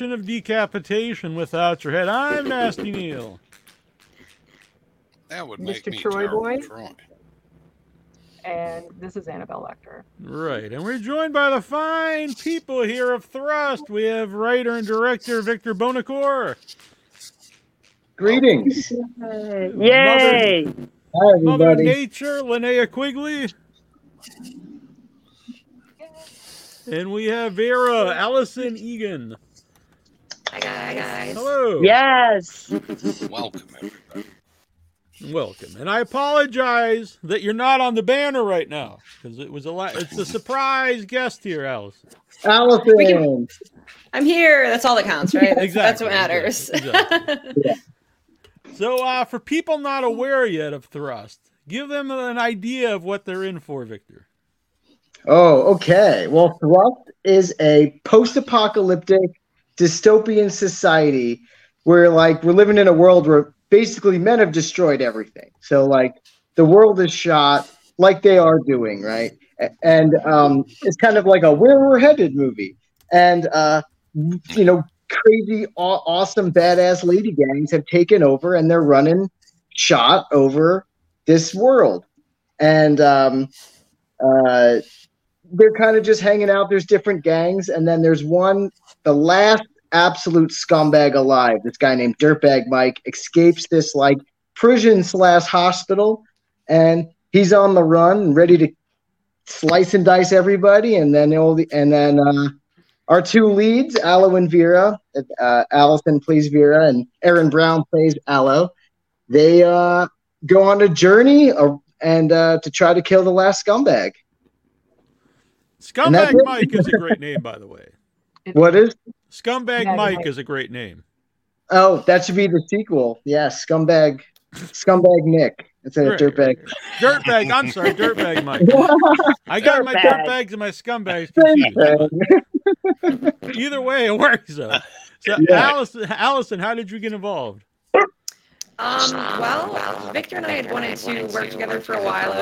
at of decapitation without your head. I'm Nasty Neil. That would make Mr. me Troy Boy? Troy. And this is Annabelle Lecter. Right, and we're joined by the fine people here of Thrust. We have writer and director Victor Bonacore, Greetings. Yay! Hi, Mother. Nature Linnea Quigley, and we have Vera Allison Egan. Hi guys. Hello. Yes. Welcome, everybody. Welcome, and I apologize that you're not on the banner right now because it was a la- it's a surprise guest here, Allison. Allison. I'm here. That's all that counts, right? That's, that's what matters. exactly, So, uh, for people not aware yet of Thrust, give them an idea of what they're in for, Victor. Oh, okay. Well, Thrust is a post-apocalyptic dystopian society where, like, we're living in a world where basically men have destroyed everything. So, like, the world is shot like they are doing, right? And um, it's kind of like a where we're headed movie. And uh, you know, crazy, aw- awesome, badass lady gangs have taken over, and they're running shot over this world. And um, uh, they're kind of just hanging out. There's different gangs, and then there's one, the last absolute scumbag alive. This guy named Dirtbag Mike escapes this like prison slash hospital, and he's on the run, and ready to slice and dice everybody. And then all the and then uh, our two leads, Aloe and Vera. Uh, Allison plays Vera, and Erin Brown plays Aloe. They uh, go on a journey uh, and uh, to try to kill the last scumbag. And that's Scumbag it. Mike is a great name, by the way. What is? Scumbag Yeah, Mike Mike. is a great name. Oh, that should be the sequel. Yeah, scumbag, scumbag Nick instead of Right. dirtbag. Dirtbag, I'm sorry, Dirtbag Mike. I got my Dirtbag. dirtbags and my scumbags confused. Either way, it works. Though. So, Yeah. Allison, Allison, how did you get involved? Um, well, Victor and I had wanted to work together for a while.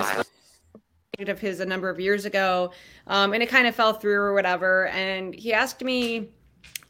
Was of his a number of years ago, um, and it kind of fell through or whatever. And he asked me,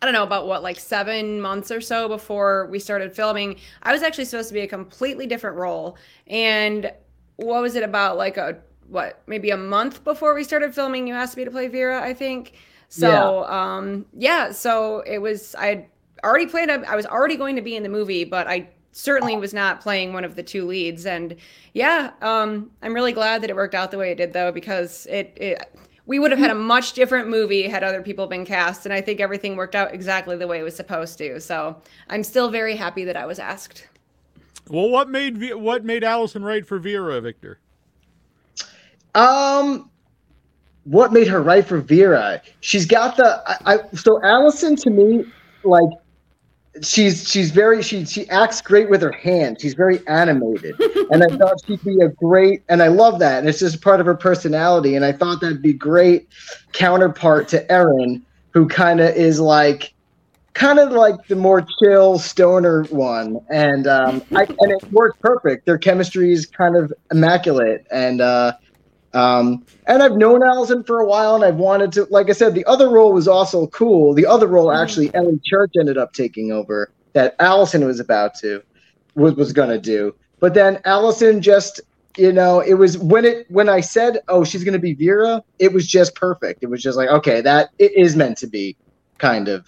I don't know about what, like seven months or so before we started filming. I was actually supposed to be a completely different role, and what was it about like a what maybe a month before we started filming? You asked me to play Vera, I think. So um, yeah, so it was I had already planned. I was already going to be in the movie, but I certainly was not playing one of the two leads. And yeah, um, I'm really glad that it worked out the way it did, though, because it, it we would have had a much different movie had other people been cast, and I think everything worked out exactly the way it was supposed to. So I'm still very happy that I was asked. Well, what made what made Allison right for Vera, Victor? Um, what made her right for Vera? She's got the. I, I so Allison to me, like, she's she's very she she acts great with her hands. She's very animated, and I thought she'd be a great. And I love that, and it's just part of her personality. And I thought that'd be great counterpart to Erin, who kind of is like. Kind of like the more chill stoner one, and um, I, and it works perfect. Their chemistry is kind of immaculate, and uh, um, and I've known Allison for a while, and I've wanted to. Like I said, the other role was also cool. The other role, actually, Ellie Church ended up taking over that Allison was about to, was was gonna do. But then Allison just, you know, it was when it when I said, "Oh, she's gonna be Vera," it was just perfect. It was just like, okay, that it is meant to be, kind of,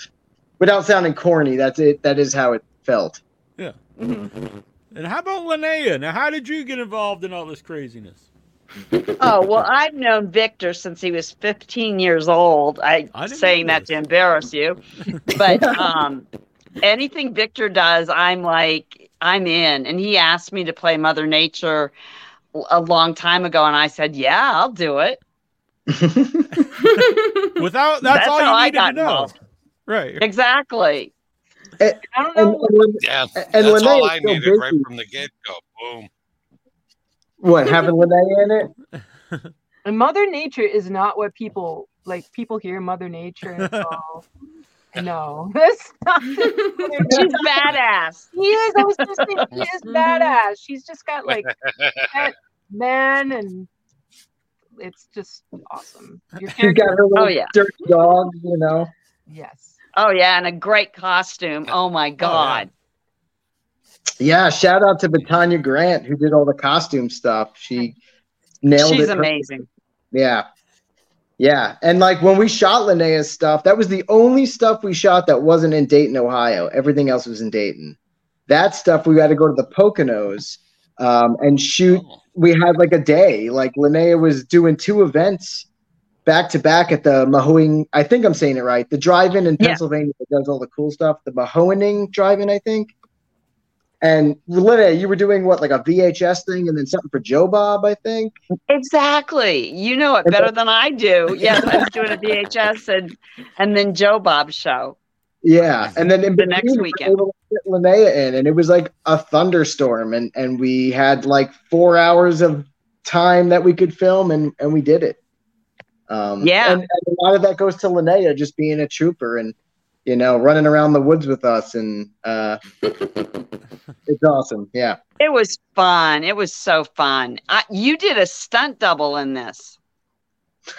without sounding corny. That's it. That is how it felt. Yeah. And how about Linnea? Now, how did you get involved in all this craziness? Oh well, I've known Victor since he was 15 years old. I, I didn't saying that to embarrass you, but um, anything Victor does, I'm like I'm in. And he asked me to play Mother Nature a long time ago, and I said, "Yeah, I'll do it." Without that's, That's all you I needed to got know, involved. right? Exactly. And- I don't know. and when- Yeah, And that's all Linnea's I so needed right from the get go. Boom. What having Linnea in it? And Mother Nature is not what people like. People hear Mother Nature and it's all. No, that's not. She's badass. He is. I was just saying, he is badass. She's just got like that man, and it's just awesome. Your She's got her little Oh, yeah. dirty dog, you know. Yes. Oh yeah, and a great costume. Oh my oh, god. Yeah, shout out to Batanya Grant who did all the costume stuff. She nailed She's it. She's amazing. Yeah. Yeah. And like when we shot Linnea's stuff, that was the only stuff we shot that wasn't in Dayton, Ohio. Everything else was in Dayton. That stuff we got to go to the Poconos um, and shoot. Oh. We had like a day. Like Linnea was doing two events back to back at the Mahoning. I think I'm saying it right. The drive-in in Yeah. Pennsylvania that does all the cool stuff. The Mahoning drive-in, I think. And Linnea, you were doing what, like a VHS thing, and then something for Joe Bob, I think. Exactly. You know it better than I do. Yes, I was doing a VHS and and then Joe Bob's show. Yeah, and then in The next we weekend. get Linnea in, and it was like a thunderstorm, and and we had like four hours of time that we could film, and and we did it. Um, Yeah. and, and a lot of that goes to Linnea just being a trooper and you know running around the woods with us, and uh, it's awesome. Yeah, It was fun. It was so fun. I, you did a stunt double in this.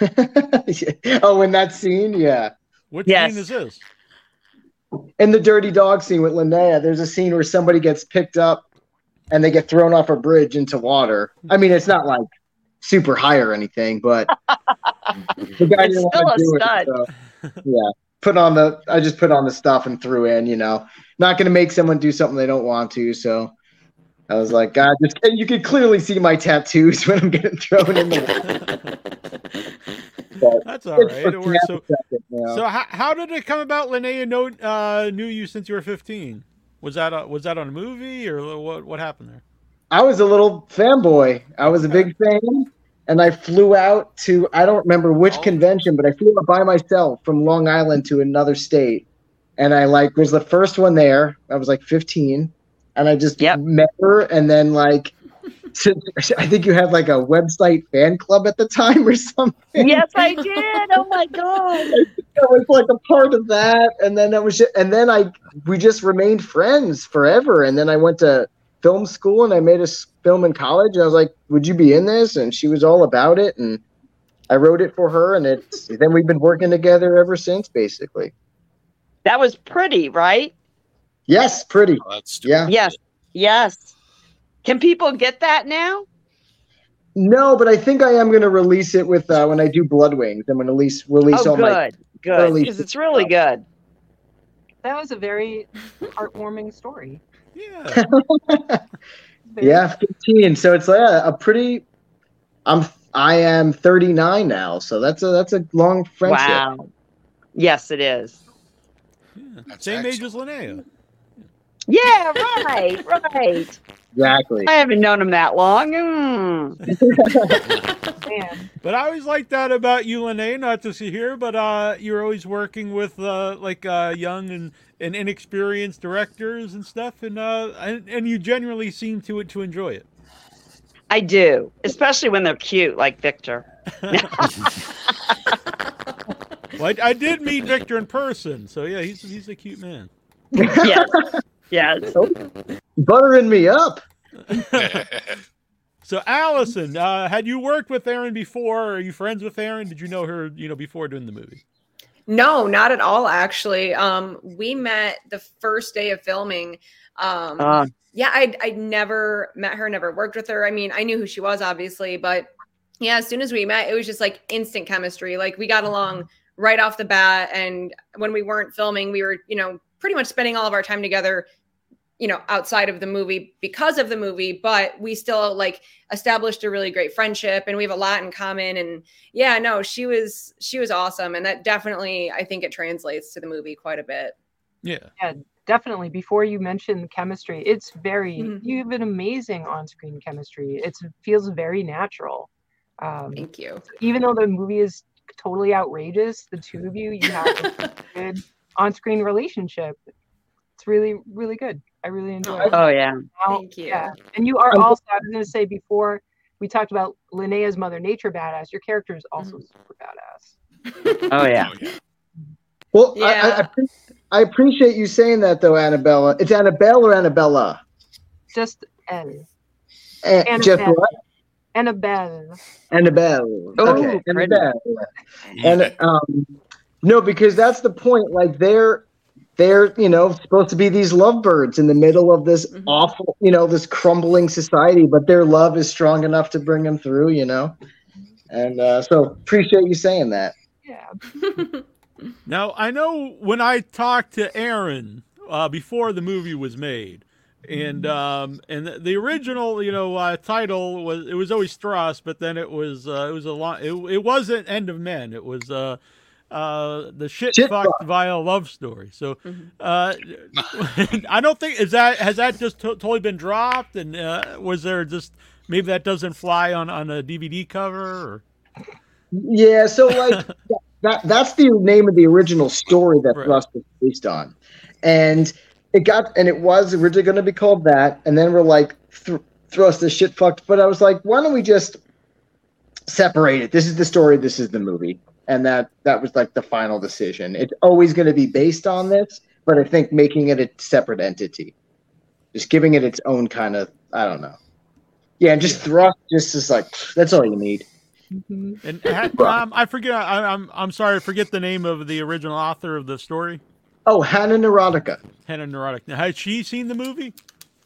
oh, in that scene, yeah. What Yes. scene is this? in the dirty dog scene with Linnea, there's a scene where somebody gets picked up and they get thrown off a bridge into water. I mean, it's not like super high or anything, but the guy It's didn't still a do stunt. it. So, yeah, put on the. I just put on the stuff and threw in. You know, not going to make someone do something they don't want to. So I was like, God, just and you could clearly see my tattoos when I'm getting thrown in the water. That's all it's right. for It works. So, second, you know. so how, how did it come about? Linnea know, uh, knew you since you were 15. Was that a, was that on a movie or what? What happened there? I was a little fanboy. I was a big fan, and I flew out to I don't remember which Oh. convention, but I flew out by myself from Long Island to another state, and I like was the first one there. I was like 15, and I just Yep. met her, and then like. I think you had like a website fan club at the time or something. Yes, I did. Oh my god. I was like a part of that, and then that was, ju- and then I we just remained friends forever. And then I went to film school, and I made a film in college. And I was like, "Would you be in this?" And she was all about it, and I wrote it for her. And it's then we've been working together ever since, basically. That was pretty, right? Yes, pretty. Oh, Yeah. Yes. Yes. Can people get that now? No, but I think I am going to release it with uh, when I do Blood Wings. I'm going to release release Oh, all my good. Good. early- Because it's really good. That was a very heartwarming story. Yeah. Yeah, 15. So it's like a pretty. I'm I am 39 now, so that's a that's a long friendship. Wow. Yes, it is. yeah. That's Same age as Linnea. Yeah, right, right. Exactly. I haven't known him that long. Mm. But I always like that about you, Linnea. Not to see here, but uh, you're always working with uh, like uh, young and, and inexperienced directors and stuff, and uh, and, and you generally seem to to enjoy it. I do, especially when they're cute, like Victor. Well, I, I did meet Victor in person, so yeah, he's he's a cute man. Yes. Yes. Buttering me up. So Allison, uh, had you worked with Erin before? Are you friends with Erin? Did you know her, you know, before doing the movie? No, not at all. Actually, um, we met the first day of filming. Um, Uh, yeah, I I never met her, never worked with her. I mean, I knew who she was, obviously, but yeah, as soon as we met, it was just like instant chemistry. Like we got along right off the bat, and when we weren't filming, we were you know pretty much spending all of our time together. You know, outside of the movie because of the movie, but we still like established a really great friendship, and we have a lot in common. And yeah, no, she was she was awesome, and that definitely I think it translates to the movie quite a bit. Yeah. Yeah, definitely before you mentioned chemistry it's very Mhm. you have an amazing on-screen chemistry it's, it feels very natural um, Thank you. even though the movie is totally outrageous the two of you you have a good on-screen relationship it's really really good i really enjoy it oh yeah. Now- Thank you. yeah and you are also i was going to say before we talked about linnea's mother nature badass your character is also super badass Oh yeah. Oh, yeah. Well, I, I, I, Yeah. I appreciate you saying that though, Annabella. It's Annabelle or Annabella? just Elle. Eh, Annabelle. just what? annabelle Annabelle. Oh, okay, pretty. Annabelle. And um, No, because that's the point. Like they're they're you know supposed to be these lovebirds in the middle of this Mhm. awful you know this crumbling society, but their love is strong enough to bring them through. You know, and uh, so appreciate you saying that. Yeah. Now I know when I talked to Erin uh, before the movie was made, and um, and the, the original you know uh, title was it was always Thrust, but then it was uh, it was a long it, it wasn't End of Men. It was uh, uh, the shit, Shit fucked via love story. So uh, I don't think is that has that just to- totally been dropped, and uh, was there just maybe that doesn't fly on on a DVD cover or. Yeah, so like that that's the name of the original story that Right. Thrust was based on. And it got and it was originally going to be called that and then we're like Thr Thrust is shit fucked, but I was like why don't we just separate it? This is the story, this is the movie. And that that was like the final decision. It's always going to be based on this, but I think making it a separate entity. Just giving it its own kind of I don't know. Yeah, and just Thrust just is like that's all you need. Mhm. And ha- um, I forget. I, I'm I'm sorry. I forget the name of the original author of the story, Oh, Hannah Neurotica. Hannah Neurotic. Now, has she seen the movie?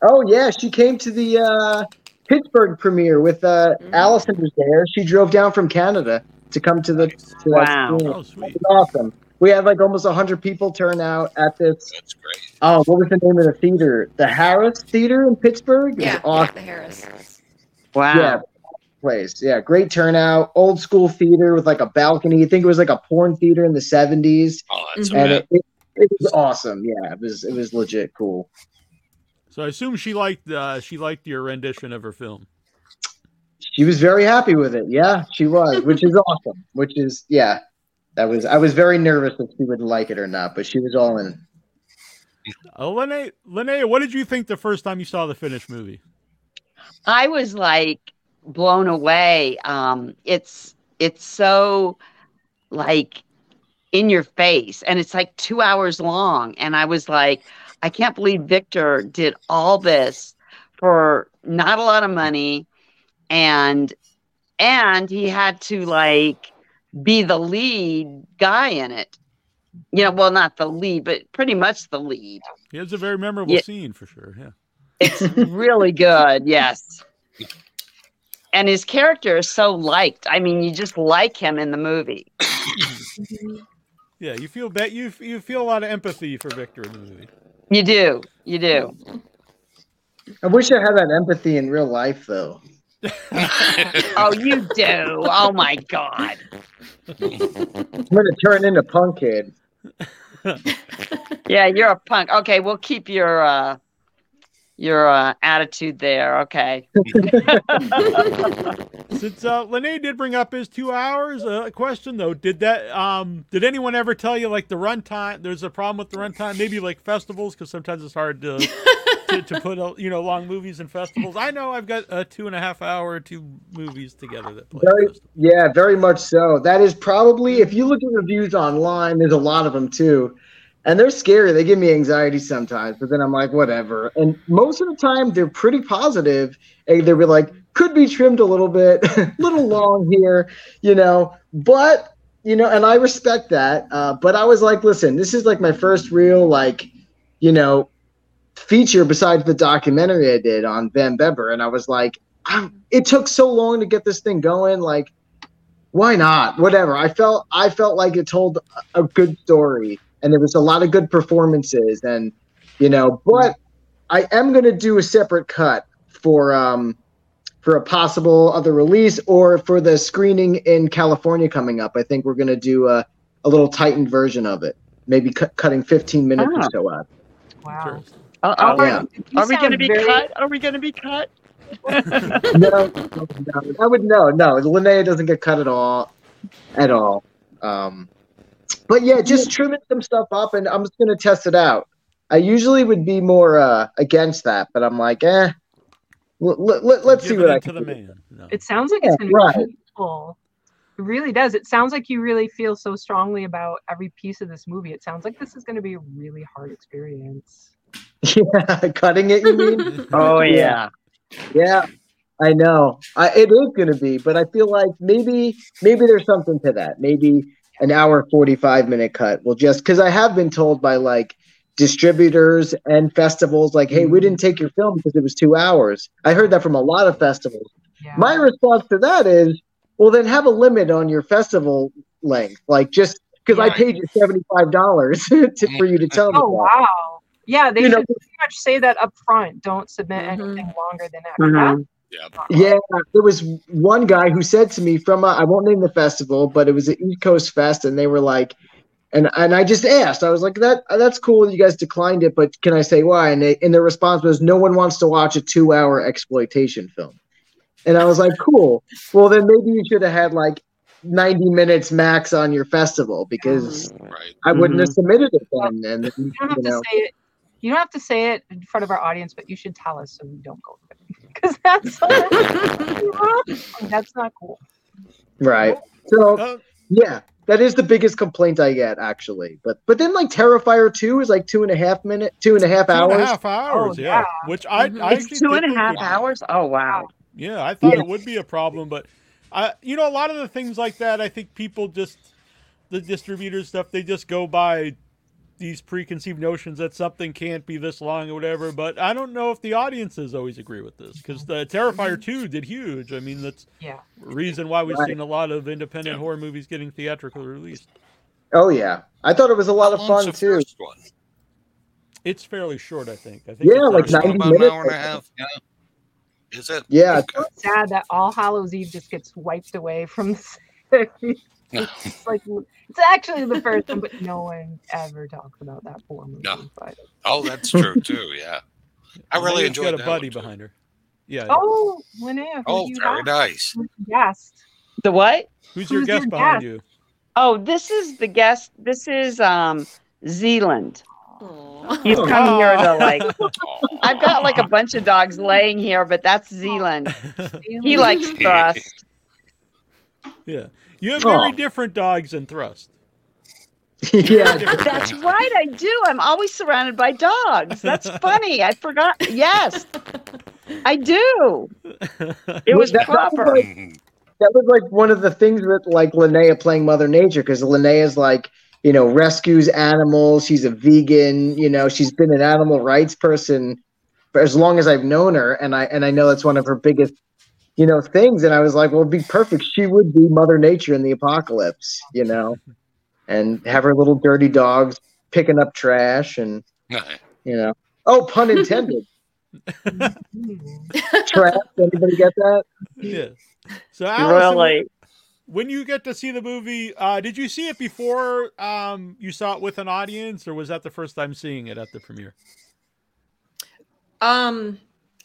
Oh yeah, she came to the uh, Pittsburgh premiere with uh, Mhm. Allison was there. She drove down from Canada to come to the. To that Wow. screening. Oh, sweet. awesome. We had like almost hundred people turn out at this. That's great. Oh, what was the name of the theater? The Harris Theater in Pittsburgh. It was yeah, yeah, awesome. the Harris. Wow. Yeah, place. Yeah, great turnout. Old school theater with like a balcony. I think it was like a porn theater in the seventies, Oh, that's Mhm. and bad. it, it, it was awesome. Yeah, it was it was legit cool. So I assume she liked uh, she liked your rendition of her film. She was very happy with it. Yeah, she was, which is awesome. Which is yeah, that was. I was very nervous if she would like it or not, but she was all in. Uh, Linnea, Linnea, what did you think the first time you saw the finished movie? I was like blown away. Um, it's it's so like in your face, and it's like two hours long. And I was like, I can't believe Victor did all this for not a lot of money, and and he had to like be the lead guy in it. You know, well, not the lead, but pretty much the lead. It was a very memorable Yeah. scene for sure. Yeah. It's really good, yes. And his character is so liked. I mean, you just like him in the movie. Yeah, you feel that you you feel a lot of empathy for Victor in the movie. You do. You do. I wish I had that empathy in real life, though. Oh, you do. Oh my god. I'm gonna turn into punk kid. Yeah, you're a punk. Okay, we'll keep your uh your uh attitude there. Okay. Since uh, Linnea did bring up his two hours, uh, a question though, did that um did anyone ever tell you like the runtime? There's a problem with the runtime, maybe like festivals, because sometimes it's hard to, to to put a, you know long movies and festivals. I know I've got a two and a half hour two movies together that play. Very, yeah, very much so. That is probably if you look at reviews online, there's a lot of them too, and they're scary. They give me anxiety sometimes, but then I'm like, whatever. And most of the time, they're pretty positive. And they'll be like, could be trimmed a little bit, a little long here, you know. But you know, and I respect that. Uh, but I was like, listen, this is like my first real like, you know, feature besides the documentary I did on Van Bebber, and I was like, I, it took so long to get this thing going. Like, why not? Whatever. I felt I felt like it told a a good story, and there was a lot of good performances, and you know. But I am gonna do a separate cut for um for a possible other release or for the screening in California coming up. I think we're gonna do a a little tightened version of it, maybe cut, cutting 15 minutes or Ah. so out. Wow. Interesting. Uh, Oh, are, yeah. Are we going to be very- cut? Are we going to be cut? no, no, I would no, no. Linnea doesn't get cut at all, at all. Um, but yeah, just trimming some stuff up, and I'm just gonna test it out. I usually would be more uh, against that, but I'm like, eh. Let, let, let's see what it I can the do. man. No. It sounds like Yeah, it's going right. to be beautiful. It really does. It sounds like you really feel so strongly about every piece of this movie. It sounds like this is going to be a really hard experience. Yeah, cutting it. You mean? Oh, Yeah. yeah. yeah, I know. I, it is gonna be, but I feel like maybe maybe there's something to that. Maybe an hour 45 minute cut will just because I have been told by like distributors and festivals, like, hey, we mm-hmm. didn't take your film because it was two hours. I heard that from a lot of festivals. Yeah. My response to that is, well, then have a limit on your festival length. Like, just because I paid you $75 to, for you to tell me. oh that. wow. Yeah, they You know- should pretty much say that up front. Don't submit Mhm. anything longer than that. Mhm. Yeah. Yeah, there was one guy who said to me from a, I won't name the festival, but it was an East Coast Fest, and they were like, and and I just asked, I was like, that that's cool, you guys declined it, but can I say why? And they, and their response was, no one wants to watch a two hour exploitation film, and I was like, cool. Well, then maybe you should have had like ninety minutes max on your festival because Right. I wouldn't have Mhm. submitted it then, and You don't have you to say it. You don't have to say it in front of our audience, but you should tell us so we don't go because that's that's not cool. right. So Uh, Yeah, that is the biggest complaint I get actually. But but then like Terrifier two is like two and a half minute, two and a half hours. a half hours, Oh, yeah. yeah. Which I, Mhm. I It's actually two did and a think half would- hours. Oh wow. Yeah, I thought Yeah. it would be a problem, but I, you know, a lot of the things like that, I think people just, the distributors stuff, they just go by these preconceived notions that something can't be this long or whatever. But I don't know if the audiences always agree with this because the Terrifier mm-hmm. two did huge. I mean, that's Yeah. reason why we've Right. seen a lot of independent Yeah. horror movies getting theatrical release. Oh yeah, I thought it was a lot of fun too. first one? It's fairly short, I think. I think Yeah, like First one 90 about an hour and a half. Yeah. Is it? Yeah, Okay. It's sad that All Hallows Eve just gets wiped away from the series. No. It's like it's actually the first one, but no one ever talks about that poor movie. No. But Oh, that's true too. Yeah. I really Linnea enjoyed got a that buddy behind her. Yeah. oh, Linnea, who Oh, very have? nice. Who's the guest? The what? Who's your who's your guest behind guest? you? Oh, this is the guest. This is um Zealand. Aw. He's come here to like. I've got like a bunch of dogs laying here, but that's Zealand. He likes thrust. yeah. You have Aw. very oh. different dogs than Thrust. yeah. That's right, I do. I'm always surrounded by dogs. That's funny. I forgot. Yes, I do. It was That- that was proper. like- that was like one of the things with like Linnea playing Mother Nature because Linnea's like you know rescues animals. She's a vegan. You know she's been an animal rights person for as long as I've known her, and I and I know that's one of her biggest you know things. And I was like, well, it'd be perfect. She would be Mother Nature in the apocalypse. You know, and have her little dirty dogs picking up trash and you know. Oh, pun intended. Trash. Anybody get that? yes So Allison, Really? when you get to see the movie, uh, did you see it before um, you saw it with an audience, or was that the first time seeing it at the premiere? Um,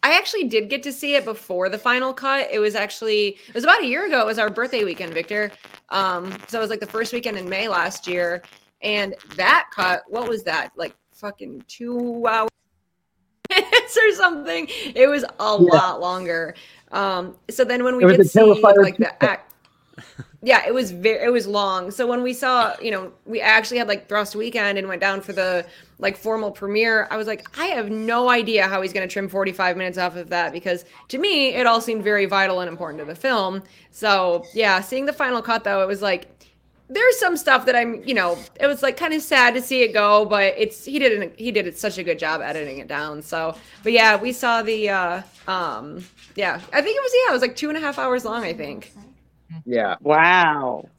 I actually did get to see it before the final cut. It was actually it was about a year ago. It was our birthday weekend, Victor. Um, so it was like the first weekend in May last year, and that cut. What was that? Like fucking two hours or something. It was a lot longer. Um, so then when we did see like the act. Yeah, it was very it was long. So when we saw, you know, we actually had like Thrust weekend and went down for the like formal premiere. I was like, I have no idea how he's going to trim 45 minutes off of that because to me it all seemed very vital and important to the film. So, yeah, seeing the final cut though, it was like there's some stuff that I'm, you know, it was like kind of sad to see it go, but it's he did it he did it such a good job editing it down. So, but yeah, we saw the uh um yeah, I think it was yeah, it was like two and a half hours long, I think. Yeah. Wow.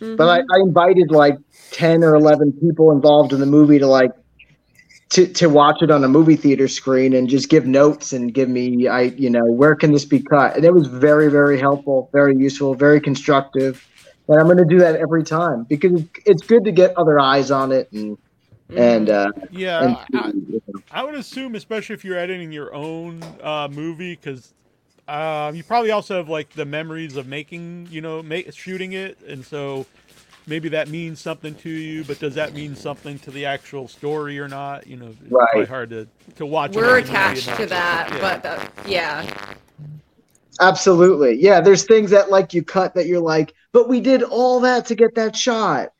But I, I invited like ten or eleven people involved in the movie to like to to watch it on a movie theater screen and just give notes and give me I you know where can this be cut? And it was very very helpful, very useful, very constructive, and I'm going to do that every time because it's, it's good to get other eyes on it and and uh, Yeah, and I, I would assume, especially if you're editing your own uh, movie, because um, you probably also have like the memories of making, you know, ma- shooting it, and so maybe that means something to you. But does that mean something to the actual story or not? You know, it's Right. probably hard to to watch. it We're as a movie attached to that, yeah. but uh, yeah. absolutely yeah. There's things that like you cut that you're like, but we did all that to get that shot.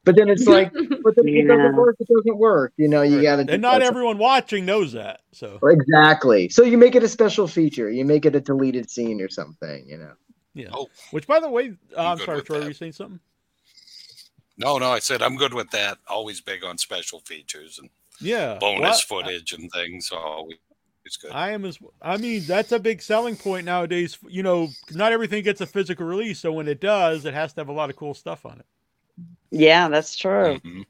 Yeah. But then it's like, but then it Yeah. doesn't work. It doesn't work. You know, you Right. got to. and not everyone watching knows that. So Exactly. So you make it a special feature. You make it a deleted scene or something. You know. yeah. Oh. Which, by the way, uh, I'm sorry, Troy, that. were you saying something? No, no, I said I'm good with that. Always big on special features and Yeah. bonus Well, footage and things. So always good. I am as I mean that's a big selling point nowadays. You know, not everything gets a physical release, so when it does, it has to have a lot of cool stuff on it. Yeah, that's true. Mhm.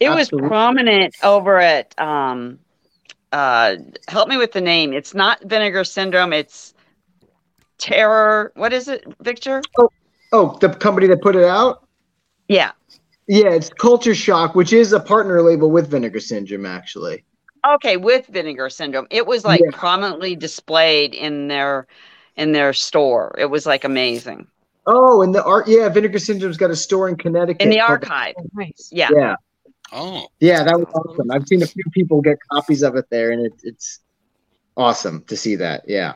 It was prominent over at um uh help me with the name. It's not vinegar syndrome, it's terror. What is it, Victor? Oh, the company that put it out? Yeah. Yeah, it's Culture Shock, which is a partner label with Vinegar Syndrome, actually. Okay, with vinegar syndrome. It was like Yeah. prominently displayed in their in their store. It was like amazing. Oh, and the art, yeah, Vinegar Syndrome's got a store in Connecticut. In the archive. Oh, nice. Yeah. Yeah, Oh, yeah, that was awesome. I've seen a few people get copies of it there, and it, it's awesome to see that. Yeah.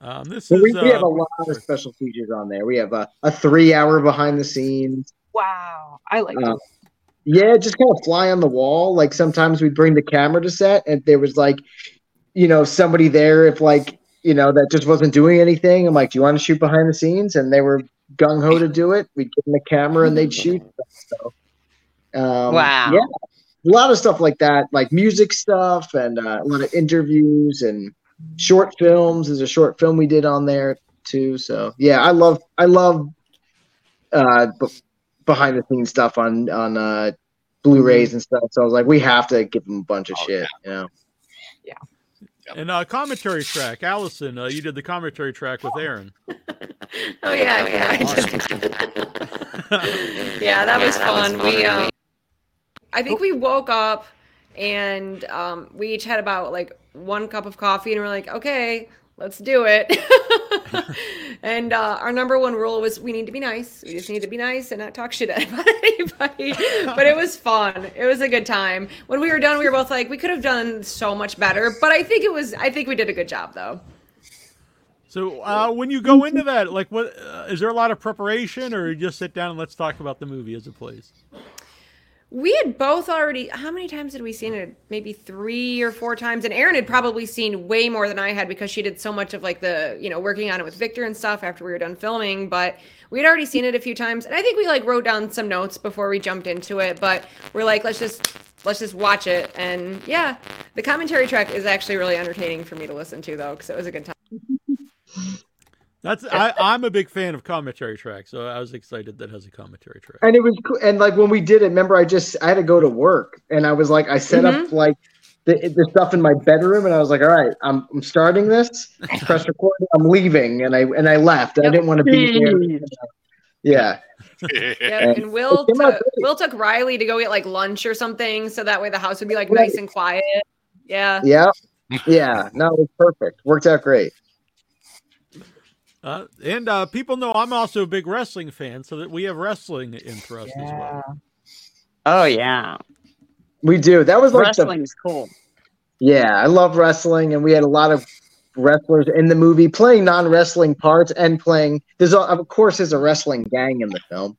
Um, this So is we, we have uh, a lot of special features on there. We have a, a three hour behind the scenes. Wow. I like Uh, it. Yeah, just kind of fly on the wall. Like sometimes we'd bring the camera to set and there was like, you know, somebody there if like, you know, that just wasn't doing anything. I'm like, do you want to shoot behind the scenes? And they were gung ho to do it. We'd give them the camera and they'd shoot. So, um, Wow. Yeah, a lot of stuff like that, like music stuff and uh, a lot of interviews and short films. There's a short film we did on there too. So yeah, I love, I love, uh, b- behind the scenes stuff on on uh, Blu-rays and stuff. So I was like, we have to give them a bunch of Oh, shit, you know. And uh, commentary track. Allison, uh, you did the commentary track with Erin. Oh yeah, yeah. I just- yeah, that was fun. We um, I think we woke up and um, we each had about like one cup of coffee, and we're like, okay, let's do it. and uh, our number one rule was we need to be nice. We just need to be nice and not talk shit about anybody. but it was fun. It was a good time. When we were done, we were both like, we could have done so much better. But I think it was. I think we did a good job, though. So uh, when you go into that, like, what uh, is there a lot of preparation, or you just sit down and let's talk about the movie as it plays? We had both already. How many times had we seen it? Maybe three or four times. And Erin had probably seen way more than I had because she did so much of like the, you know, working on it with Victor and stuff after we were done filming. But we had already seen it a few times, and I think we like wrote down some notes before we jumped into it. But we're like, let's just let's just watch it. And yeah, the commentary track is actually really entertaining for me to listen to though, because it was a good time. That's I, I'm a big fan of commentary tracks, so I was excited that it has a commentary track. And it was cool. And like when we did it, remember I just I had to go to work and I was like I set up mm-hmm. like the, the stuff in my bedroom and I was like, all right, I'm I'm starting this, press record, I'm leaving, and I and I left. I didn't want to be there. Yeah. Yeah, and Will It came out took. Will took Riley to go get like lunch or something, so that way the house would be like nice and quiet. Yeah. Yeah. Yeah. No, it was perfect. Worked out great. Uh, and uh, people know I'm also a big wrestling fan, so that we have wrestling in for us as well. Oh yeah. We do. That was like the Wrestling's cool. Yeah, I love wrestling, and we had a lot of wrestlers in the movie playing non-wrestling parts and playing. There's a, of course there's a wrestling gang in the film,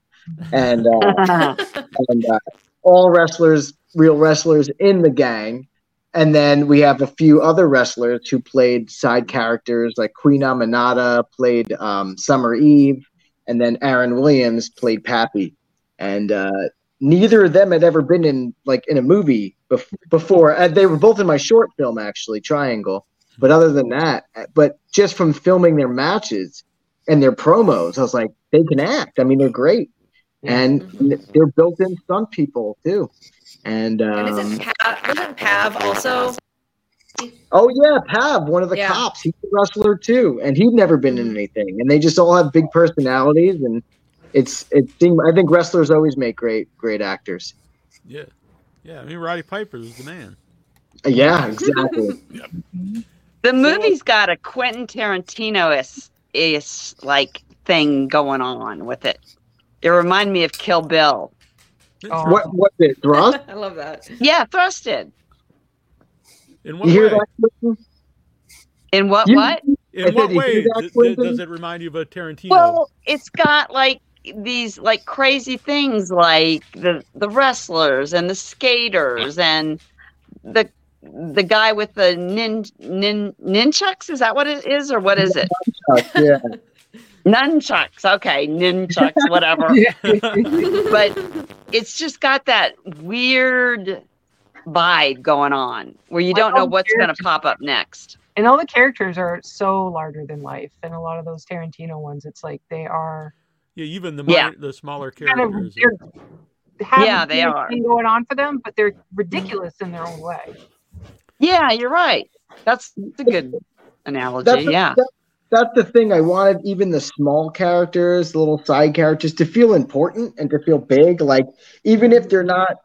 and uh, and uh, all wrestlers, real wrestlers in the gang, and then we have a few other wrestlers who played side characters, like Queen Aminata played um, Summer Eve, and then Aaron Williams played Pappy, and uh, neither of them had ever been in like in a movie bef- before. And they were both in my short film actually, Triangle. But other than that, but just from filming their matches and their promos, I was like, they can act. I mean, they're great, and they're built-in stunt people too. And, And um, isn't Pav, wasn't Pav also? oh yeah, Pav, one of the Yeah. cops, he's a wrestler too, and he'd never been in anything. And they just all have big personalities, and it's it. seem- I think wrestlers always make great great actors. Yeah, yeah. I mean, Roddy Piper is the man. Yeah, exactly. The movie's got a Quentin Tarantino is is like thing going on with it. It reminded me of Kill Bill. Oh. what what's it? Thrust? I love that. Yeah, thrusted. In what You hear way? that? In what You- what? In said, what way hear that, d- d- does it remind you of a Tarantino? Well, it's got like these like crazy things like the the wrestlers and the skaters and the the guy with the nin nin ninchucks is that what it is or what is it? yeah. Nunchucks. Okay, nunchucks, whatever. but it's just got that weird vibe going on where you don't know oh, what's going to pop up next. and all the characters are so larger than life. And a lot of those Tarantino ones, it's like they are Yeah, even the Yeah. the smaller kind of characters. have Yeah, they are. going on for them, but they're ridiculous in their own way. Yeah, you're right. That's a good analogy. That's the- yeah. that- that's the thing. I wanted even the small characters, the little side characters, to feel important and to feel big. Like even if they're not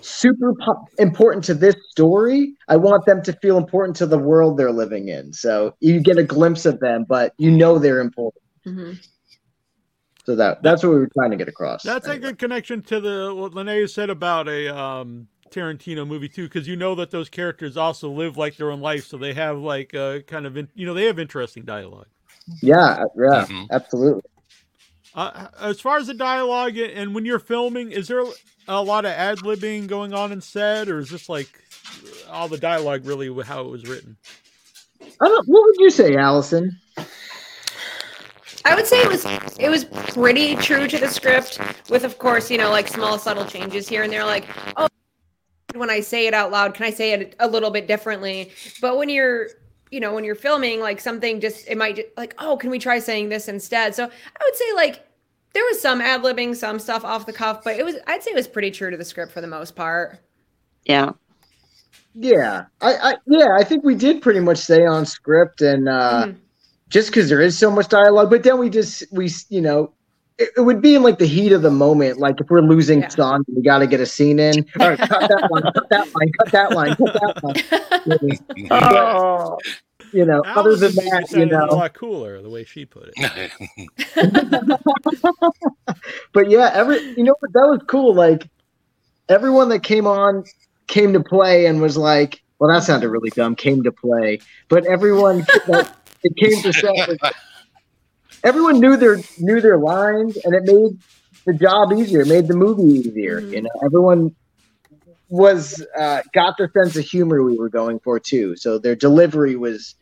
super po- important to this story, I want them to feel important to the world they're living in. So you get a glimpse of them, but you know they're important. Mhm. So that that's what we were trying to get across. That's a good connection to the what Linnea said about a um, Tarantino movie too, because you know that those characters also live like their own life, so they have like uh, kind of in, you know they have interesting dialogue. Yeah, yeah, Mhm. absolutely. Uh, as far as the dialogue and when you're filming, is there a lot of ad libbing going on in set, or is this like all the dialogue really how it was written? I don't. What would you say, Allison? I would say it was it was pretty true to the script, with of course you know like small subtle changes here and there. Like oh, when I say it out loud, can I say it a little bit differently? But when you're you know when you're filming, like something just it might like oh, can we try saying this instead? So I would say like there was some ad libbing, some stuff off the cuff, but it was I'd say it was pretty true to the script for the most part. Yeah. Yeah, I, I yeah, I think we did pretty much stay on script and uh Mhm. just because there is so much dialogue. But then we just we you know it, it would be in like the heat of the moment. Like if we're losing Yeah. sun, we got to get a scene in. All right, cut that line, cut that line, cut that line, cut that line. Oh. You know, other than that, you it a know. lot cooler the way she put it. But yeah, every you know what that was cool. Like everyone that came on came to play and was like, well, that sounded really dumb. Came to play, but everyone that it came to set was everyone knew their knew their lines, and it made the job easier. It made the movie easier. Mhm. You know, everyone was uh, got the sense of humor we were going for too. So their delivery was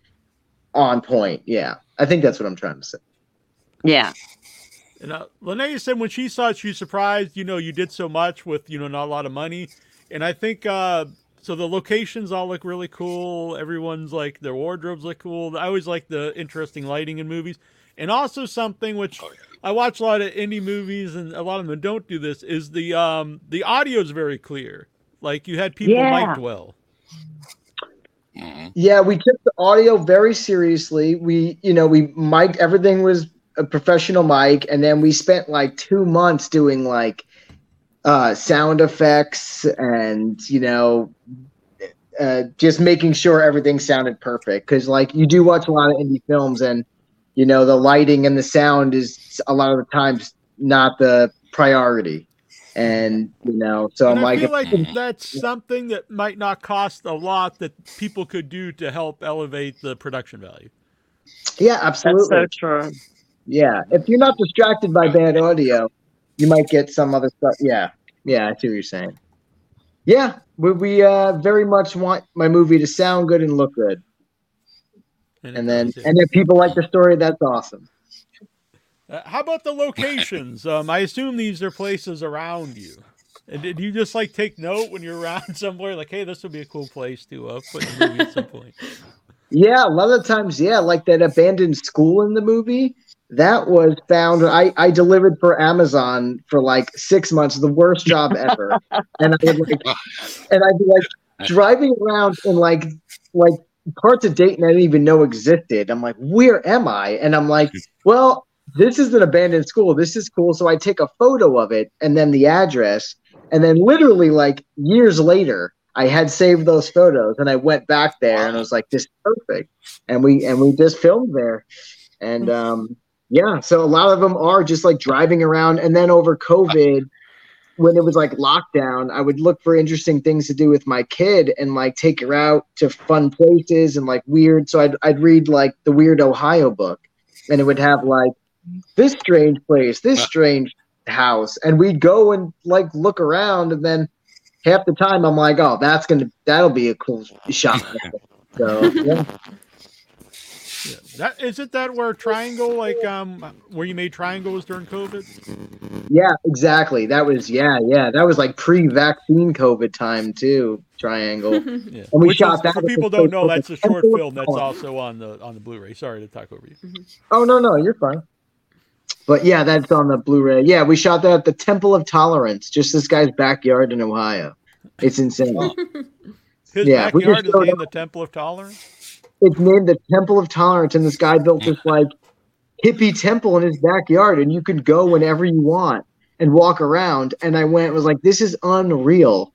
on point. Yeah, I think that's what I'm trying to say. Yeah. And uh, Linnea said when she saw it, she was surprised. You know, you did so much with you know not a lot of money, and I think uh, so. The locations all look really cool. Everyone's like their wardrobes look cool. I always like the interesting lighting in movies, and also something which Oh, yeah. I watch a lot of indie movies, and a lot of them don't do this. Is the um the audio is very clear. Like you had people Yeah. mic'd well. Mhm. Yeah, we took the audio very seriously. We, you know, we mic everything was a professional mic, and then we spent like two months doing like uh, sound effects and you know, uh, just making sure everything sounded perfect. Because like you do watch a lot of indie films, and you know the lighting and the sound is a lot of the times not the priority. And you know, so and I'm I like, feel like that's something that might not cost a lot that people could do to help elevate the production value. yeah, That's absolutely. so true. Yeah, if you're not distracted by bad audio, you might get some other stuff. Yeah, yeah, I see what you're saying. Yeah, we, we uh, very much want my movie to sound good and look good, it and then and if people like the story, that's awesome. Uh, how about the locations? um, I assume these are places around you. And did you just like take note when you're around somewhere, like, hey, this would be a cool place to uh, put in the movie at some point? Yeah, a lot of times, yeah, like that abandoned school in the movie. That was found. I, I delivered for Amazon for like six months, the worst job ever. and I would like, and I'd be like driving around in like like parts of Dayton I didn't even know existed. I'm like, where am I? And I'm like, well, this is an abandoned school. This is cool. So I take a photo of it and then the address, and then literally like years later, I had saved those photos and I went back there and I was like, this is perfect. And we and we just filmed there. And um yeah, so a lot of them are just like driving around and then over COVID when it was like lockdown, I would look for interesting things to do with my kid and like take her out to fun places and like weird. So I'd I'd read like the Weird Ohio book, and it would have like this strange place, this uh. strange house, and we'd go and like look around, and then half the time I'm like, oh, that's gonna that'll be a cool shot. So yeah, Yeah. That is it. That where Triangle, like um, where you made triangles during COVID. Yeah, exactly. That was yeah, yeah. That was like pre-vaccine COVID time too. Triangle. Yeah. And we Which shot is, that for people don't know, that's a short film that's also on the on the Blu-ray. Sorry to talk over you. Oh no, no, you're fine. But yeah, that's on the Blu-ray. Yeah, we shot that at the Temple of Tolerance, just this guy's backyard in Ohio. It's insane. His Yeah, we backyard just is showed named the Temple of Tolerance. It's named the Temple of Tolerance, and this guy built this like hippie temple in his backyard, and you could go whenever you want and walk around. And I went, was like, this is unreal.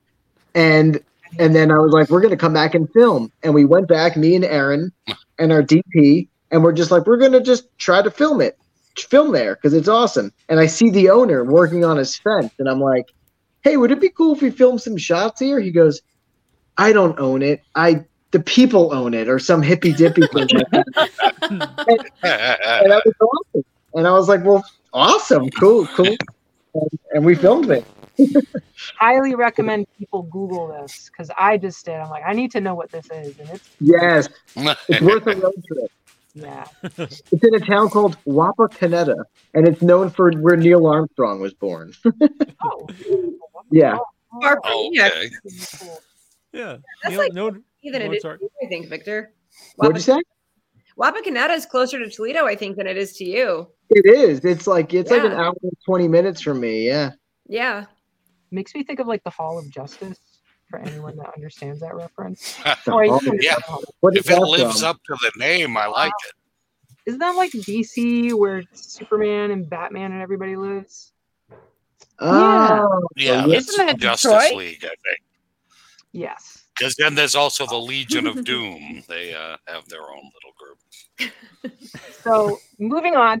And and then I was like, we're gonna come back and film. And we went back, me and Erin and our DP, and we're just like, we're gonna just try to film it, film there because it's awesome. And I see the owner working on his fence, and I'm like, hey, would it be cool if we filmed some shots here? He goes, I don't own it. I the people own it, or some hippy dippy thing like that. And that was awesome. And I was like, well, awesome, cool, cool. And, and we filmed it. Highly recommend people Google this because I just did. I'm like, I need to know what this is, and it's Yes, it's worth a road trip. yeah. It's in a town called Wapakoneta, and it's known for where Neil Armstrong was born. Oh, Yeah. Oh, yeah, okay. cool. Yeah. That's Neil- like- no, than it Oh, is. sorry. I think Victor. What'd you say? Wapakoneta is closer to Toledo, I think, than it is to you. It is. It's like it's like an hour and twenty minutes from me. Yeah. Yeah. Makes me think of like the Hall of Justice for anyone that understands that reference. The Or Hall even- Yeah. What is if it that lives from? up to the name, I like it. Isn't that like DC where Superman and Batman and everybody lives? Oh, Yeah, yeah. Oh, Isn't that Justice Detroit? League, I think. Yes. Because then there's also the Legion of Doom. They uh, have their own little group. So moving on.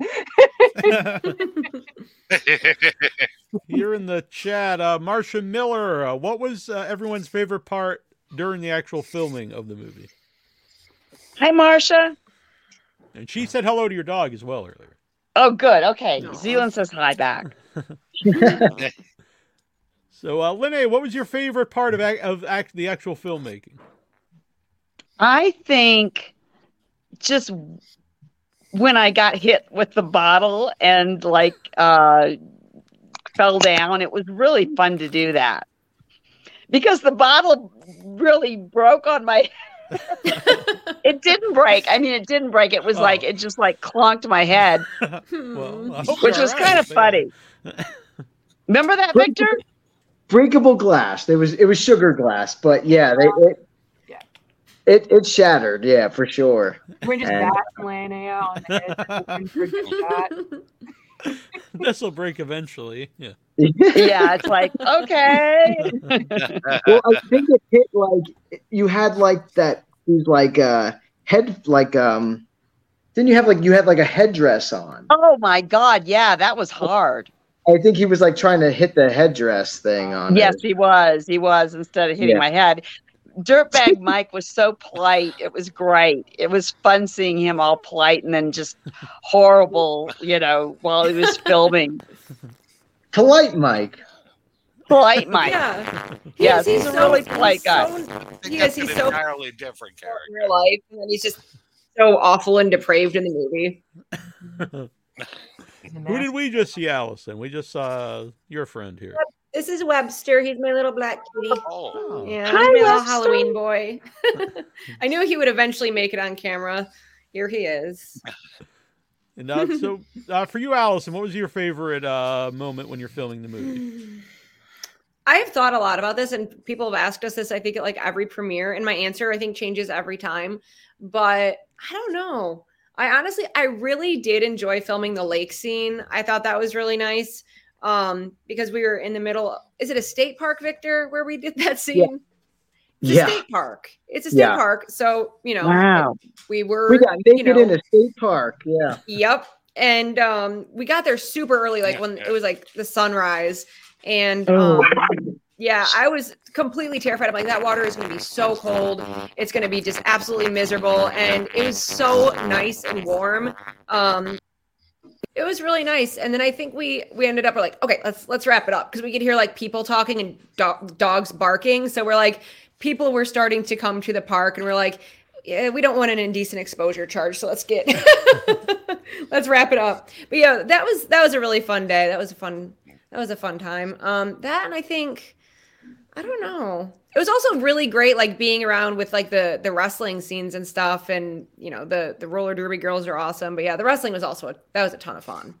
Here in the chat, uh, Marcia Miller, uh, what was uh, everyone's favorite part during the actual filming of the movie? Hi, Marcia. And she said hello to your dog as well earlier. Oh, good. Okay. Aw. Zealand says hi back. So, uh, Lene, what was your favorite part of of act- the actual filmmaking? I think just when I got hit with the bottle and like uh, fell down, it was really fun to do that because the bottle really broke on my. it didn't break. I mean, it didn't break. It was Oh. like it just like clunked my head, Well, which was all right, kind of man. funny. Remember that, Victor? Breakable glass. There was it was sugar glass, but yeah, they, it, Yeah. it it shattered. Yeah, for sure. We're just And- batting Lana on the head, hoping for that. This will break eventually. Yeah. yeah, it's like okay. well, I think it hit like you had like that. These like uh head like um. Didn't you have like you had like a headdress on? Oh my God! Yeah, that was hard. I think he was like trying to hit the headdress thing on. Yes, it. he was. He was instead of hitting Yeah. my head. Dirtbag Mike was so polite. It was great. It was fun seeing him all polite and then just horrible, you know, while he was filming. Polite Mike. Polite Mike. Yeah. Yes, He's- he's a really polite guy. so- I think Yes, he's an so entirely different character. in character. real life, and then he's just so awful and depraved in the movie. Who did we just see, Allison? We just saw your friend here. This is Webster. He's my little black kitty. Oh, Yeah, Hi, he's my little Halloween boy. I knew he would eventually make it on camera. Here he is. And uh, so, uh, for you, Allison, what was your favorite uh, moment when you're filming the movie? I've thought a lot about this, and people have asked us this. I think at like every premiere, and my answer I think changes every time. But I don't know. I honestly, I really did enjoy filming the lake scene. I thought that was really nice um, because we were in the middle. Is it a state park, Victor, where we did that scene? It's a Yeah. state park. It's a state Yeah. park. So you know, Wow. we were. We got naked you know, in a state park. Yeah. Yep. And um we got there super early, like when it was like the sunrise. And Oh. Yeah, I was completely terrified. I'm like, that water is gonna be so cold. It's gonna be just absolutely miserable. And it was so nice and warm. Um it was really nice. And then I think we we ended up we're like, okay, let's let's wrap it up because we could hear like people talking and do- dogs barking. So we're like, people were starting to come to the park and we're like, yeah, we don't want an indecent exposure charge, so let's get let's wrap it up. But yeah, that was that was a really fun day. That was a fun that was a fun time. Um, that and I think I don't know. It was also really great, like being around with like the the wrestling scenes and stuff, and you know the the roller derby girls are awesome. But yeah, the wrestling was also a, that was a ton of fun.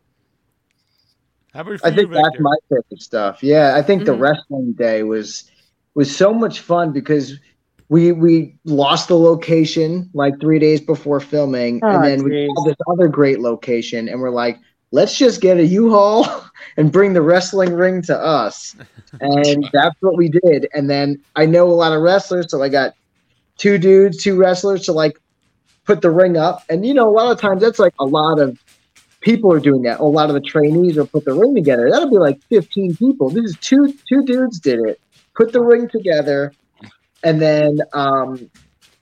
How about I you, think that's Victor? my favorite stuff. Yeah, I think the Mhm. wrestling day was was so much fun because we we lost the location like three days before filming, Oh, and then we geez. had this other great location, and we're like, let's just get a U-Haul and bring the wrestling ring to us, and that's what we did. And then I know a lot of wrestlers, so I got two dudes, two wrestlers to like put the ring up, and you know, a lot of times that's like a lot of people are doing that. A lot of the trainees will put the ring together. That'll be like 15 people. This is two two dudes did it. Put the ring together, and then um,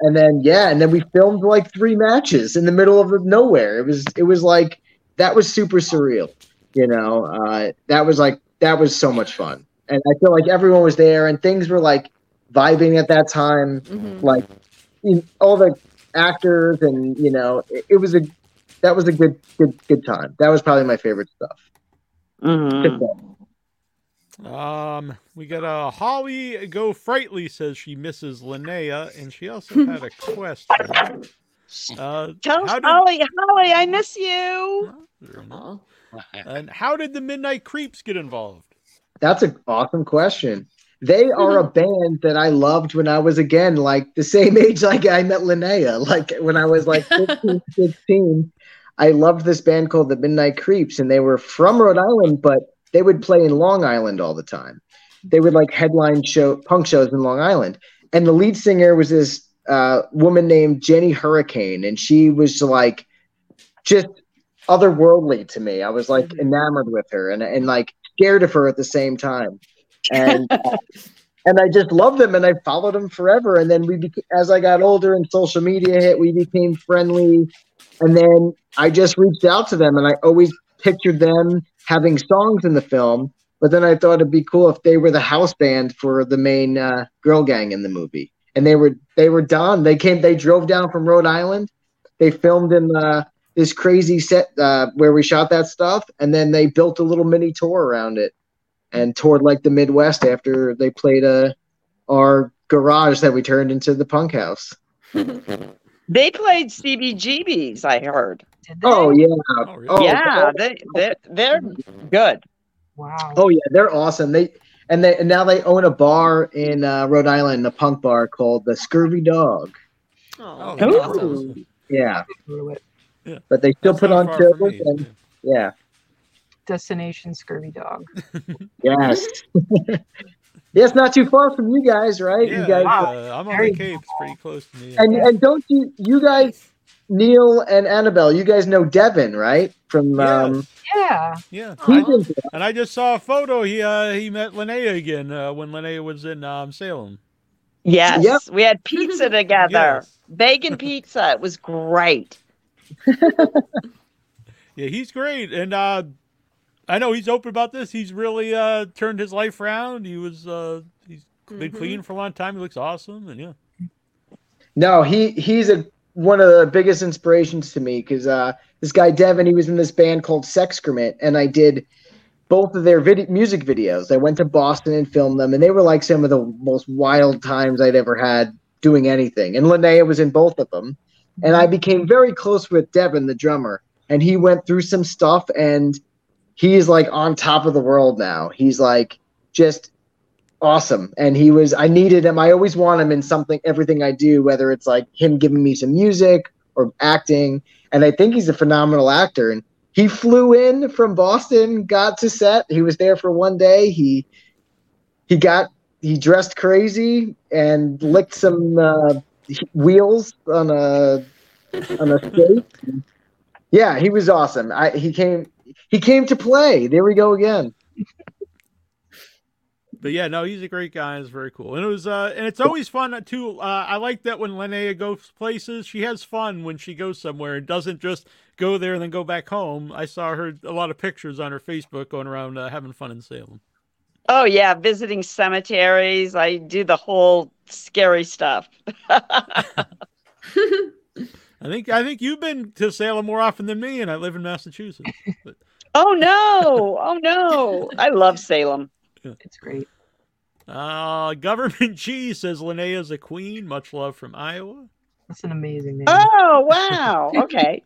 and then yeah, and then we filmed like three matches in the middle of nowhere. It was it was like that was super surreal. You know, uh, that was like that was so much fun, and I feel like everyone was there, and things were like vibing at that time Mhm. like you know, all the actors and you know it, it was a that was a good good good time that was probably my favorite stuff Mhm. Um, we got a uh, Holly Go Frightly says she misses Linnea, and she also had a question. Uh, Tell how did- Holly, Holly, I miss you. Very nice. And how did the Midnight Creeps get involved? that's an awesome question. They are a band that i loved when i was again like the same age like i met linnea like when i was like 15 16 i loved this band called the midnight creeps and they were from rhode island but they would play in long island all the time. They would like headline show punk shows in long island. And the lead singer was this uh, woman named jenny hurricane and she was like just otherworldly to me. I was like enamored with her and, and like scared of her at the same time. And uh, and i just loved them and i followed them forever. And then we beca- as i got older and social media hit we became friendly. And then i just reached out to them and i always pictured them having songs in the film. But then i thought it'd be cool if they were the house band for the main uh, girl gang in the movie. And they were they were done. They came they drove down from rhode island. They filmed in uh, this crazy set uh, where we shot that stuff and then they built a little mini tour around it and toured like the midwest after they played uh, our garage that we turned into the punk house They played CBGBs, I heard. Did they? oh yeah Oh, really? Oh, yeah, they, they're, they're good. Wow. oh yeah they're awesome they and they and now they own a bar in uh, rhode island a punk bar called the scurvy dog Aw, Oh, awesome. yeah Through it. but they still That's put on shows and yeah Destination Scurvy Dog. yes yeah it's not too far from you guys right Yeah, you guys Wow. uh, I'm on Very the Cape. It's pretty close to me. and and don't you you guys neil and annabelle you guys know devin right from um Yeah. yeah. he's I- and I just saw a photo. He uh, he met Linnea again uh, when Linnea was in um, Salem. Yes, Yep. we had pizza together. Yes. Bacon pizza. It was great. Yeah, he's great, and uh, I know he's open about this. He's really uh, turned his life around. He was uh, he's been Mhm. clean for a long time. He looks awesome, and yeah. No, he he's a one of the biggest inspirations to me because uh, this guy Devin, he was in this band called Sexcrement, and I did both of their vid- music videos. I went to Boston and filmed them, and they were like some of the most wild times I'd ever had doing anything. And Linnea was in both of them, and I became very close with Devin, the drummer, and he went through some stuff, and he's like on top of the world now. He's like just awesome. And he was i needed him. I always want him in something everything i do whether it's like him giving me some music or acting. And i think he's a phenomenal actor. And he flew in from boston got to set. He was there for one day. He he got he dressed crazy and licked some uh, wheels on a on a skate yeah he was awesome i he came he came to play there we go again But yeah, no, he's a great guy. It's very cool, and it was uh, and it's always fun too. Uh, I like that when Linnea goes places, she has fun when she goes somewhere and doesn't just go there and then go back home. I saw her a lot of pictures on her Facebook going around uh, having fun in Salem. Oh yeah, visiting cemeteries. I do the whole scary stuff. I think I think you've been to Salem more often than me, and I live in Massachusetts. But, Oh no! Oh no! I love Salem. It's great. uh, Government G says Linnea's a queen. Much love from Iowa. That's an amazing name. Oh wow! Okay.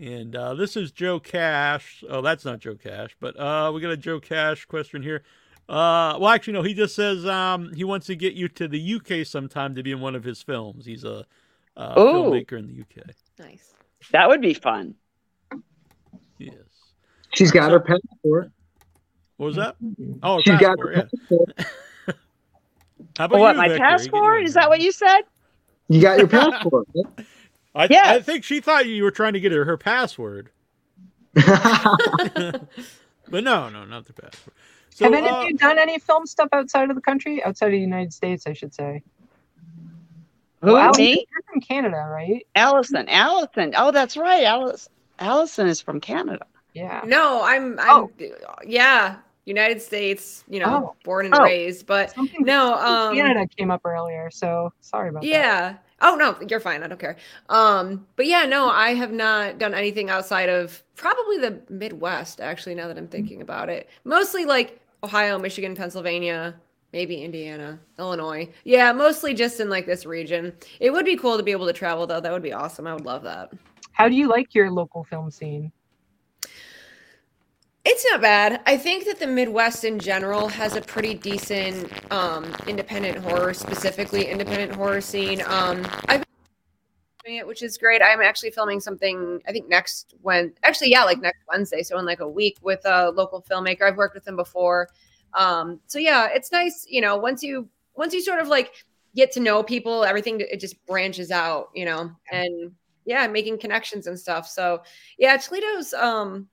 And uh, this is Joe Cash. Oh, that's not Joe Cash, but uh, we got a Joe Cash question here. Uh, well, actually, no. He just says um, he wants to get you to the UK sometime to be in one of his films. He's a, uh Oh. filmmaker in the UK. Nice. That would be fun. Yes. She's got her passport. What was that? Oh, She's got passport. her Yeah. passport. How about what? you, My Victor? Passport? Is that what you said? You got your passport. I, Yes. I think she thought you were trying to get her her password, but no, no, not the password. So, Have any uh, you done any film stuff outside of the country? Outside of the United States, I should say. Who? Well, Allison, Me? You're from Canada, right? Allison. Allison. Oh, that's right. Alice. Allison is from Canada. Yeah. No, I'm. I'm. Oh. Yeah, United States. You know, Oh. born and Oh. raised, but Something no. something Um, Canada came up earlier, so sorry about that. Yeah. Oh no, you're fine. I don't care. Um, but yeah, no, I have not done anything outside of probably the Midwest. Actually, now that I'm thinking about it, mostly like Ohio, Michigan, Pennsylvania, maybe Indiana, Illinois. Yeah, mostly just in like this region. It would be cool to be able to travel though. That would be awesome. I would love that. How do you like your local film scene? It's not bad. I think that the Midwest in general has a pretty decent um, independent horror, specifically independent horror scene. Um, I've been doing it, which is great. I'm actually filming something. I think next when actually yeah, like next Wednesday, so in like a week with a local filmmaker. I've worked with him before. Um, so yeah, it's nice. You know, once you once you sort of like get to know people, everything it just branches out. You know, and yeah, making connections and stuff. So yeah, Toledo's. Um,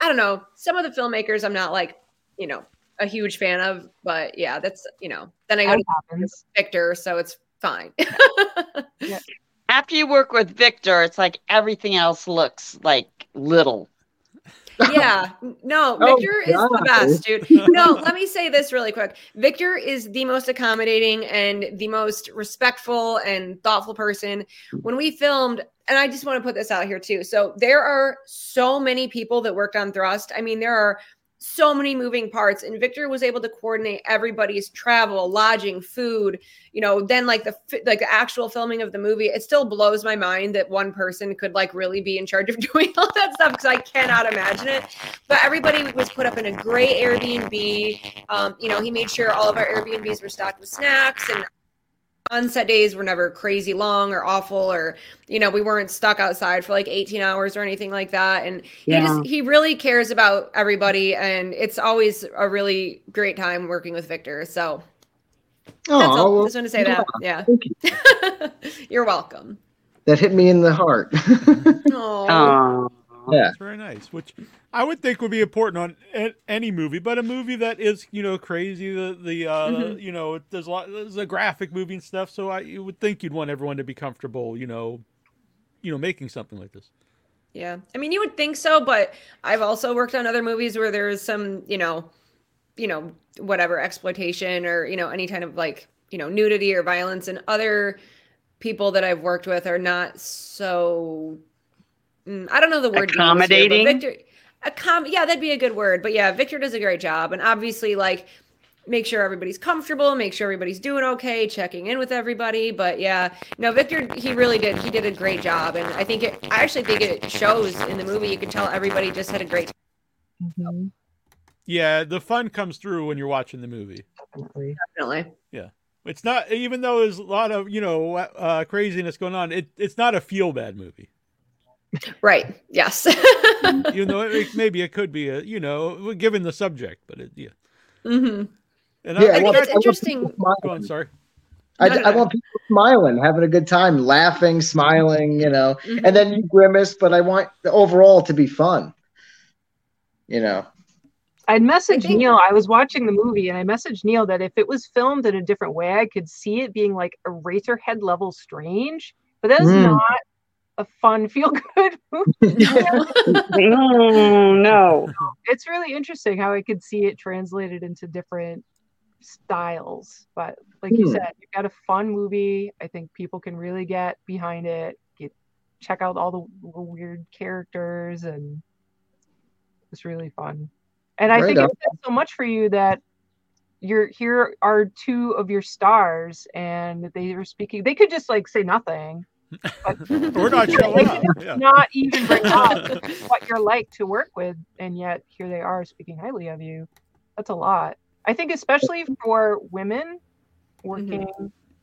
I don't know. Some of the filmmakers I'm not like, you know, a huge fan of, but yeah, that's you know. Then I go That to happens. Victor, so it's fine. After you work with Victor, it's like everything else looks like little. Yeah, no, Oh, Victor is the best, dude. No, let me say this really quick. Victor is the most accommodating and the most respectful and thoughtful person. When we filmed, and I just want to put this out here too. So there are so many people that worked on Thrust. I mean, there are so many moving parts and Victor was able to coordinate everybody's travel, lodging, food, you know, then like the like the actual filming of the movie. It still blows my mind that one person could like really be in charge of doing all that stuff because I cannot imagine it. But everybody was put up in a great Airbnb. Um, you know, he made sure all of our Airbnbs were stocked with snacks and onset days were never crazy long or awful or you know we weren't stuck outside for like 18 hours or anything like that and he just he really cares about everybody and it's always a really great time working with victor so that's Oh, all well, just want to say that yeah you. you're welcome That hit me in the heart. Oh. Yeah. That's very nice. Which I would think would be important on any movie, but a movie that is you know crazy. The the uh, Mhm. you know there's a lot there's a graphic movie and stuff. So I you would think you'd want everyone to be comfortable. You know, you know making something like this. Yeah. I mean, you would think so, but I've also worked on other movies where there's some, you know, you know, whatever exploitation or, you know, any kind of like, you know, nudity or violence and other people that I've worked with are not so mm, I don't know the word to use here, Accommodating? Victor accom- yeah, that'd be a good word. But yeah, Victor does a great job and obviously like make sure everybody's comfortable, make sure everybody's doing okay, checking in with everybody. But yeah, no, Victor, he really did. He did a great job, and I think it. I actually think it shows in the movie. You could tell everybody just had a great. Mhm, Yeah, the fun comes through when you're watching the movie. definitely. Definitely. It's not even though there's a lot of you know uh, craziness going on. It it's not a feel bad movie. Right. Yes. You know, it, maybe it could be a you know given the subject, but it, yeah. hmm And Yeah, I, I think I, it's interesting. people smiling. go on. Sorry. I, No, no, I want people smiling, having a good time, laughing, smiling, you know, Mhm. and then you grimace, but I want the overall to be fun. You know, I'd messaged think- Neil. I was watching the movie and I messaged Neil that if it was filmed in a different way, I could see it being like a Eraserhead level strange. But that is Mm. not a fun, feel good movie. Mm, no. It's really interesting how I could see it translated into different styles. But like you Hmm. said, you've got a fun movie. I think people can really get behind it. Get check out all the weird characters, and it's really fun. And I Right think on. it says so much for you that you're here are two of your stars, and they were speaking. They could just like say nothing, Or not show up. Yeah. not even bring up what you're like to work with, and yet here they are speaking highly of you. That's a lot. I think, especially for women working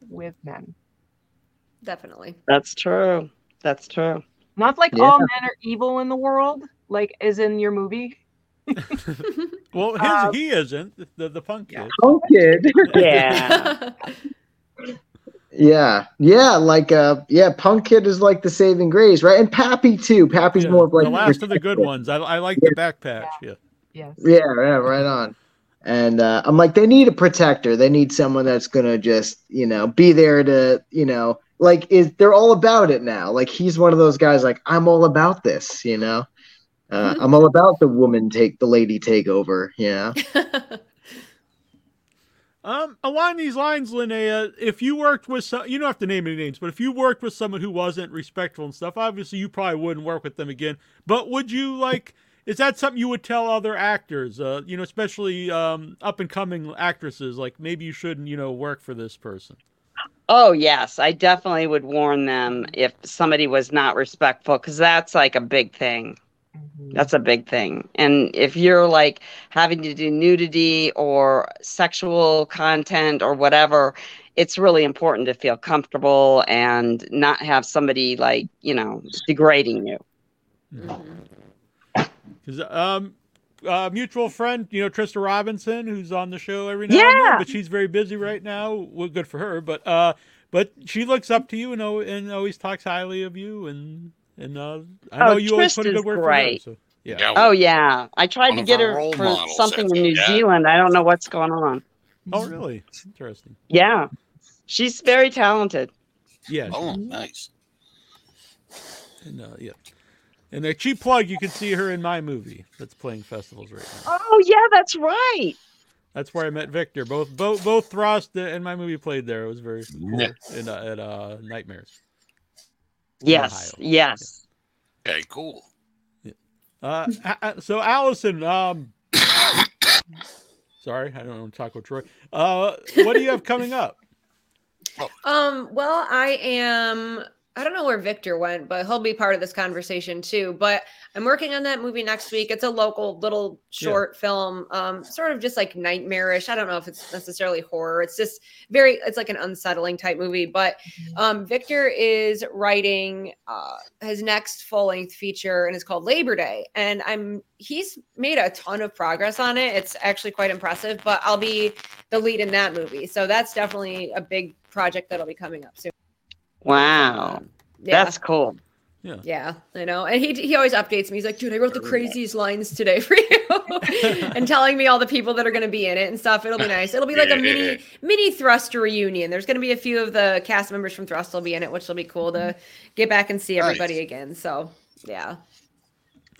with men. Definitely. That's true. That's true. Not like Yeah. all men are evil in the world, like as in your movie. Well, his Um, he isn't the the punk kid. Punk kid. Yeah. Yeah, yeah, like uh, yeah, Punk Kid is like the saving grace, right? And Pappy too. Pappy's Yeah, more of like the last of the good ones. I, I like the back patch. Yeah. Yes. Yeah, yeah, right on. And uh, I'm like, they need a protector. They need someone that's gonna just, you know, be there to, you know, like is they're all about it now. Like he's one of those guys. Like I'm all about this, you know. Uh, I'm all about the woman take the lady take over, you know. Um, along these lines, Linnea, if you worked with some, you don't have to name any names, but if you worked with someone who wasn't respectful and stuff, obviously you probably wouldn't work with them again. But would you like? Is that something you would tell other actors? Uh, you know, especially um, up and coming actresses, like maybe you shouldn't, you know, work for this person. Oh yes, I definitely would warn them if somebody was not respectful because that's like a big thing. Mhm. That's a big thing. And if you're like having to do nudity or sexual content or whatever, it's really important to feel comfortable and not have somebody like, you know, degrading you. Because um, uh, mutual friend, you know, Trista Robinson, who's on the show every now and then, but she's very busy right now. Well, good for her. But uh, but she looks up to you and al- and always talks highly of you, and and uh, I know Oh, you always put a Trista's good word great. for her. So yeah. Yeah, Oh yeah. I tried One to get her for models, something in New yeah. Zealand. I don't know what's going on. Oh really? Interesting. Yeah. She's very talented. Yeah. Oh, nice. And, uh, yeah. And a cheap plug, you can see her in my movie that's playing festivals right now. Oh yeah, that's right. That's where I met Victor. Both both both Thrust and my movie played there. It was very cool. Yeah. In, uh, at uh, Nightmares. Yes. Ohio. Yes. Okay, cool. Uh, a- a- so Allison, um, sorry, I don't want to talk with Troy. Uh, what do you have coming up? Um, well, I am I don't know where Victor went, but he'll be part of this conversation too. But I'm working on that movie next week. It's a local little short film, um, sort of just like nightmarish. I don't know if it's necessarily horror. It's just very, it's like an unsettling type movie. But um, Victor is writing uh, his next full length feature, and it's called Labor Day. And I'm he's made a ton of progress on it. It's actually quite impressive. But I'll be the lead in that movie, so that's definitely a big project that'll be coming up soon. Wow. Yeah. That's cool. Yeah, Yeah, I know. And he he always updates me. He's like, dude, I wrote the craziest lines today for you. and telling me all the people that are gonna be in it and stuff. It'll be nice. It'll be like a mini mini Thrust reunion. There's gonna be a few of the cast members from Thrust will be in it, which will be cool to get back and see everybody Nice. again. So yeah.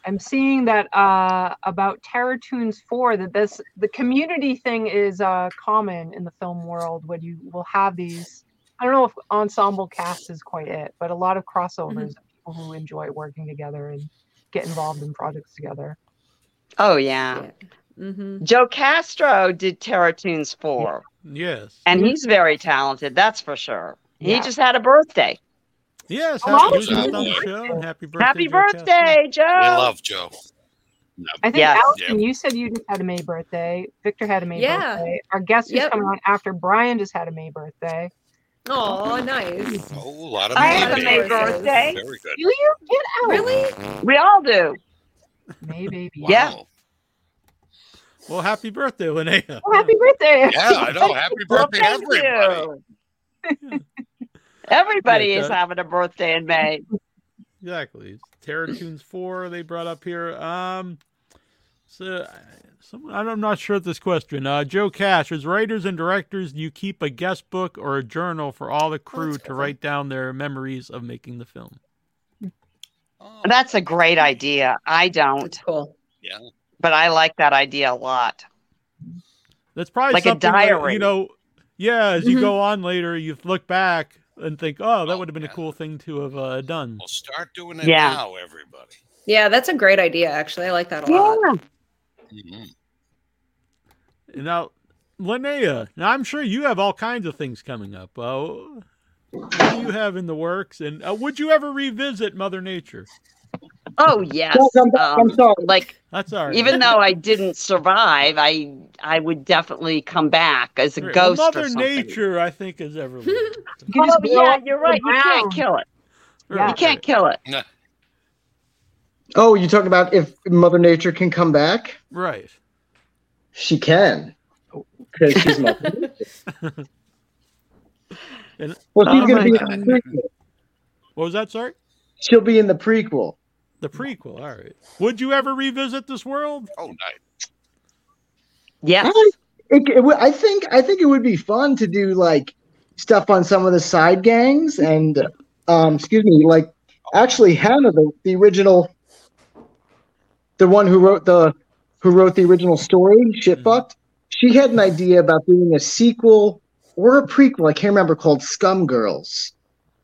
I'm seeing that uh, about Terror Toons 4 that this the community thing is uh, common in the film world when you will have these. I don't know if ensemble cast is quite it, but a lot of crossovers of people who enjoy working together and get involved in projects together. Oh yeah. Mm-hmm. Joe Castro did Terror Toons 4, Yes. and he's very talented, that's for sure. He just had a birthday. Yes. Oh, Happy, he was happy just on the birthday. happy birthday. Joe Castro. birthday, Joe! We love Joe. I think Yes. Allison, you said you just had a May birthday. Victor had a May Yeah. birthday. Our guest who's Yep. coming on after Bryan just had a May birthday. Oh, nice. Oh, a lot of I May have a May birthday. Very good. Do you get out? Really? We all do. May baby. Yeah. Well, happy birthday, Linnea. Oh, happy birthday! Yeah, I know. Happy Well, birthday, thank everybody. you. Everybody Yeah, is that- having a birthday in May. Exactly. Terror Toons 4 they brought up here. Um so someone I'm not sure of this question. Uh Joe Cash, as writers and directors, do you keep a guest book or a journal for all the crew that's to cool. write down their memories of making the film? Oh, That's a great idea. I don't, That's cool. yeah. but I like that idea a lot. That's probably Like a something that, diary. you know. Yeah, as you Mhm. go on later, you look back and think, "Oh, that Oh, would have been a cool thing to have uh, done." Well, start doing it Yeah. now, everybody. Yeah, that's a great idea. Actually, I like that a lot. Mhm. And now, Linnea, now I'm sure you have all kinds of things coming up. Uh, what do you have in the works? And uh, would you ever revisit Mother Nature? Oh yes. Yes, I'm, I'm Um, sorry. like That's all right. even though I didn't survive, I I would definitely come back as a Well, ghost Mother or something. Nature, I think, is ever. You Oh yeah, you're right. You can't kill it. Yeah. You can't kill it. Nah, oh, you talking about if Mother Nature can come back? Right. She can, because she's Mother Nature. And- well, she's Oh gonna my be in the prequel. What was that? Sorry. She'll be in the prequel. The prequel. All right. Would you ever revisit this world? Oh, nice. Yes. It, it, I think I think it would be fun to do like stuff on some of the side gangs and um excuse me like actually Hannah the, the original the one who wrote the who wrote the original story shit fucked she had an idea about doing a sequel or a prequel I can't remember called Scum Girls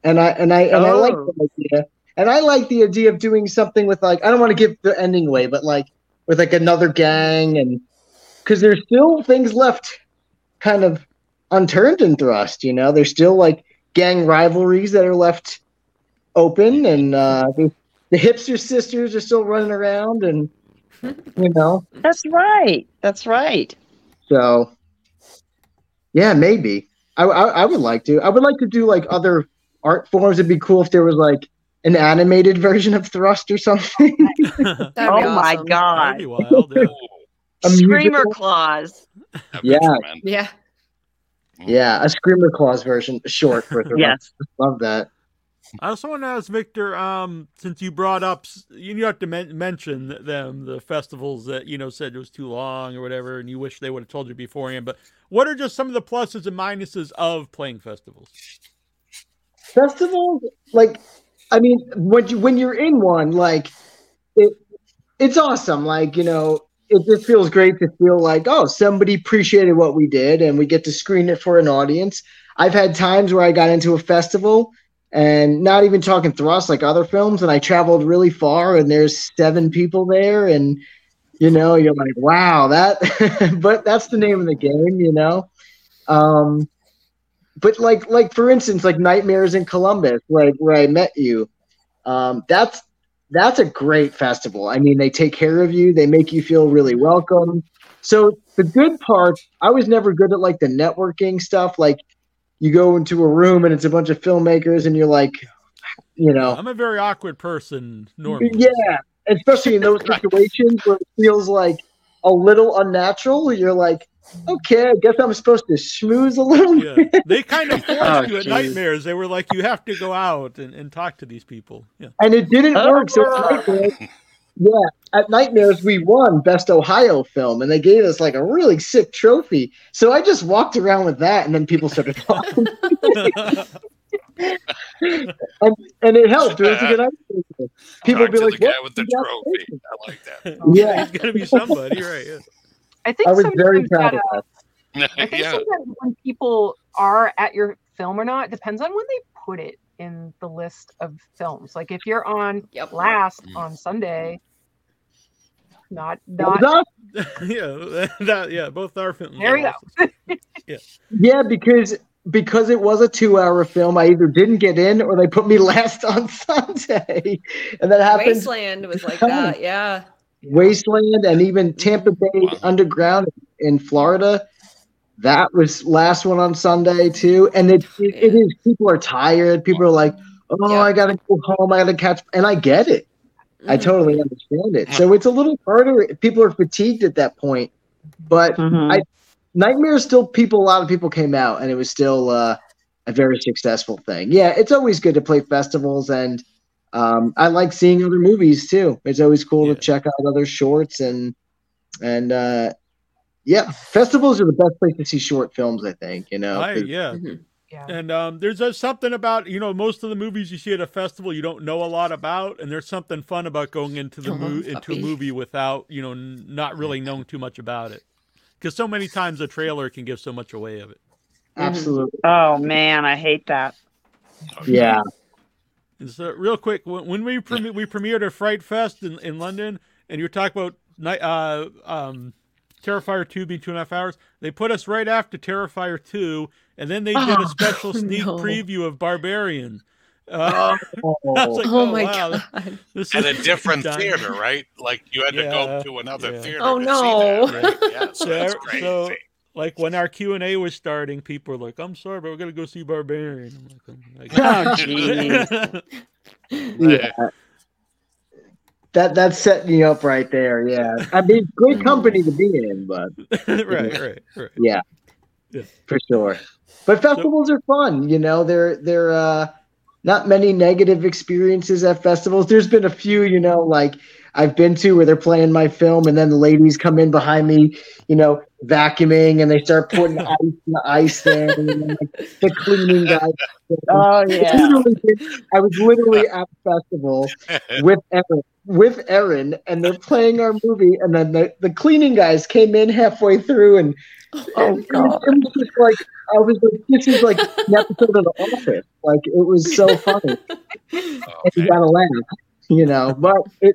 and I and I and I like Oh. the idea and I like the idea of doing something with like I don't want to give the ending away but like with like another gang and because there's still things left kind of unturned in Thrust. You know, there's still like gang rivalries that are left open, and uh, the, the hipster sisters are still running around, and you know, That's right. That's right. so yeah, maybe I, I I would like to. I would like to do like other art forms. It'd be cool if there was like an animated version of Thrust or something. That'd That'd oh my. God. be wild. Yeah. A Screamer musical- claws. Yeah. Yeah. yeah, a Screamer Claws version, short for Thrust. Yes. Love that. I also want to ask Victor, um, since you brought up, you have to men- mention them, the festivals that you know said it was too long or whatever, and you wish they would have told you beforehand. But what are just some of the pluses and minuses of playing festivals? festivals like i mean when you when you're in one like it it's awesome like you know it just feels great to feel like oh somebody appreciated what we did and we get to screen it for an audience i've had times where i got into a festival and not even talking thrust like other films and i traveled really far and there's seven people there and you know you're like wow that but that's the name of the game you know? Um but like like for instance like nightmares in columbus like where i met you um that's that's a great festival. I mean they take care of you they make you feel really welcome. So the good part i was never good at like the networking stuff like you go into a room and it's a bunch of filmmakers and you're like you know I'm a very awkward person normally. yeah especially in those situations where it feels like a little unnatural you're like okay i guess i'm supposed to schmooze a little Yeah, they kind of forced Oh, you at geez. nightmares. They were like, you have to go out and, and talk to these people. Yeah, and it didn't Oh. work. So at Nightmares, yeah, at Nightmares we won Best Ohio Film, and they gave us like a really sick trophy. So I just walked around with that, and then people started talking, and, and it helped. It was a good icebreaker. People Talk be like, the guy "What? with the You trophy. I like that. Yeah. it's gonna be somebody, right? Yeah. I think I was very sometimes proud that, of uh, that. I think yeah. sometimes when people are at your film or not depends on when they put it in the list of films. Like if you're on Yep. last Mm. on Sunday, not not was us. yeah, that, yeah, both our films. There we go. awesome. Yeah, because because it was a two-hour film, I either didn't get in or they put me last on Sunday, and that happened. Wasteland was like that. Yeah. Wasteland and even Tampa Bay Wow. Underground in Florida. That was last one on Sunday too. And it, it, it is people are tired. People are like, oh, Yeah. I gotta go home. I gotta catch. And I get it. I Mhm. totally understand it. So it's a little harder. People are fatigued at that point. But Mhm. I- Nightmares still people. A lot of people came out, and it was still uh, a very successful thing. Yeah, it's always good to play festivals, and um, I like seeing other movies too. It's always cool Yeah. to check out other shorts and and uh, yeah, festivals are the best place to see short films. I think you know. I, 'cause- yeah. Mhm. yeah. And um, there's just something about you know most of the movies you see at a festival you don't know a lot about, and there's something fun about going into the Oh, mo- into a movie without you know n- not really knowing too much about it. because so many times a trailer can give so much away of it. Absolutely. Oh man, I hate that. Yeah. And so, real quick, when, when we premi- we premiered at Fright Fest in, in London, and you were talking about night, uh, um, Terrifier two being two and a half hours, they put us right after Terrifier two, and then they did a special sneak no. preview of Barbarian. Uh, Oh, like, Oh, oh, my wow, god. this At a different done. theater, right? Like you had to go to another yeah. theater. Oh, to no. See that, right? Yeah, so that's So- crazy. so- Like when our Q and A was starting, people were like, "I'm sorry, but we're gonna go see Barbarian." I'm like, Oh, "I'm jeez. yeah. That that's setting you up right there. Yeah. I mean, great company to be in, but right, right, right. yeah, Yeah. for sure. But festivals are fun. You know, they're they're uh, not many negative experiences at festivals. There's been a few, you know, like I've been to where they're playing my film, and then the ladies come in behind me, you know, vacuuming, and they start putting ice in the ice thing, and like, the cleaning guy. Oh yeah. I was literally at the festival with Erin, with Erin, and they're playing our movie, and then the, the cleaning guys came in halfway through, and Oh it god. was, it was just like I was like, this is like an episode of The Office. Like it was so funny, and you gotta laugh, you know. But it,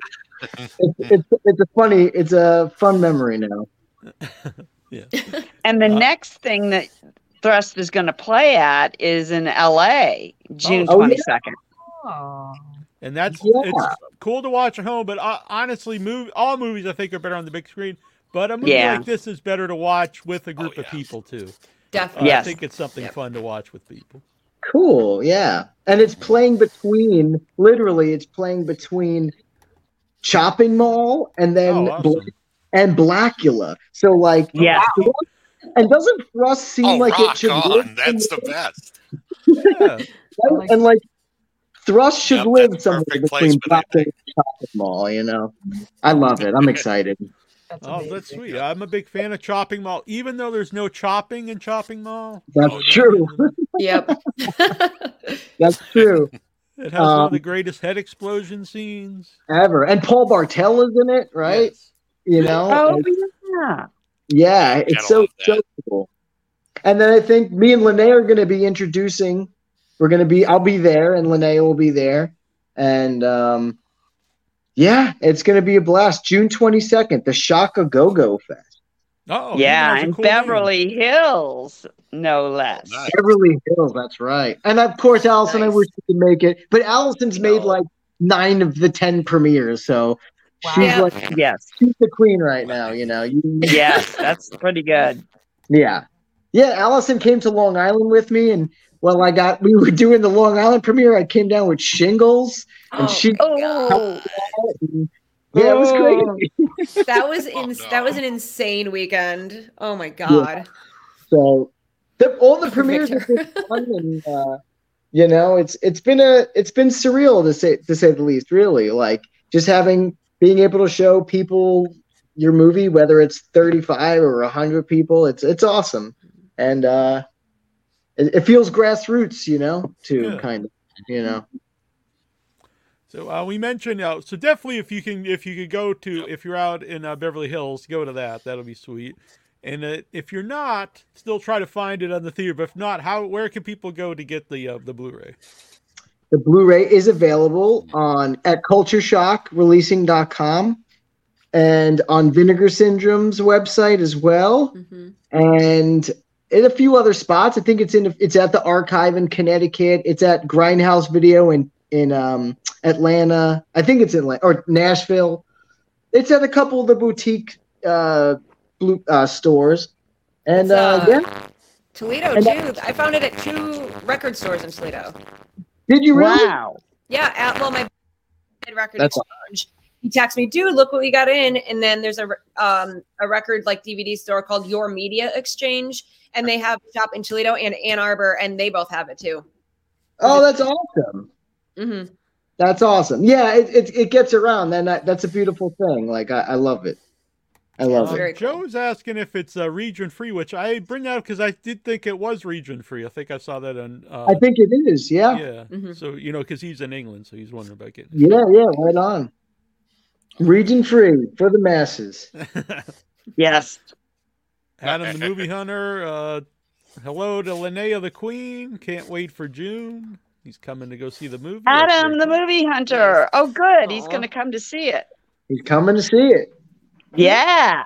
it's it's it's a funny, it's a fun memory now. Yeah. And the Uh, next thing that Thrust is going to play at is in L.A. June Oh, yeah. twenty second. Oh. and that's Yeah. it's cool to watch at home. But uh, honestly, move all movies I think are better on the big screen. But a movie Yeah. like this is better to watch with a group Oh, of people too. Uh, Definitely. Yes. I think it's something Yep. fun to watch with people. Cool, yeah. And it's playing between literally it's playing between Chopping Mall and then Oh, awesome. Bla- and Blackula. So like Yeah. and doesn't Thrust seem Oh, like it rock should on! live That's the best. Yeah. right? and like Thrust should Yep, live somewhere between placement, I Blackula and Chopping Mall, you know. I love it. I'm excited. That's Oh, amazing. that's sweet. I'm a big fan of Chopping Mall, even though there's no chopping in Chopping Mall. That's Oh, true. Yep. That's true. It has one of Um, the greatest head explosion scenes. Ever. And Paul Bartel is in it, right? Yes. You know? Oh And- yeah. Yeah, it's so so cool. And then I think me and Lene are going to be introducing. We're going to be. I'll be there, and Lene will be there, and um, yeah, it's going to be a blast. June twenty second, the Shaka Go Go Fest, Oh, yeah, in in Beverly Hills, no less. Nice. Beverly Hills. That's right. And of course, Allison, I wish you could make it, but Allison's made like nine of the ten premieres, so Wow. she's Yeah. like Yes, she's the queen right now. You know, you, yes, that's pretty good. Yeah. Yeah, Allison came to Long Island with me and well I got we were doing the Long Island premiere. I came down with shingles and Oh, she Oh, and- Yeah, it was Oh. crazy. that was Oh, in, no. that was an insane weekend. Oh my god. So the, all the premieres have Victor. been fun and uh, you know, it's it's been a it's been surreal to say to say the least, really. Like just having being able to show people your movie, whether it's 35 or 100 people, it's it's awesome. And uh it, it feels grassroots, you know, too Yeah. kind of, you know. So uh, we mentioned, uh, so definitely if you can, if you could go to, if you're out in uh, Beverly Hills, go to that. That'll be sweet. And uh, if you're not, still try to find it on the theater. But if not, how, where can people go to get the uh, the Blu-ray? The Blu-ray is available on at cultureshock.releasing.com and on Vinegar Syndrome's website as well, Mhm. and in a few other spots. I think it's in it's at the archive in Connecticut. It's at Grindhouse Video in in um, Atlanta. I think it's in or Nashville. It's at a couple of the boutique uh, blue uh, stores, and uh, uh, yeah. Toledo And too. I found it at two record stores in Toledo. Did you really? wow. Yeah, at well, my record That's exchange. He texted me, dude, look what we got in. And then there's a um a record like DVD store called Your Media Exchange, and they have a shop in Toledo and Ann Arbor, and they both have it too. Oh, that's awesome. hmm That's awesome. Yeah, it, it, it gets around. Then that, that's a beautiful thing. Like I, I love it. I love it. very cool. Joe's asking if it's uh, region free, which I bring that up because I did think it was region free. I think I saw that on. Uh, I think it is. Yeah. yeah. Mhm. So you know, because he's in England, so he's wondering about getting. Yeah. Yeah. Right on. Region free for the masses. Yes. Adam the Movie Hunter. Uh, hello to Linnea the Queen. Can't wait for June. He's coming to go see the movie. Adam, the movie hunter. Oh, good. He's going to come to see it. He's coming to see it. Yeah.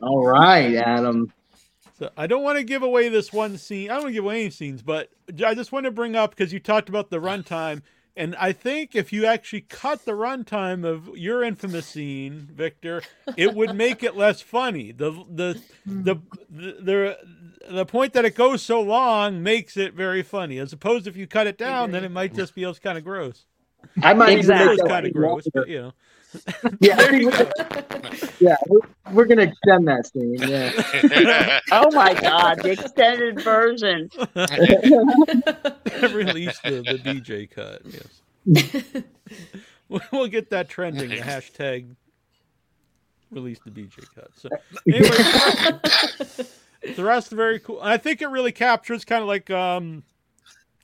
All right, Adam. So I don't want to give away this one scene. I don't want to give away any scenes, but I just want to bring up because you talked about the runtime, and I think if you actually cut the runtime of your infamous scene, Victor, it would make it less funny. The the the the the, the point that it goes so long makes it very funny, as opposed if you cut it down, then it might just be kind of gross. I might Exactly. even It's make that kind of gross, but you know. Yeah, There you go. we're, yeah, we're, we're gonna extend that scene. Yeah. Oh, my God. The extended version. Release the, the DJ cut. Yes. We'll- we'll get that trending. The hashtag release the DJ cut. So anyway, the rest are very cool. I think it really captures kind of like um,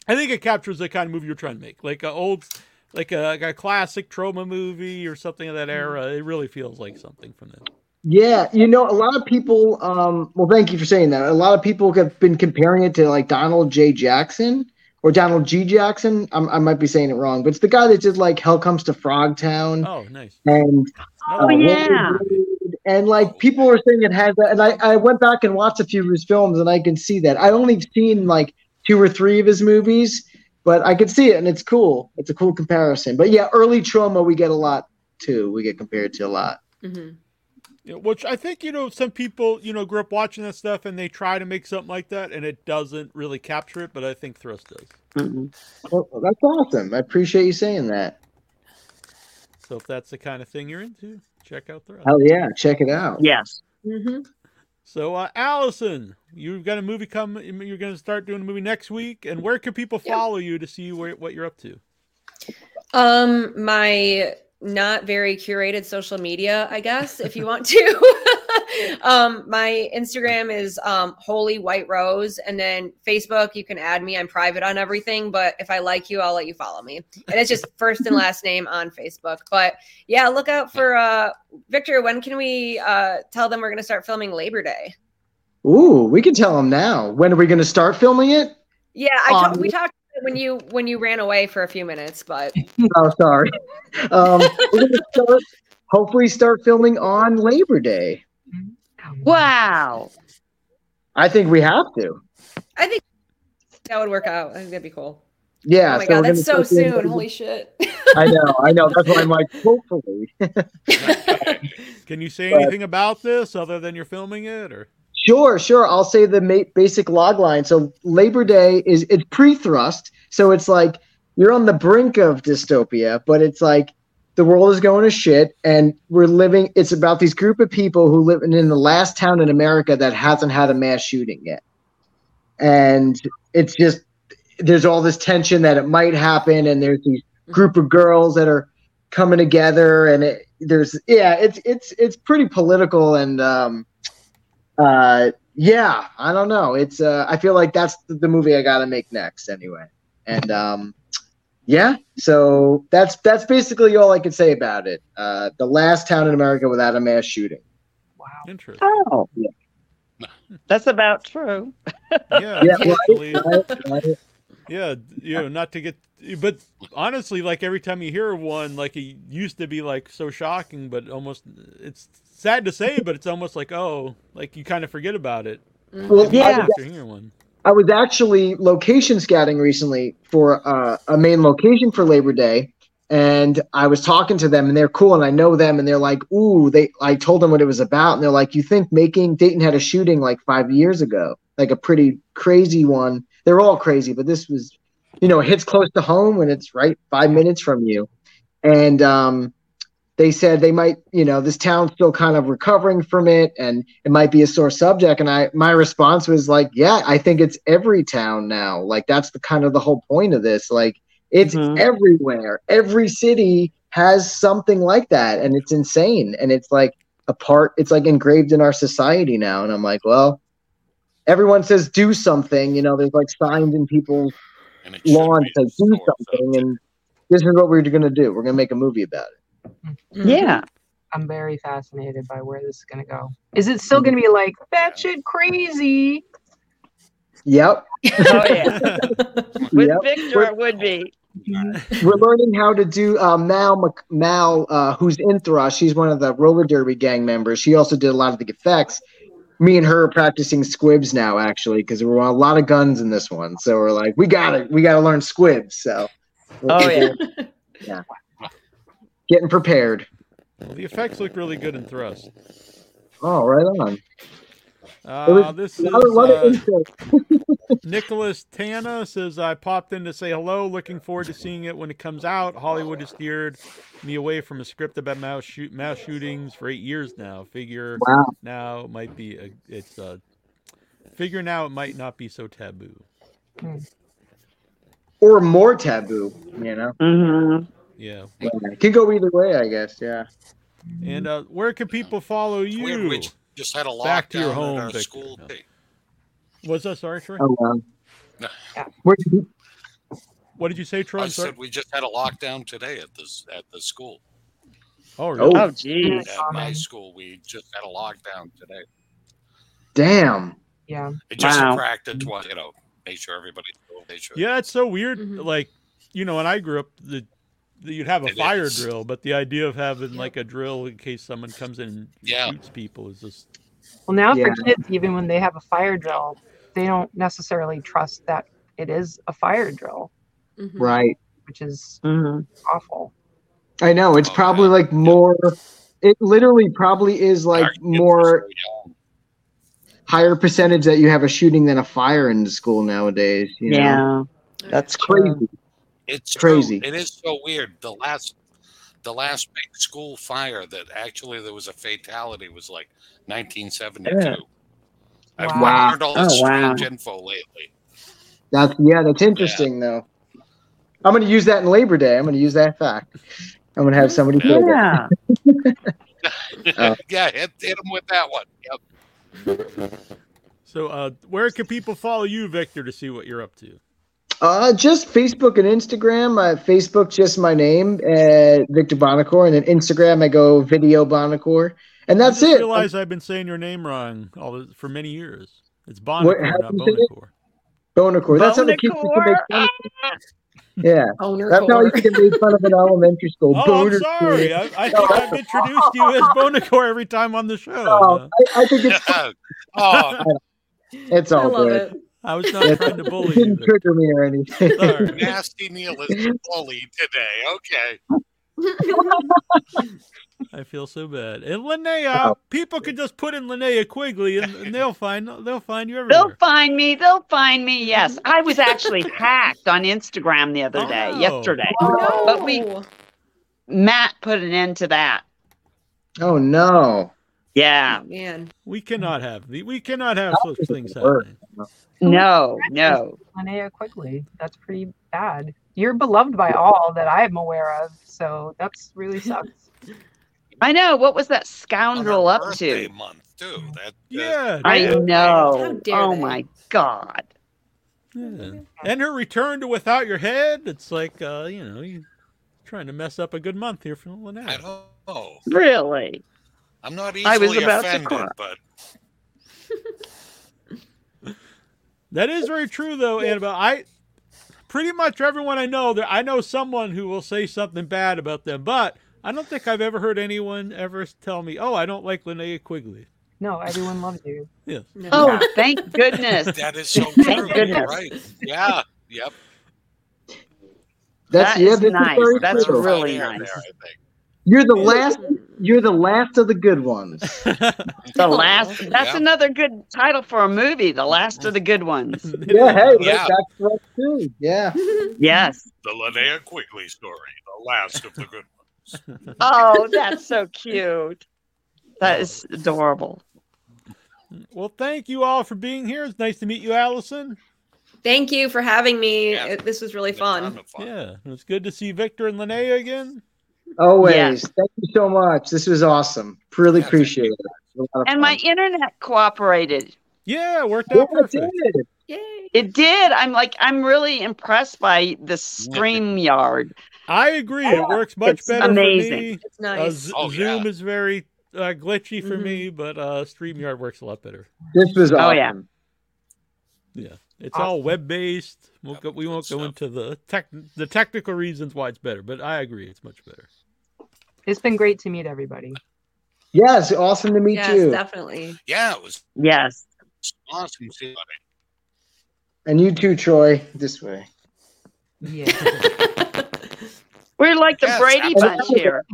I think it captures the kind of movie you're trying to make, like a old, like a, like a classic Troma movie or something of that era. It really feels like something from that. Yeah, you know, a lot of people. Um, well, thank you for saying that. A lot of people have been comparing it to like Donald J. Jackson or Donald G. Jackson. I'm, I might be saying it wrong, but it's the guy that did like Hell Comes to Frogtown Oh, nice. and Oh, uh, yeah. And like people are saying it has that. And I, I went back and watched a few of his films, and I can see that. I only seen like two or three of his movies, but I could see it, and it's cool. It's a cool comparison. But yeah, early Troma we get a lot too. We get compared to a lot. Mhm. Yeah, which I think you know some people you know grew up watching that stuff and they try to make something like that and it doesn't really capture it, but I think Thrust does. Mhm. Well, that's awesome. I appreciate you saying that. So if that's the kind of thing you're into, check out Thrust. Hell yeah, check it out. Yes. Mhm. So uh, Allison, you've got a movie come. You're going to start doing a movie next week, and where can people Yeah. follow you to see where, what you're up to? Um, my not very curated social media, I guess, if you want to. um, my Instagram is um holy white rose, and then Facebook, you can add me. I'm private on everything, but if I like you, I'll let you follow me. And it's just first and last name on Facebook. But yeah, look out for uh Victor. When can we uh tell them we're gonna start filming Labor Day? Ooh, we can tell them now. When are we going to start filming it? Yeah, I Um, ta- we talked when you when you ran away for a few minutes, but Oh, sorry. Um, we're going to start, hopefully start filming on Labor Day. Wow. I think we have to. I think that would work out. I think that'd be cool. Yeah. oh my so god, that's so gonna soon. Holy shit. I know, I know. That's why I'm like, hopefully. Can you say But- anything about this other than you're filming it, or Sure, sure. I'll say the ma- basic log line. So Labor Day is it's pre-thrust, so it's like you're on the brink of dystopia, but it's like the world is going to shit, and we're living. It's about these group of people who live in, in the last town in America that hasn't had a mass shooting yet, and it's just there's all this tension that it might happen, and there's these group of girls that are coming together, and it, there's yeah, it's it's it's pretty political and. um uh yeah i don't know it's uh i feel like that's the, movie i gotta make next anyway and um yeah so that's that's basically all i can say about it uh the last town in america without a mass shooting Wow. interesting? Oh. That's about true. Yeah, Yeah, actually, Right, right. yeah, you know, not to get, but honestly, like every time you hear one, like it used to be like so shocking, but almost it's sad to say, but it's almost like oh, like you kind of forget about it well Yeah. After hearing one. I was actually location scouting recently for uh, a main location for labor day and i was talking to them and they're cool and i know them and they're like ooh they i told them what it was about and they're like you think making dayton had a shooting like five years ago like a pretty crazy one? They're all crazy but this was you know it hits close to home when it's right five minutes from you. And um they said they might you know this town's still kind of recovering from it and it might be a sore subject. And i my response was like yeah i think it's every town now. Like that's the kind of the whole point of this. Like it's Mhm. everywhere. Every city has something like that and it's insane. And it's like a part it's like engraved in our society now. And i'm like well everyone says do something you know there's like signs in people's And it should lawns be that do sore something. and this is what we're going to do. We're going to make a movie about it Mm-hmm. Yeah. I'm very fascinated by where this is gonna go. Is it still gonna be like batshit crazy? Yep. Oh yeah. With Yep. Victor, it would be. We're learning how to do uh, Mal Mc- Mal, uh, who's in Thrust. She's one of the roller derby gang members. She also did a lot of the effects. Me and her are practicing squibs now, actually, because there were a lot of guns in this one. So we're like, we got it. We got to learn squibs. So, Oh yeah. yeah. Getting prepared. the effects look really good in Thrust. Oh, right on. Uh, was this is lot of, lot of uh. Nicholas Tana says I popped in to say hello. Looking forward to seeing it when it comes out. Hollywood has steered me away from a script about mass shoot mass shootings for eight years now. Figure Wow. now it might be a, it's a figure now it might not be so taboo. Or more taboo, you know. hmm Yeah. It could go either way, I guess. Yeah. And uh, where can people follow you? We just had a lockdown Back to your at home, our Victor. school. No. Was that sorry, Troy? Oh, wow. Yeah. What did you say, Troy? I sorry. said we just had a lockdown today at this at the school. Oh, really? Oh geez. At my school, we just had a lockdown today. damn. Yeah. It just Wow. a practice, you know, make sure everybody make sure. Yeah, it's so weird. Mhm. Like, you know, when I grew up, the, the you'd have a It fire is. drill, but the idea of having like a drill in case someone comes in and Yeah. shoots people is just Well, now Yeah. for kids, even when they have a fire drill, they don't necessarily trust that it is a fire drill, Mhm. Right. which is hmm awful. I know. It's Oh, probably yeah. like more. It literally probably is like Our more higher percentage that you have a shooting than a fire in the school nowadays. You know? Yeah. That's true. crazy. It's Crazy. True. It is so weird. The last, the last big school fire that actually there was a fatality was like 1972. Yeah. I've Wow. learned all this Oh, wow. strange info lately. That's yeah. That's interesting though. I'm going to use that in Labor Day. I'm going to use that fact. I'm going to have somebody say. Yeah. Oh. yeah, hit, hit them with that one. Yep. so. Uh, where can people follow you, Victor, to see what you're up to? Uh, just Facebook and Instagram. Uh, Facebook, just my name, uh, Victor Bonacore, and then Instagram, I go Video Bonacore, and that's it. I just it. realize I've been saying your name wrong all this, for many years. It's What- Bonacore, how not do you it? Bonacore. Bonacore. That's how the kids used make fun of Yeah, Owner that's how you can make fun of in elementary school. Oh, I'm Bonacore. sorry. I, I think I've introduced you as Bonacore every time on the show. Oh, I, I think it's oh, it's I all love good. it. I was not trying to It bully you. didn't Victor. trigger me or anything. Sorry. nasty Neil is bullied today. Okay. I feel so bad. And Linnea, oh. people could just put in Linnea Quigley, and, and they'll find they'll find you everywhere. They'll find me. They'll find me. Yes, I was actually hacked on Instagram the other day. Oh. Yesterday, Oh, But we- Matt put an end to that. oh no! Yeah. man. We cannot have the we cannot have such things Work. Happening. No. No. Linnea Quigley. That's pretty bad. You're beloved by all that I am aware of, so that's really sucks. I know. What was that scoundrel up birthday to? month too. That, that Yeah, I yeah. Know. Oh they. my god. yeah. And her return to without your head. It's like uh, you know, you trying to mess up a good month here for I Linnea. don't know. Really? I'm not I was easily about to offended, cry. but That is very true, though, Annabelle. I pretty much everyone I know that I know someone who will say something bad about them, but I don't think I've ever heard anyone ever tell me, "Oh, I don't like Linnea Quigley." No, everyone loves you. Yes. No. Oh, thank goodness. that is so Thank true. goodness. Right. Yeah. Yep. That's That yeah. is nice. That's really nice. there, I think. You're the last. You're the last of the good ones. The last. That's Yeah. another good title for a movie. The last of the good ones. Yeah, hey, Yeah. that's right too. Yeah. Yes. The Linnea Quigley story, the last of the good ones. Oh, that's so cute. That is adorable. well, thank you all for being here. It's nice to meet you, Allison. Thank you for having me. Yeah. This was really It's a ton fun. fun. Yeah, it was good to see Victor and Linnea again. Always. Yes. Thank you so much. This was awesome. Really Yeah, appreciate it. It was a lot of And my internet cooperated. Yeah, it worked Yeah, out it did. Yay. It did. I'm like, I'm really impressed by the StreamYard. I agree. It works much It's better amazing. for me. It's Uh, nice. Z- Oh, Zoom yeah. is very uh, glitchy for Mhm. me, but uh, StreamYard works a lot better. This was Oh, yeah. Yeah, it's all web based. We'll go, we Good won't go stuff. into the tech the technical reasons why it's better, but I agree it's much better. It's been great to meet everybody. Yes, awesome to meet yes, you. definitely. Yeah, it was Yes. awesome. to see And you too, Troy. This way. Yeah. We're like the Yes, Brady absolutely. Bunch here.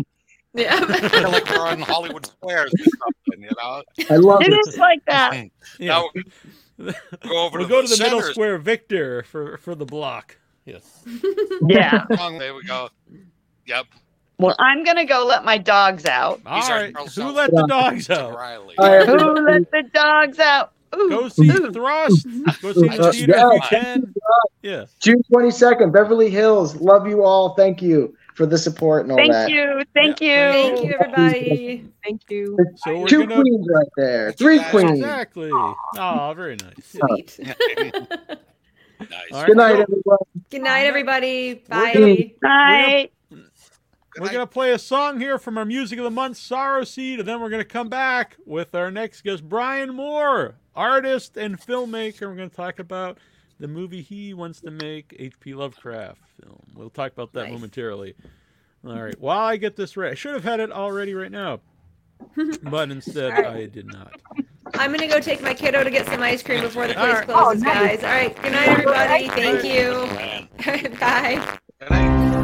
yeah. Kinda like we're on Hollywood Squares or something, you know. I love It it. is like that. Yeah, Now go over we'll to go the, to the middle square, Victor, for for the block. Yes. Yeah. There we go. Yep. Well, I'm going to go let my dogs out. All These right. Who Soule. let the dogs out? Riley. All right. Who let the dogs out? Ooh, Go see ooh. Thrust. Go see the Uh, theater if you yeah. can. Yeah. June 22nd, Beverly Hills. Love you all. Thank you for the support and all Thank that. you. Thank you. Thank you, everybody. Thank you. So we're Two gonna queens right there. Three guys- queens. exactly. Oh, very nice. Sweet. nice. Good night, so everyone. Good night, everybody. We're Bye. Bye. Good We're night. gonna play a song here from our music of the month, Sorrow Seed, and then we're gonna come back with our next guest, Bryan Moore, artist and filmmaker. We're gonna talk about the movie he wants to make, H.P. Lovecraft film. We'll talk about that Nice. momentarily. All right. While I get this right, I should have had it already right now, but instead All right. I did not. I'm gonna go take my kiddo to get some ice cream before the place right. closes, Oh, nice. guys. All right. Good night, everybody. Thank you. Bye. Good night.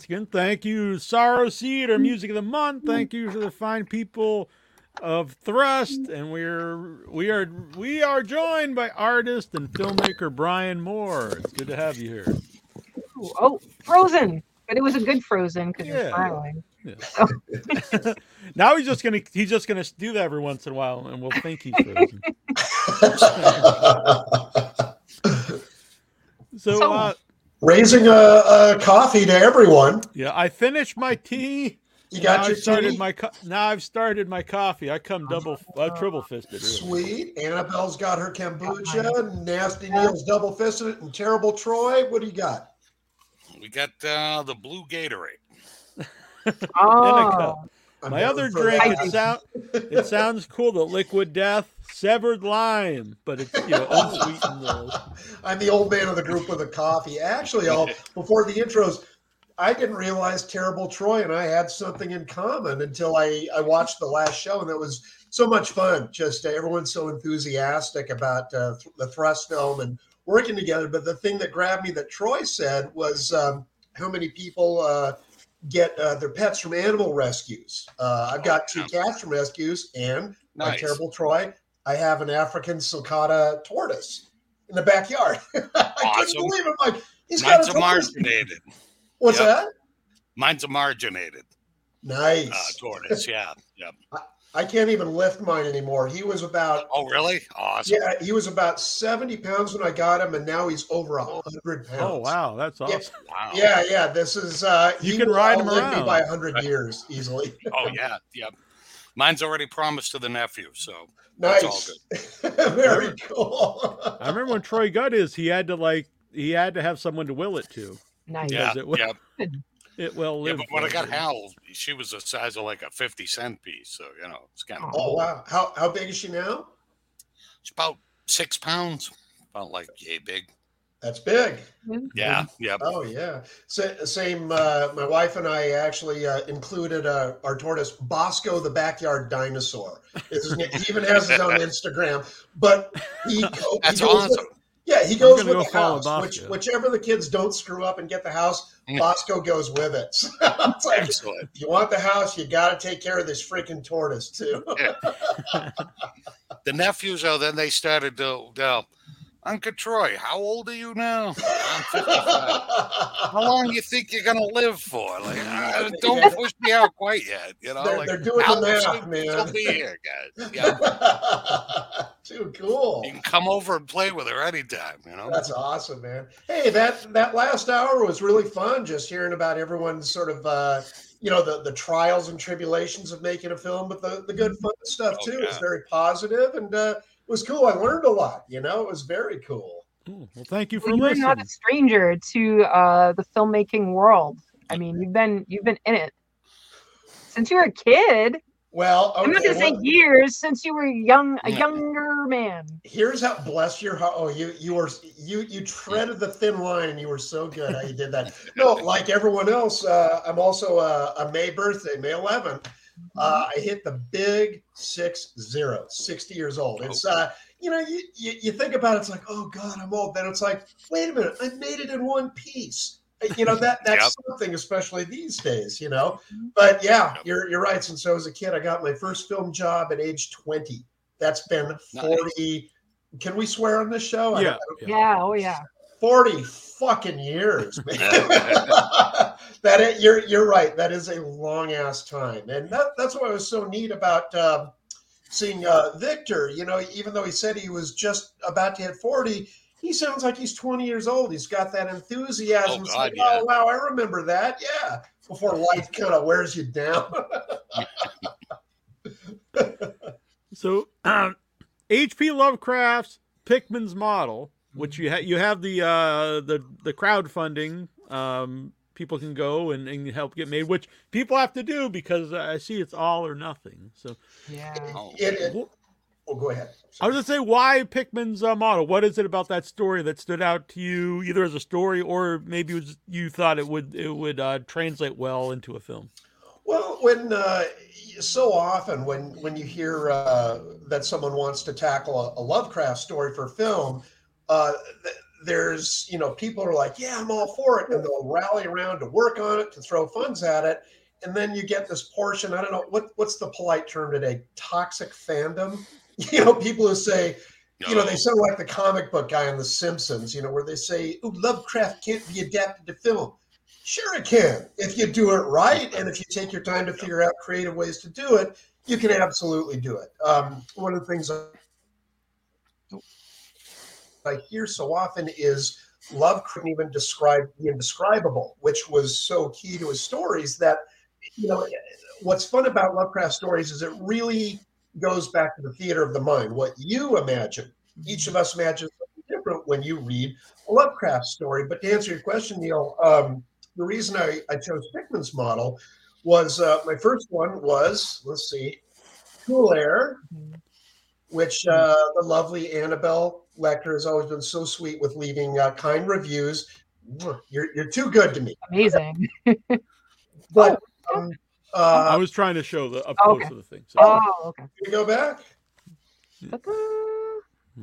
Once again. Thank you, Sorrow Seed, our music of the month. Thank you to the fine people of Thrust, and we're we are we are joined by artist and filmmaker Bryan Moore. It's good to have you here. Ooh, Oh, Frozen. But it was a good Frozen because Yeah. you're smiling. now he's just gonna he's just gonna do that every once in a while, and we'll think he's frozen. So, So- uh, Raising a, a coffee to everyone. yeah, I finished my tea. You now got I've your started tea? my co- now I've started my coffee. I come double, uh, triple fisted. Really. Sweet. Annabelle's got her kombucha. Nasty Neil's double fisted and terrible Troy. What do you got? We got uh, the blue Gatorade. Oh, cup. I'm My other drink, it sound it sounds cool. The Liquid Death severed lime, but it's you know unsweetened. I'm the old man of the group with a coffee. Actually, I'll, before the intros, I didn't realize Terrible Troy and I had something in common until I, I watched the last show, and that was so much fun. Just uh, everyone's so enthusiastic about uh, th- the Thrust film and working together. But the thing that grabbed me that Troy said was um, how many people uh, get uh, their pets from animal rescues. Uh, I've got two cats from rescues, and my terrible Troy, I have an African sulcata tortoise in the backyard. I Awesome. couldn't believe it. I'm like, he's got Mine's a a marginated. What's Yep. that? Mine's a marginated Nice. uh, tortoise. Yeah. Yep. I can't even lift mine anymore. He was about Oh, really? Awesome. yeah, he was about seventy pounds when I got him, and now he's over a hundred pounds. Oh wow, that's Yeah. awesome. Wow. Yeah, yeah. This is uh, You he can ride him outlive me around. by a hundred years easily. Oh, yeah. Yep. Mine's already promised to the nephew. So That's all Nice, very cool. I remember when Troy got his, he had to like he had to have someone to will it to. Nice. yeah. it will- Yeah. It well Yeah, but when I got forever. Hal, she was the size of like a 50 cent piece. So, you know, it's kind of Oh wow, how how big is she now? It's about six pounds. About like yay big. That's big. Yeah. Yeah. Oh yeah. Sa- same. Uh, my wife and I actually uh, included uh, our tortoise Bosco, the backyard dinosaur. Is his name. He even has his own Instagram. But he, go- he That's goes with- awesome. yeah, he goes with go the house. Which, whichever the kids don't screw up and get the house. Bosco goes with it. So it's like, Excellent. if you want the house, you got to take care of this freaking tortoise too. The nephews, though, then they started to, uh, Uncle Troy, how old are you now? I'm 55. How long do you think you're gonna live for? Like, uh, don't push me out quite yet. You know, They're- like they're doing the math, man. still be here, guys. Yeah, Too cool. you can come over and play with her anytime. You know. That's awesome, man. Hey, that that last hour was really fun. Just hearing about everyone's sort of, uh, you know, the the trials and tribulations of making a film, but the the good fun stuff Oh, too. Yeah. very positive, and uh, was cool. I learned a lot. You know, it was very cool. Cool. Well, thank you for Well, you're listening. not a stranger to uh, the filmmaking world. I mean, you've been you've been in it since you were a kid. Well, I'm not gonna say well, years since you were young, a younger man. here's how bless your heart. Oh, you you were you you treaded the thin line, and you were so good how you did that. No, like everyone else, uh, I'm also a, a May birthday, May 11th. Uh, I hit the big six zero, 60 years old. It's uh, you know, you, you you think about it, it's like, oh God, I'm old. Then it's like, wait a minute, I made it in one piece. Uh, You know that that's Yep. something, especially these days. You know, but yeah, Yep. you're you're right. Since I was a kid, I got my first film job at age 20. That's been 40. Can we swear on this show? Yeah. yeah. Yeah, oh yeah. 40 fucking years, man. that is, you're you're right. That is a long ass time, and that, that's what was so neat about um, seeing uh, Victor. You know, even though he said he was just about to hit 40, he sounds like he's 20 years old. He's got that enthusiasm. Oh, God, like, yeah. oh wow, I remember that. Yeah, before life kind of wears you down. So, um, H.P. Lovecraft's Pickman's model, which you ha- you have the uh, the the crowdfunding, um, people can go and, and help get made, which people have to do because I see it's all or nothing. So, Yeah. Oh, It- it- wh- oh, go ahead. I was gonna say, why Pickman's uh, model? What is it about that story that stood out to you, either as a story or maybe it was, you thought it would it would uh, translate well into a film? Well, when uh, so often when when you hear uh, that someone wants to tackle a, a Lovecraft story for film, uh, th- there's you know people are like, yeah, I'm all for it, and they'll rally around to work on it to throw funds at it, and then you get this portion. I don't know what what's the polite term today, toxic fandom. You know, people who say, you know, they sound like the comic book guy on The Simpsons, you know, where they say, "Ooh, Lovecraft can't be adapted to film." Sure, it can if you do it right, and if you take your time to figure out creative ways to do it. You can absolutely do it. Um, one of the things I hear so often is love couldn't even describe the indescribable, which was so key to his stories. That you know, what's fun about Lovecraft stories is it really goes back to the theater of the mind. What you imagine, each of us imagines something different when you read a Lovecraft story. But to answer your question, Neil, um, the reason I, I chose Pickman's model was uh, my first one was let's see, Cool Air, which uh, the lovely Annabelle Lecter has always been so sweet with leaving uh, kind reviews. You're you're too good to me. Amazing. But um, I uh, was trying to show the up close Okay. to the thing. So Oh, okay. can we go back?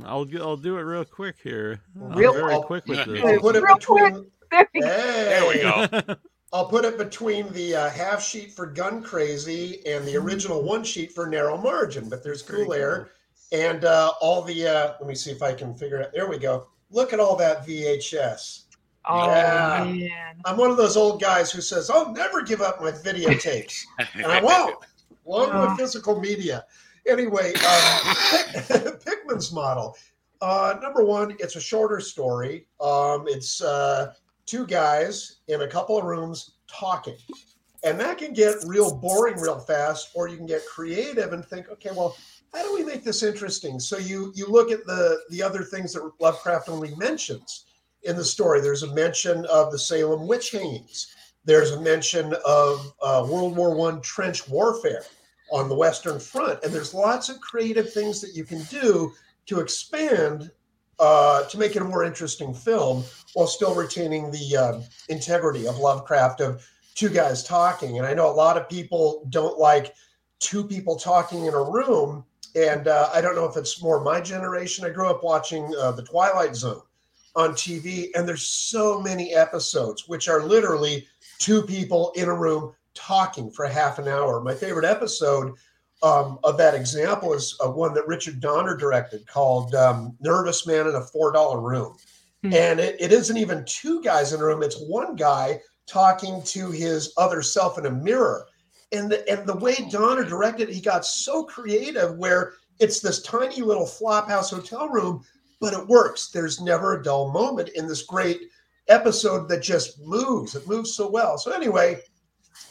I'll get, I'll do it real quick here. I'm Real- very I'll- quick with this. I'll put it Real between. There you. Hey, There we go. I'll put it between the uh, half sheet for Gun Crazy and the original one sheet for Narrow Margin. But there's Cool Air and uh, all the. Uh, let me see if I can figure it. Out. There we go. Look at all that VHS. Oh Yeah. man. I'm one of those old guys who says, "I'll never give up my videotapes," and I won't. Yeah. with physical media. Anyway, um, Pickman's model. Uh, number one, it's a shorter story. Um, it's uh, two guys in a couple of rooms talking. And that can get real boring real fast, or you can get creative and think, okay, well, how do we make this interesting? So you you look at the the other things that Lovecraft only mentions in the story. There's a mention of the Salem witch hangings. There's a mention of uh, World War One trench warfare on the Western Front, and there's lots of creative things that you can do to expand uh, to make it a more interesting film while still retaining the um, integrity of Lovecraft of two guys talking. And I know a lot of people don't like two people talking in a room. And uh, I don't know if it's more my generation. I grew up watching uh, The Twilight Zone on TV, and there's so many episodes which are literally two people in a room talking for half an hour. My favorite episode um, of that example is uh, one that Richard Donner directed called um, Nervous Man in a $4 Room. Hmm. And it, it isn't even two guys in a room, it's one guy talking to his other self in a mirror. And the, and the way Donner directed, it, he got so creative where it's this tiny little flophouse hotel room, but it works. There's never a dull moment in this great episode that just moves. It moves so well. So, anyway,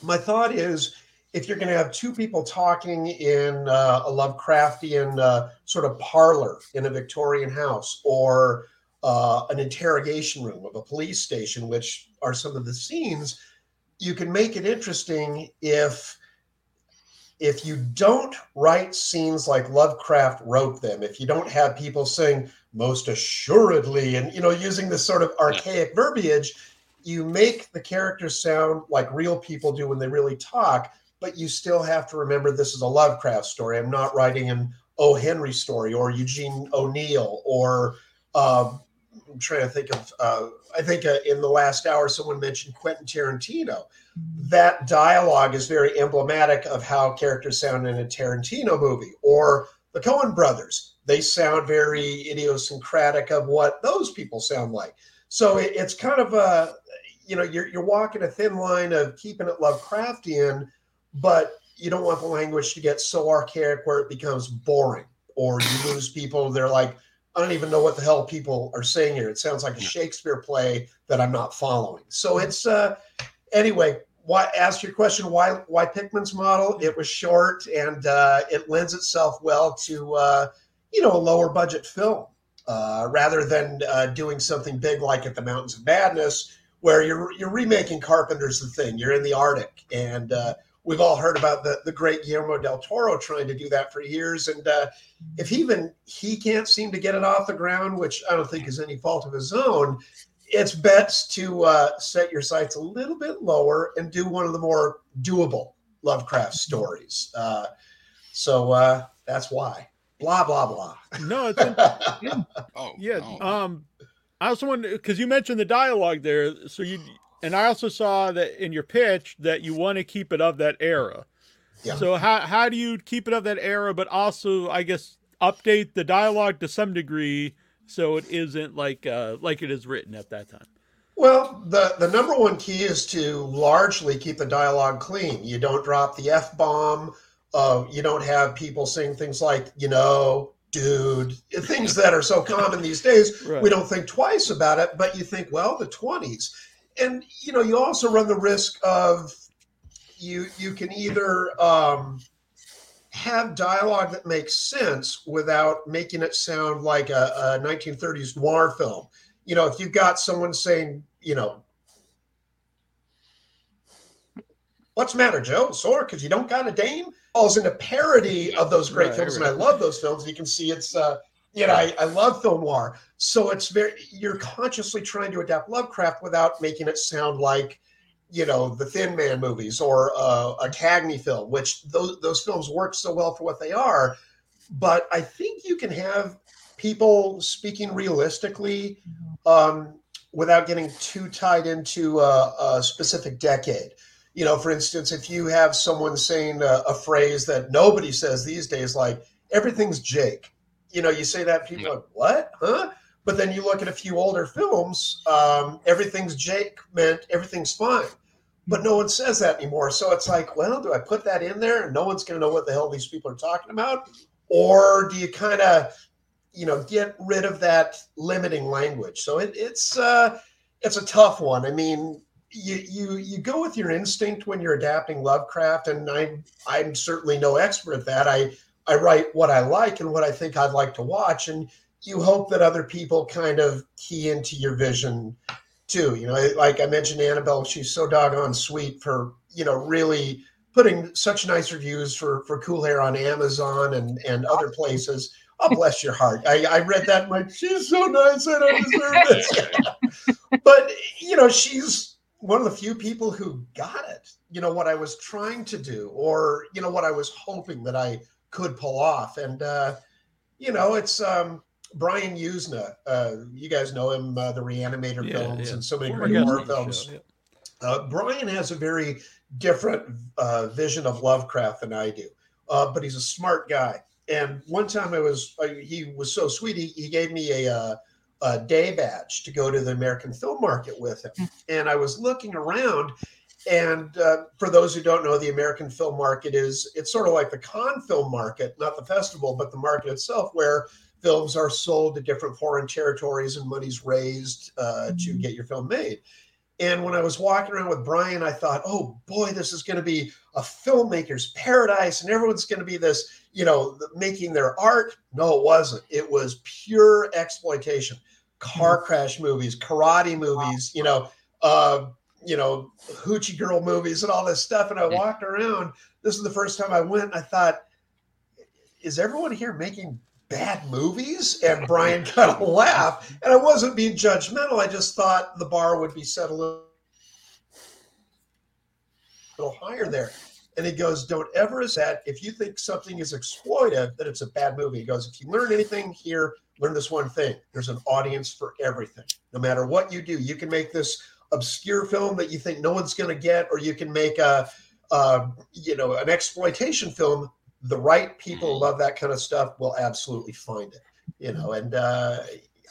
my thought is if you're going to have two people talking in uh, a Lovecraftian uh, sort of parlor in a Victorian house or uh, an interrogation room of a police station, which are some of the scenes, you can make it interesting if if you don't write scenes like Lovecraft wrote them, if you don't have people saying most assuredly and you know using this sort of archaic verbiage, you make the characters sound like real people do when they really talk, but you still have to remember this is a Lovecraft story. I'm not writing an O. Henry story or Eugene O'Neill or um, I'm trying to think of. Uh, I think uh, in the last hour, someone mentioned Quentin Tarantino. That dialogue is very emblematic of how characters sound in a Tarantino movie, or the Coen Brothers. They sound very idiosyncratic of what those people sound like. So it, it's kind of a, you know, you're you're walking a thin line of keeping it Lovecraftian, but you don't want the language to get so archaic where it becomes boring, or you lose people. They're like, I don't even know what the hell people are saying here. It sounds like a Shakespeare play that I'm not following. So it's uh anyway, why ask your question why why Pickman's model? It was short and uh it lends itself well to uh you know a lower budget film. Uh, rather than uh, doing something big like at the Mountains of Madness, where you're you're remaking Carpenter's The Thing. You're in the Arctic, and uh, we've all heard about the the great Guillermo del Toro trying to do that for years. And uh, if even he can't seem to get it off the ground, which I don't think is any fault of his own, it's best to uh, set your sights a little bit lower and do one of the more doable Lovecraft stories. Uh, so uh, that's why. Blah blah blah. No, it's in- Oh, yeah. no. Um, I also wanted because you mentioned the dialogue there, so you and I also saw that in your pitch that you want to keep it of that era. Yeah. So how how do you keep it of that era, but also I guess update the dialogue to some degree so it isn't like uh like it is written at that time. Well, the, the number one key is to largely keep the dialogue clean. You don't drop the F bomb. Uh, you don't have people saying things like, you know, dude, things that are so common these days. Right. We don't think twice about it, but you think, well, the 20s. And, you know, you also run the risk of you, you can either um, have dialogue that makes sense without making it sound like a, a 1930s noir film you know, if you've got someone saying, you know, what's the matter, Joe? Sore because you don't got a dame? Falls into parody of those great Right, films, right. and I love those films. You can see it's, uh, you know, I, I love film noir. So it's very, you're consciously trying to adapt Lovecraft without making it sound like, you know, the Thin Man movies or uh, a Cagney film, which those those films work so well for what they are. But I think you can have people speaking realistically um, without getting too tied into a, a specific decade. You know, for instance, if you have someone saying a, a phrase that nobody says these days, like everything's Jake, you know, you say that people are like, what? Huh? But then you look at a few older films, um, everything's Jake meant everything's fine. But no one says that anymore. So it's like, well, do I put that in there and no one's going to know what the hell these people are talking about? Or do you kind of, you know, get rid of that limiting language? So it, it's uh, it's a tough one. I mean, you you you go with your instinct when you're adapting Lovecraft, and I'm I'm certainly no expert at that. I I write what I like and what I think I'd like to watch, and you hope that other people kind of key into your vision too. You know, like I mentioned, Annabelle, she's so doggone sweet for you know really putting such nice reviews for for Cool Air on Amazon and and other places. Oh, bless your heart. I, I read that and like, she's so nice. I don't deserve this. but you know, she's one of the few people who got it. You know what I was trying to do, or you know what I was hoping that I could pull off. And uh, you know, it's um, Brian Yuzna. Uh, you guys know him, uh, the Reanimator Yeah, films yeah. and so many Former great horror films. show, yeah. Uh, Brian has a very different uh, vision of Lovecraft than I do, uh, but he's a smart guy. And one time I was, uh, he was so sweet. He, he gave me a, uh, a day badge to go to the American Film Market with him. And I was looking around, and uh, for those who don't know, the American Film Market is it's sort of like the con film market, not the festival, but the market itself, where films are sold to different foreign territories and money's raised uh, to get your film made. And when I was walking around with Brian, I thought, oh boy, this is going to be a filmmaker's paradise, and everyone's going to be this, you know, making their art. No, it wasn't. It was pure exploitation. Car crash movies, karate movies, you know, uh, you know, hoochie girl movies, and all this stuff. And I walked around. This is the first time I went. I thought, is everyone here making bad movies? And Brian kind of laughed. And I wasn't being judgmental. I just thought the bar would be set a little, little higher there. And he goes, Don't ever is that if you think something is exploitive, that it's a bad movie. He goes, If you learn anything here, learn this one thing. There's an audience for everything. No matter what you do, you can make this obscure film that you think no one's going to get, or you can make a, a you know, an exploitation film the right people love that kind of stuff will absolutely find it you know and uh,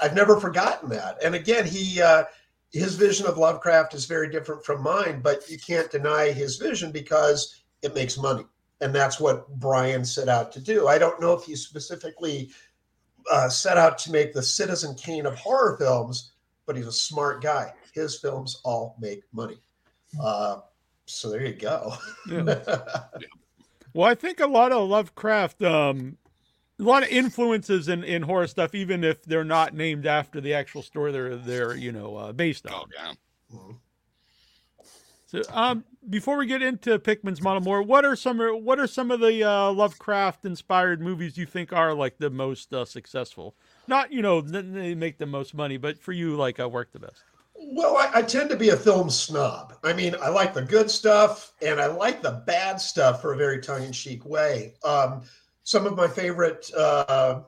i've never forgotten that. And again he uh, his vision of lovecraft is very different from mine but you can't deny his vision because it makes money. And that's what brian set out to do. I don't know if he specifically uh, set out to make the citizen kane of horror films but he's a smart guy his films all make money uh, so there you go Well, I think a lot of Lovecraft, um, a lot of influences in, in horror stuff, even if they're not named after the actual story they're they're you know uh, based on. Oh yeah. So, um, before we get into Pickman's model more, what are some what are some of the uh, Lovecraft inspired movies you think are like the most uh, successful? Not you know they make the most money, but for you like uh, work the best. Well, I, I tend to be a film snob. I mean, I like the good stuff and I like the bad stuff for a very tongue-in-cheek way. Um, some of my favorite, uh,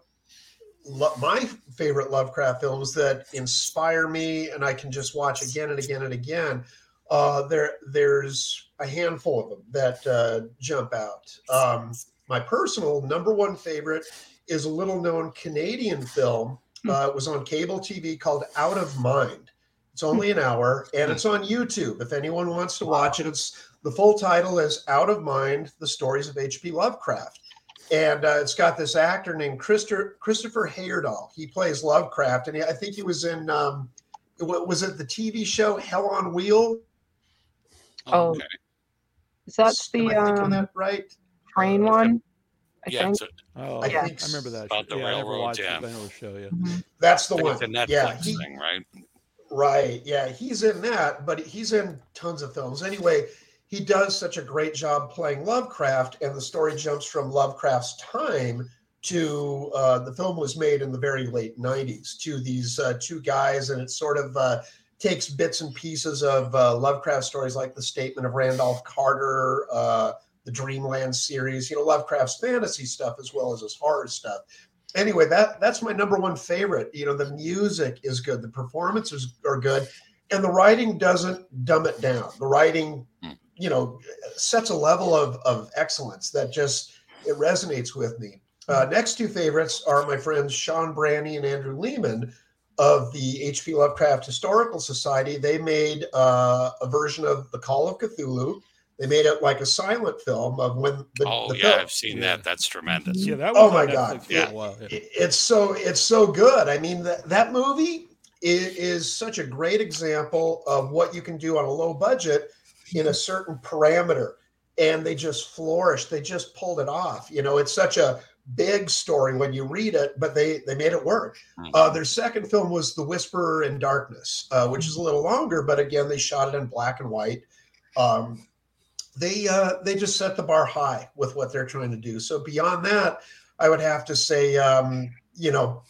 lo- my favorite Lovecraft films that inspire me and I can just watch again and again and again. Uh, there, there's a handful of them that uh, jump out. Um, my personal number one favorite is a little-known Canadian film. Uh, it was on cable TV called Out of Mind. It's only an hour and it's on YouTube. If anyone wants to watch it, it's the full title is Out of Mind: The Stories of H.P. Lovecraft. And uh, it's got this actor named Christopher, Christopher Heyerdahl. He plays Lovecraft, and he, I think he was in um, wa- was it the TV show Hell on Wheel? Oh, okay. Is that Am the I um, that right? train one? I Yeah, think. it's a, Oh, I I, think remember that. about show. the yeah, I never railroad watched jam. it. but I know show. Yeah. Mhm. That's the I think one. it's a Netflix yeah, he, thing, right? Right. Yeah, he's in that, but he's in tons of films. Anyway, he does such a great job playing Lovecraft, and the story jumps from Lovecraft's time to uh, the film was made in the very late 90s to these uh, two guys, and it sort of uh, takes bits and pieces of uh, Lovecraft stories like the Statement of Randolph Carter, uh, the Dreamland series, you know, Lovecraft's fantasy stuff as well as his horror stuff. Anyway, that that's my number one favorite. You know, the music is good, the performances are good, and the writing doesn't dumb it down. The writing, Hmm. you know, sets a level of of excellence that just it resonates with me. Uh, next two favorites are my friends Sean Branney and Andrew Leman of the H.P. Lovecraft Historical Society. They made uh, a version of The Call of Cthulhu. They made it like a silent film of when the, Oh the yeah, film- I've seen Yeah. that. That's tremendous. Yeah, that Oh my God, yeah. yeah. it's so it's so good. I mean that that movie is, is such a great example of what you can do on a low budget in a certain parameter, and they just flourished. They just pulled it off. You know, it's such a big story when you read it, but they they made it work. Mhm. Uh, their second film was The Whisperer in Darkness, uh, which is a little longer, but again they shot it in black and white. Um, they uh, they just set the bar high with what they're trying to do. So beyond that, I would have to say, um, you know,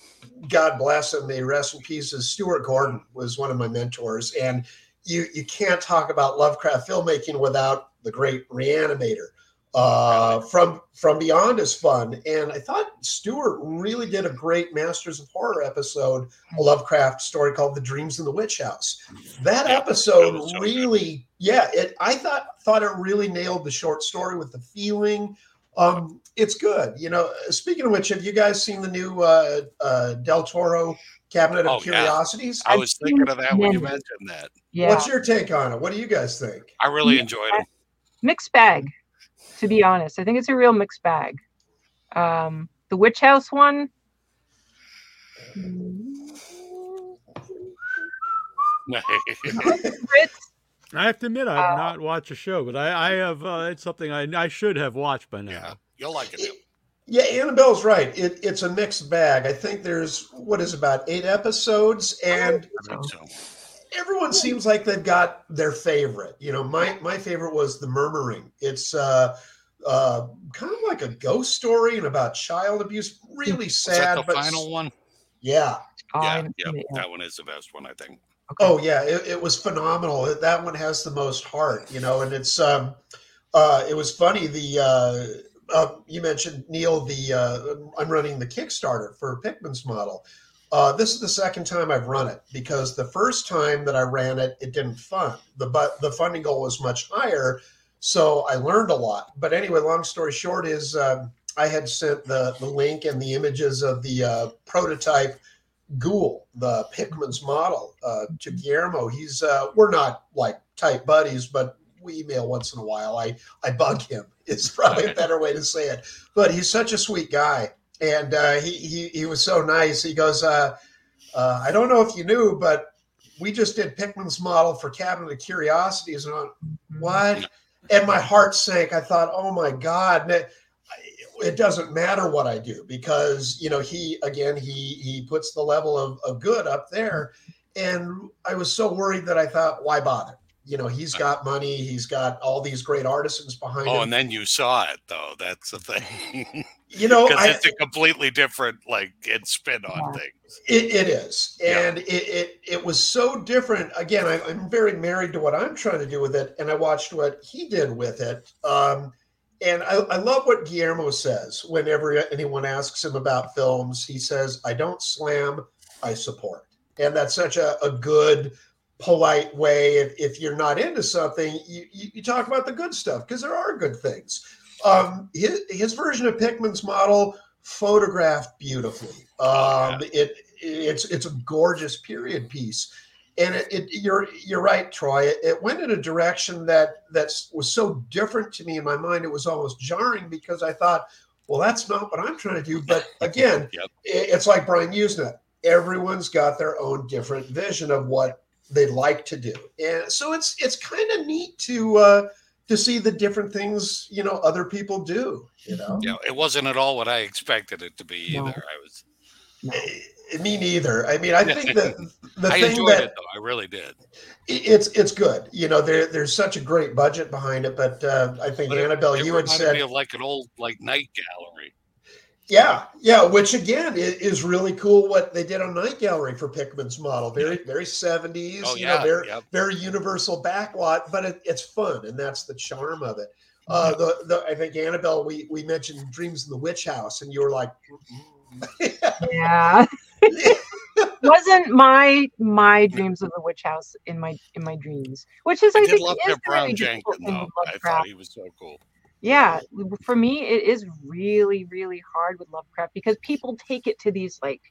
God bless him. May rest in peace. Is Stuart Gordon was one of my mentors, and you you can't talk about Lovecraft filmmaking without the great Reanimator. Uh, from from Beyond is fun, and I thought Stuart really did a great Masters of Horror episode, a Lovecraft story called "The Dreams in the Witch House." That Yeah, episode that was so good. really, yeah, it. I thought thought it really nailed the short story with the feeling. Um, it's good. You know, speaking of which, have you guys seen the new uh, uh, Del Toro Cabinet of Oh, yeah. Curiosities? I I've was seen thinking of that when you mentioned that. Yeah, What's your take on it? What do you guys think? I really Yeah. enjoyed it. mixed bag. To be honest, I think it's a real mixed bag. Um, the Witch House one. I have to admit, I have Uh, not watched a show, but I, I have. Uh, it's something I, I should have watched by now. yeah, you'll like it. Yeah, Annabelle's right. It, it's a mixed bag. I think there's what is about eight episodes, and I think so. Everyone seems like they've got their favorite. You know, my my favorite was the Murmuring. It's uh, uh, kind of like a ghost story and about child abuse. Really Was that sad, the but final one? oh, yeah. Yeah, yeah, seen it yet. that one is the best one, I think. Okay. Oh yeah, it, it was phenomenal. That one has the most heart, you know, and it's um, uh, it was funny. The uh, uh, you mentioned Neil. The uh, I'm running the Kickstarter for Pickman's model. Uh, this is the second time I've run it because the first time that I ran it, it didn't fund. the But the funding goal was much higher, so I learned a lot. But anyway, long story short is um, I had sent the the link and the images of the uh, prototype Ghoul, the Pickman's model, uh, to Guillermo. He's uh, we're not like tight buddies, but we email once in a while. I I bug him. Is probably a better way to say it. But he's such a sweet guy, and uh, he he he was so nice. He goes, uh, uh, I don't know if you knew, but we just did Pickman's model for Cabinet of Curiosities, and I'm, what? And my heart sank. I thought, oh my god. It- it doesn't matter what I do because you know he again he he puts the level of, of good up there, and I was so worried that I thought why bother? You know he's got money, he's got all these great artisans behind Oh, him. and then you saw it though. That's the thing. you know Because it's a completely different like it's spin on Yeah. things. It, it is, Yeah. and it, it it was so different. Again, I, I'm very married to what I'm trying to do with it, and I watched what he did with it. Um, and I, I love what Guillermo says whenever anyone asks him about films. He says, "I don't slam, I support," and that's such a, a good, polite way. If, if you're not into something, you, you, you talk about the good stuff because there are good things. Um, his, his version of Pickman's model photographed beautifully. Um, it it's it's a gorgeous period piece, and it, it you're you're right, Troy. It, it went in a direction that that was so different to me in my mind. It was almost jarring because I thought, well, that's not what I'm trying to do. But again, Yep. it- it's like Brian Yuzna. Everyone's got their own different vision of what they'd like to do, and so it's it's kind of neat to. Uh, to see the different things you know other people do you know Yeah, it wasn't at all what I expected it to be No. either. I was Eh, me neither i mean i think that the I thing enjoyed that it though. I really did. It's it's good you know there there's such a great budget behind it but uh, i think But annabelle it you had reminded said me of like an old like night gallery. Yeah yeah which again is really cool what they did on night gallery for pickman's model very very 70s Oh you know very yep. very universal backlot, but it, it's fun, and that's the charm of it. Uh, the, the I think Annabelle, we we mentioned Dreams in the Witch House, and you were like, Yeah. Wasn't my my dreams of the witch house in my in my dreams, which is I, I did think love is Jeff the Brown Jenkins though. I thought he was so cool. Yeah for me it is really really hard with lovecraft because people take it to these like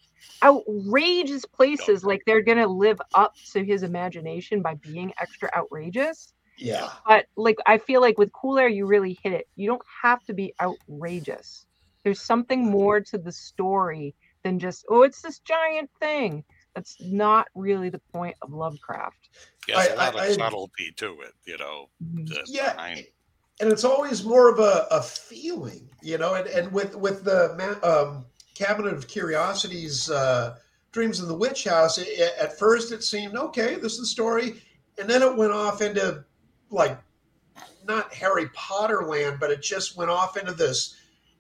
outrageous places like they're gonna live up to his imagination by being extra outrageous Yeah. but like i feel like with cool air you really hit it you don't have to be outrageous there's something more to the story than just oh it's this giant thing that's not really the point of lovecraft Yeah, there's I- a lot I- of I- subtlety to it, you know. Mhm. the Yeah. behind- and it's always more of a, a feeling, you know. And, and with with the um, Cabinet of Curiosities, uh, Dreams in the Witch House, it, it- at first it seemed okay, this is the story, and then it went off into like not Harry Potter land, but it just went off into this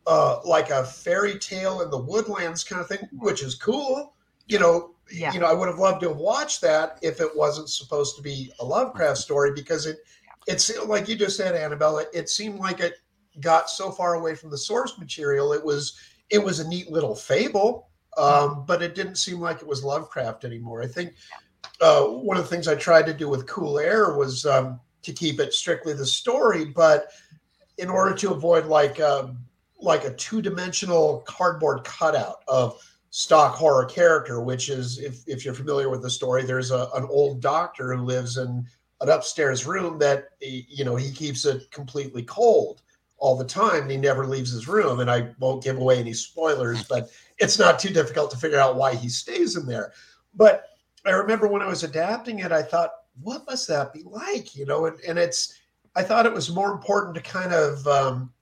uh, like a fairy tale in the woodlands kind of thing, which is cool, you know. Yeah. You know, I would have loved to have watched that if it wasn't supposed to be a Lovecraft story because it it's like you just said, Annabelle. It, seemed like it got so far away from the source material. It was it was a neat little fable, um, but it didn't seem like it was Lovecraft anymore. I think uh, one of the things I tried to do with Cool Air was um, to keep it strictly the story, but in order to avoid like um, like a two dimensional cardboard cutout of stock horror character, which is if if you're familiar with the story, there's a, an old doctor who lives in an upstairs room that you know he keeps it completely cold all the time and he never leaves his room. And i won't give away any spoilers but it's not too difficult to figure out why he stays in there. But i remember when i was adapting it i thought what must that be like? You know and, and it's i thought it was more important to kind of um,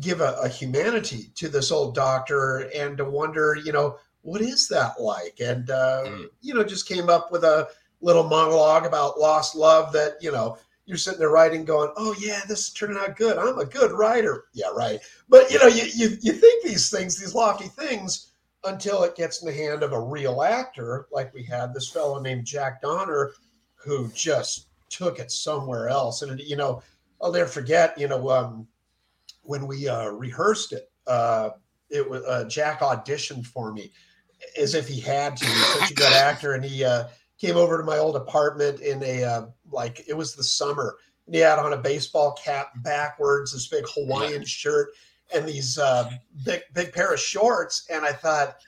give a, a humanity to this old doctor and to wonder you know what is that like? And uh, Mm. you know just came up with a little monologue about lost love that you know you're sitting there writing going oh yeah this is turning out good. I'm a good writer. Yeah right. But you know you, you you think these things these lofty things until it gets in the hand of a real actor like we had this fellow named jack donner who just took it somewhere else. And you know i'll never forget you know um, when we uh, rehearsed it uh, it was uh, jack auditioned for me as if he had to. He's such a good actor and he uh, came over to my old apartment in a uh, like it was the summer. And he had on a baseball cap backwards this big hawaiian shirt and these uh, big big pair of shorts and i thought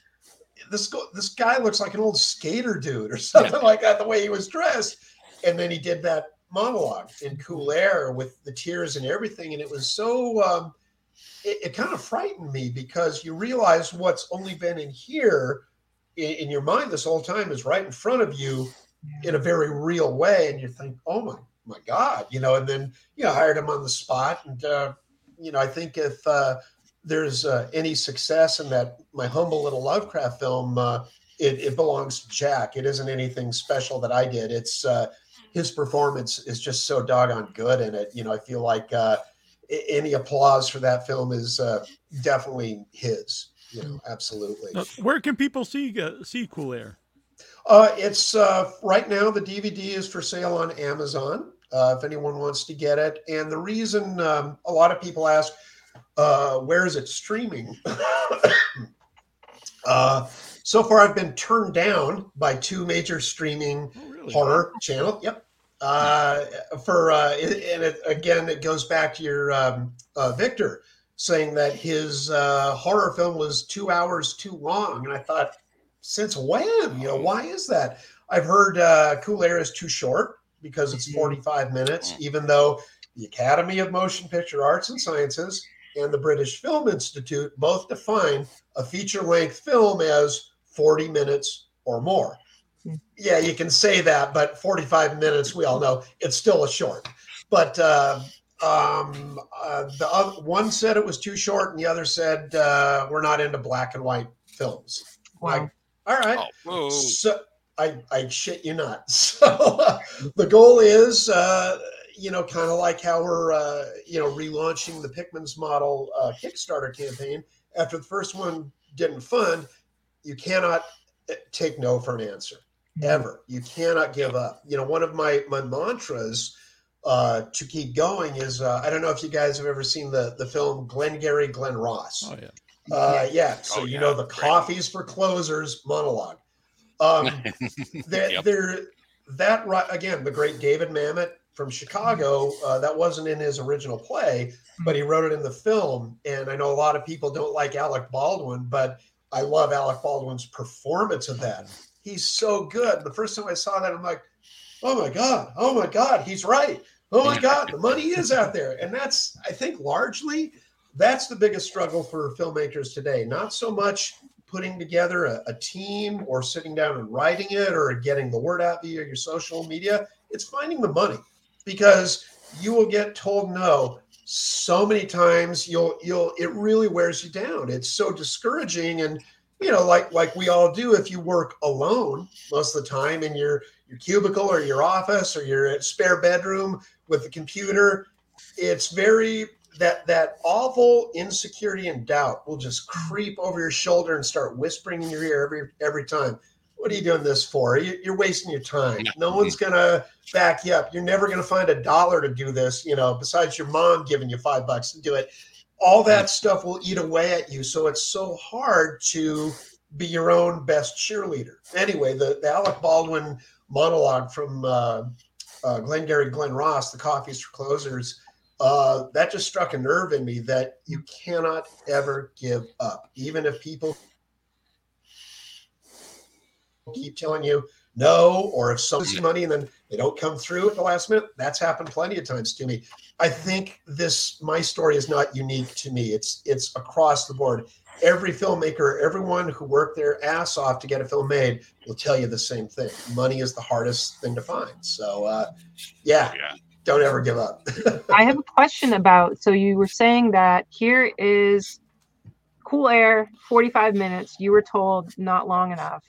this go- this guy looks like an old skater dude or something like that the way he was dressed. And then he did that monologue in cool air with the tears and everything and it was so um, it, it kind of frightened me because you realize what's only been in here in, in your mind this whole time is right in front of you in a very real way and you think oh my my god you know and then you know hired him on the spot and uh, you know i think if uh, there's uh, any success in that my humble little lovecraft film uh, it, it belongs to jack. It isn't anything special that i did. It's uh, his performance is just so doggone good in it. You know i feel like uh, any applause for that film is uh, definitely his you know absolutely Uh, where can people see uh, see Cool Air? uh, it's uh, right now the DVD is for sale on Amazon. Uh, if anyone wants to get it, and the reason um, a lot of people ask, uh, where is it streaming? uh, so far, I've been turned down by two major streaming Oh, really? horror channel. Yep. Uh, for uh, and it, again, it goes back to your um, uh, Victor saying that his uh, horror film was two hours too long, and I thought, since when? You know, why is that? I've heard uh, Cool Air is too short because it's 45 minutes, even though the Academy of Motion Picture Arts and Sciences and the British Film Institute both define a feature length film as 40 minutes or more. Hmm. Yeah, you can say that, but 45 minutes, we all know it's still a short. But uh, um, uh, the other, one said it was too short, and the other said uh, we're not into black and white films. Wow. Like, all right. Oh. So I, I shit you not. So uh, the goal is, uh, you know, kind of like how we're, uh, you know, relaunching the Pickman's model uh, Kickstarter campaign. After the first one didn't fund, you cannot uh, take no for an answer ever. You cannot give up. You know, one of my my mantras uh, to keep going is uh, I don't know if you guys have ever seen the the film Glengarry Glen Ross. Oh yeah. Uh, yeah. So Oh, you yeah, know the coffees for closers monologue. Um, that Yep. there, that right again, the great David Mamet from Chicago. Uh, that wasn't in his original play, but he wrote it in the film. And I know a lot of people don't like Alec Baldwin, but I love Alec Baldwin's performance of that. He's so good. The first time I saw that, I'm like, oh my god, oh my god, he's right. Oh my god, the money is out there, and that's I think largely that's the biggest struggle for filmmakers today. Not so much putting together a, a team or sitting down and writing it or getting the word out via your social media. It's finding the money because you will get told no so many times. You'll you'll it really wears you down. It's so discouraging and you know like like we all do if you work alone most of the time in your your cubicle or your office or your spare bedroom with the computer it's very that that awful insecurity and doubt will just creep over your shoulder and start whispering in your ear every every time. What are you doing this for? You- you're wasting your time. No one's gonna back you up. You're never gonna find a dollar to do this you know besides your mom giving you five bucks to do it. All that stuff will eat away at you. So it's so hard to be your own best cheerleader. Anyway the, the alec baldwin monologue from uh, uh, Glengarry Glen Ross, the Coffees for Closers, uh, that just struck a nerve in me that you cannot ever give up, even if people keep telling you no, or if someone's money and then they don't come through at the last minute. That's happened plenty of times to me. I think this my story is not unique to me. It's it's across the board. Every filmmaker, everyone who worked their ass off to get a film made will tell you the same thing. Money is the hardest thing to find. So, uh, yeah, Yeah. don't ever give up. I have a question about. So you were saying that here is cool air, 45 minutes. You were told not long enough.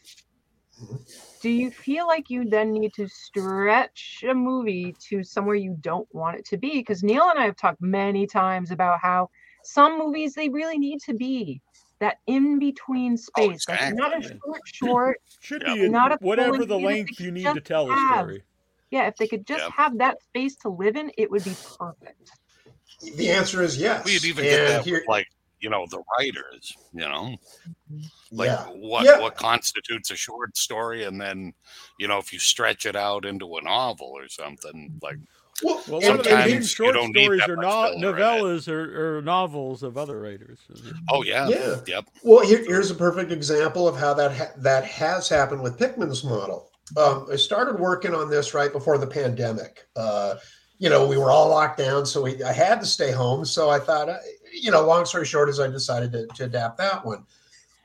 Do you feel like you then need to stretch a movie to somewhere you don't want it to be? Because Neil and I have talked many times about how some movies they really need to be that in between oh, space, like not a short short. Should Yeah. be in Not a whatever the length you need to just tell a story. Yeah, if they could just Yeah. have that space to live in, it would be perfect. the answer is yes. We'd even get that here- with like you know the writers. You know, mm-hmm. like yeah. what Yeah. what constitutes a short story, and then you know if you stretch it out into a novel or something like Well, Well, and- of and the main you short don't need stories that are much not filler in it. novellas or, or novels of other writers. oh yeah, Yeah. yep, Well, here, here's a perfect example of how that ha- that has happened with Pickman's model. Um, I started working on this right before the pandemic. Uh, you know, we were all locked down, so we, I had to stay home. So I thought, uh, you know, long story short, is I decided to, to adapt that one.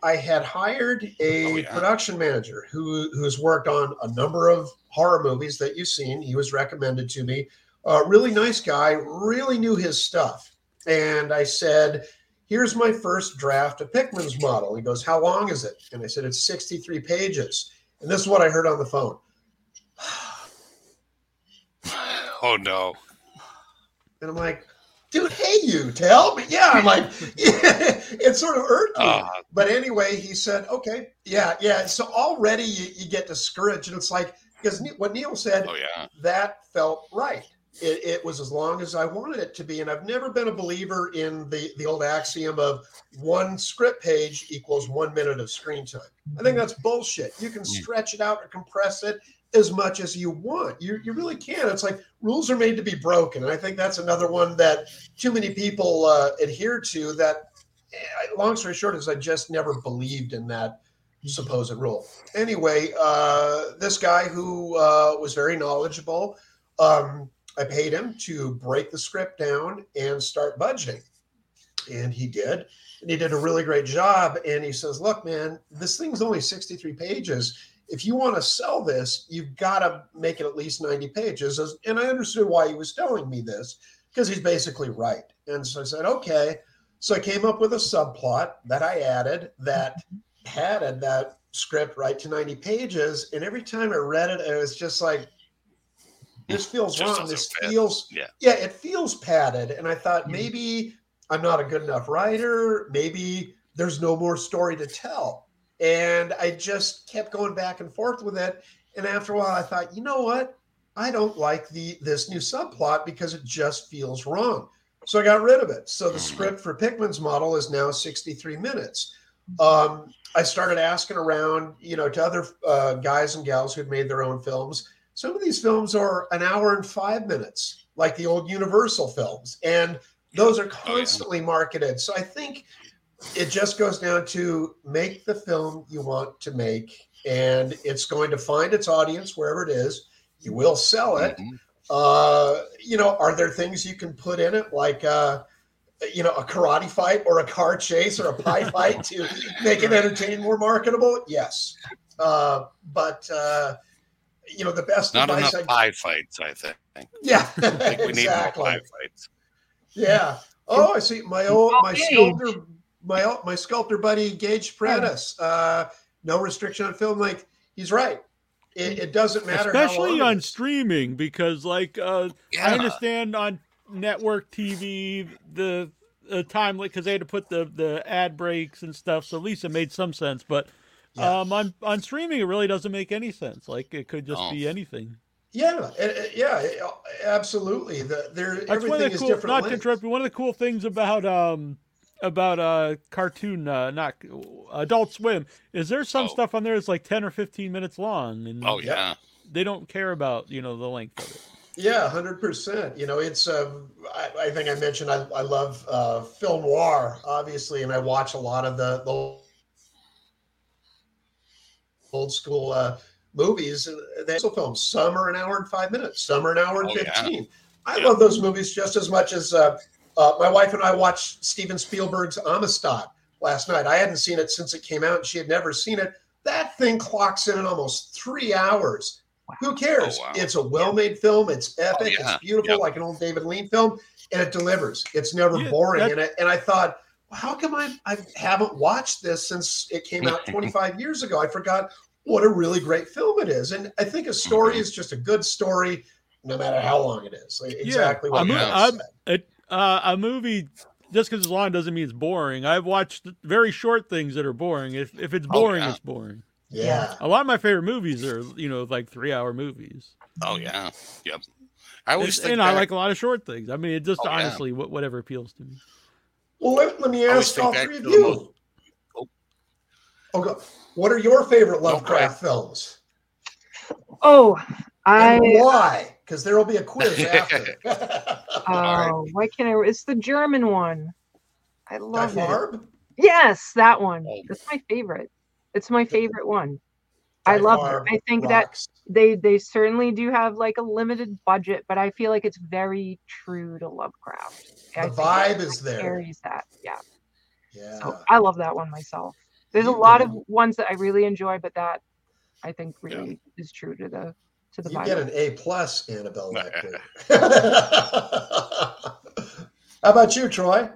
I had hired a Oh, yeah. production manager who who's worked on a number of horror movies that you've seen. He was recommended to me. A really nice guy, really knew his stuff. And I said, here's my first draft of Pickman's model. He goes, How long is it? And I said, It's 63 pages. And this is what I heard on the phone. oh no, And I'm like, Dude, hey, you tell me. Yeah, I'm like, it sort of irked me. uh, But anyway, he said, Okay, yeah, yeah. So already you, you get discouraged. And it's like, because what Neil said, oh yeah, that felt right. It, it was as long as I wanted it to be. And I've never been a believer in the, the old axiom of one script page equals one minute of screen time. I think that's bullshit. You can stretch it out or compress it as much as you want. You, you really can. It's like rules are made to be broken. And I think that's another one that too many people uh, adhere to that. eh, Long story short is I just never believed in that supposed rule. Anyway, uh, this guy who uh, was very knowledgeable, um, I paid him to break the script down and start budgeting. And he did. And he did a really great job. And he says, Look, man, this thing's only 63 pages. If you want to sell this, you've got to make it at least 90 pages. And I understood why he was telling me this because he's basically right. And so I said, Okay. So I came up with a subplot that I added that mm-hmm. padded that script right to 90 pages. And every time I read it, it was just like, this feels wrong. This fit. feels, Yeah. yeah, it feels padded. And I thought Mhm. maybe I'm not a good enough writer. Maybe there's no more story to tell. And I just kept going back and forth with it. And after a while, I thought, you know what? I don't like the this new subplot because it just feels wrong. So I got rid of it. So the script for Pickman's model is now 63 minutes. Um, I started asking around, you know, to other uh, guys and gals who'd made their own films. Some of these films are an hour and five minutes, like the old Universal films, and those are Oh, constantly marketed. So I think it just goes down to make the film you want to make, and it's going to find its audience wherever it is. You will sell it. Mhm. Uh, you know, are there things you can put in it like uh, you know, a karate fight or a car chase or a pie fight to make it entertaining, more marketable? Yes. Uh, but uh, you know, the best Not advice enough I pie fights, I think. yeah, I think we need more exactly. pie fights. Yeah. Oh, I see. My old my sculptor, my old- my sculptor buddy Gage Prentice. Uh, no restriction on film. Like he's right. It, it doesn't matter. how especially long on streaming because like uh Yeah. i understand on network tv the the time because they had to put the the ad breaks and stuff so at least it made some sense but Yeah. um on on streaming it really doesn't make any sense like it could just Oh. be anything Yeah, it- it- yeah, it- absolutely. The there that's everything one of is the cool different. not to interrupt you one of the cool things about um about uh cartoon uh not adult swim is there's some Oh. stuff on there that's like 10 or 15 minutes long and Oh Yeah. yeah. they don't care about you know the length of it Yeah, hundred percent. You know, it's. Um, I, I think I mentioned I, I love uh, film noir, obviously, and I watch a lot of the, the old school uh, movies. uh, They also film Some are an hour and five minutes. Some are an hour and Oh, yeah. fifteen. I Yeah. love those movies just as much as uh, uh, my wife and I watched Steven Spielberg's Amistad last night. I hadn't seen it since it came out, and she had never seen it. That thing clocks in in almost three hours. Who cares? Oh, wow. It's a well-made film. It's epic. yeah. It's beautiful, like an old David Lean film, and it delivers. It's never Yeah, boring. that- And I, and I thought, how come I I haven't watched this since it came out 25 years ago? I forgot what a really great film it is. And I think a story Mhm. is just a good story, no matter how long it is. Like, exactly what I'm- you I'm- said. it uh, a movie just because it's long doesn't mean it's boring. I've watched very short things that are boring. If if it's Oh, boring, yeah. it's boring. Yeah. A lot of my favorite movies are you know like three hour movies. Oh yeah. Yep. I always And, think and I like a lot of short things. I mean, it just Oh, honestly wh- whatever appeals to me. Well, let, let me ask all three of to the you. Most- Oh. What are your favorite No, Lovecraft films? Oh, I And why? Because there will be a quiz after. oh, why can't I? It's the German one. I Die love it. Farbe? Yes, that one. Oh. That's my favorite. It's my favorite one. I love Farbe it. I think that they they certainly do have like a limited budget, but I feel like it's very true to Lovecraft. I The think vibe is there. Carries that, yeah. Yeah. So I love that one myself. There's a lot of ones that I really enjoy, but that I think really is true to the to the You vibe. get an A plus, Annabelle Lecter. How about you, Troy?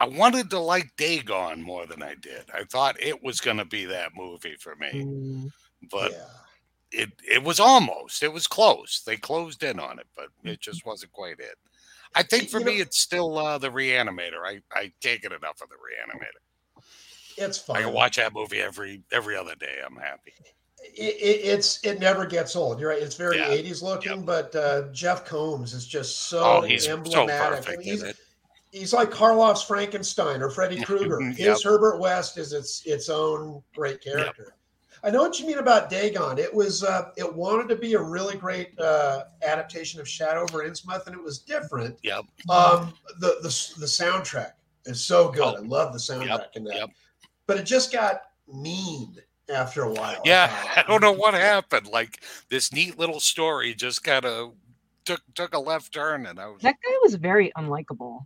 I wanted to like Dagon more than I did. I thought it was going to be that movie for me, Mm, but yeah. it it was almost. It was close. They closed in on it, but it just wasn't quite it. I think for You me, know- it's still uh, the Reanimator. I I can't get enough of the Reanimator. It's fun. I can watch that movie every every other day. I'm happy. it, it, it's it never gets old. You're right. It's very Yeah. 80s looking, Yep. but uh, Jeff Combs is just so Oh, he's so emblematic. I perfect he's, he's like Karloff's Frankenstein or Freddy Krueger. Yep. His Herbert West is its its own great character. I know what you mean about Dagon. It was uh, it wanted to be a really great uh, adaptation of Shadow over Innsmouth, and it was different. Yep. Um, the the the soundtrack is so good. Oh, I love the soundtrack in that. yep. But it just got mean after a while. Yeah. I don't know what happened. Like this neat little story just kind of took took a left turn, and I was that guy was very unlikable.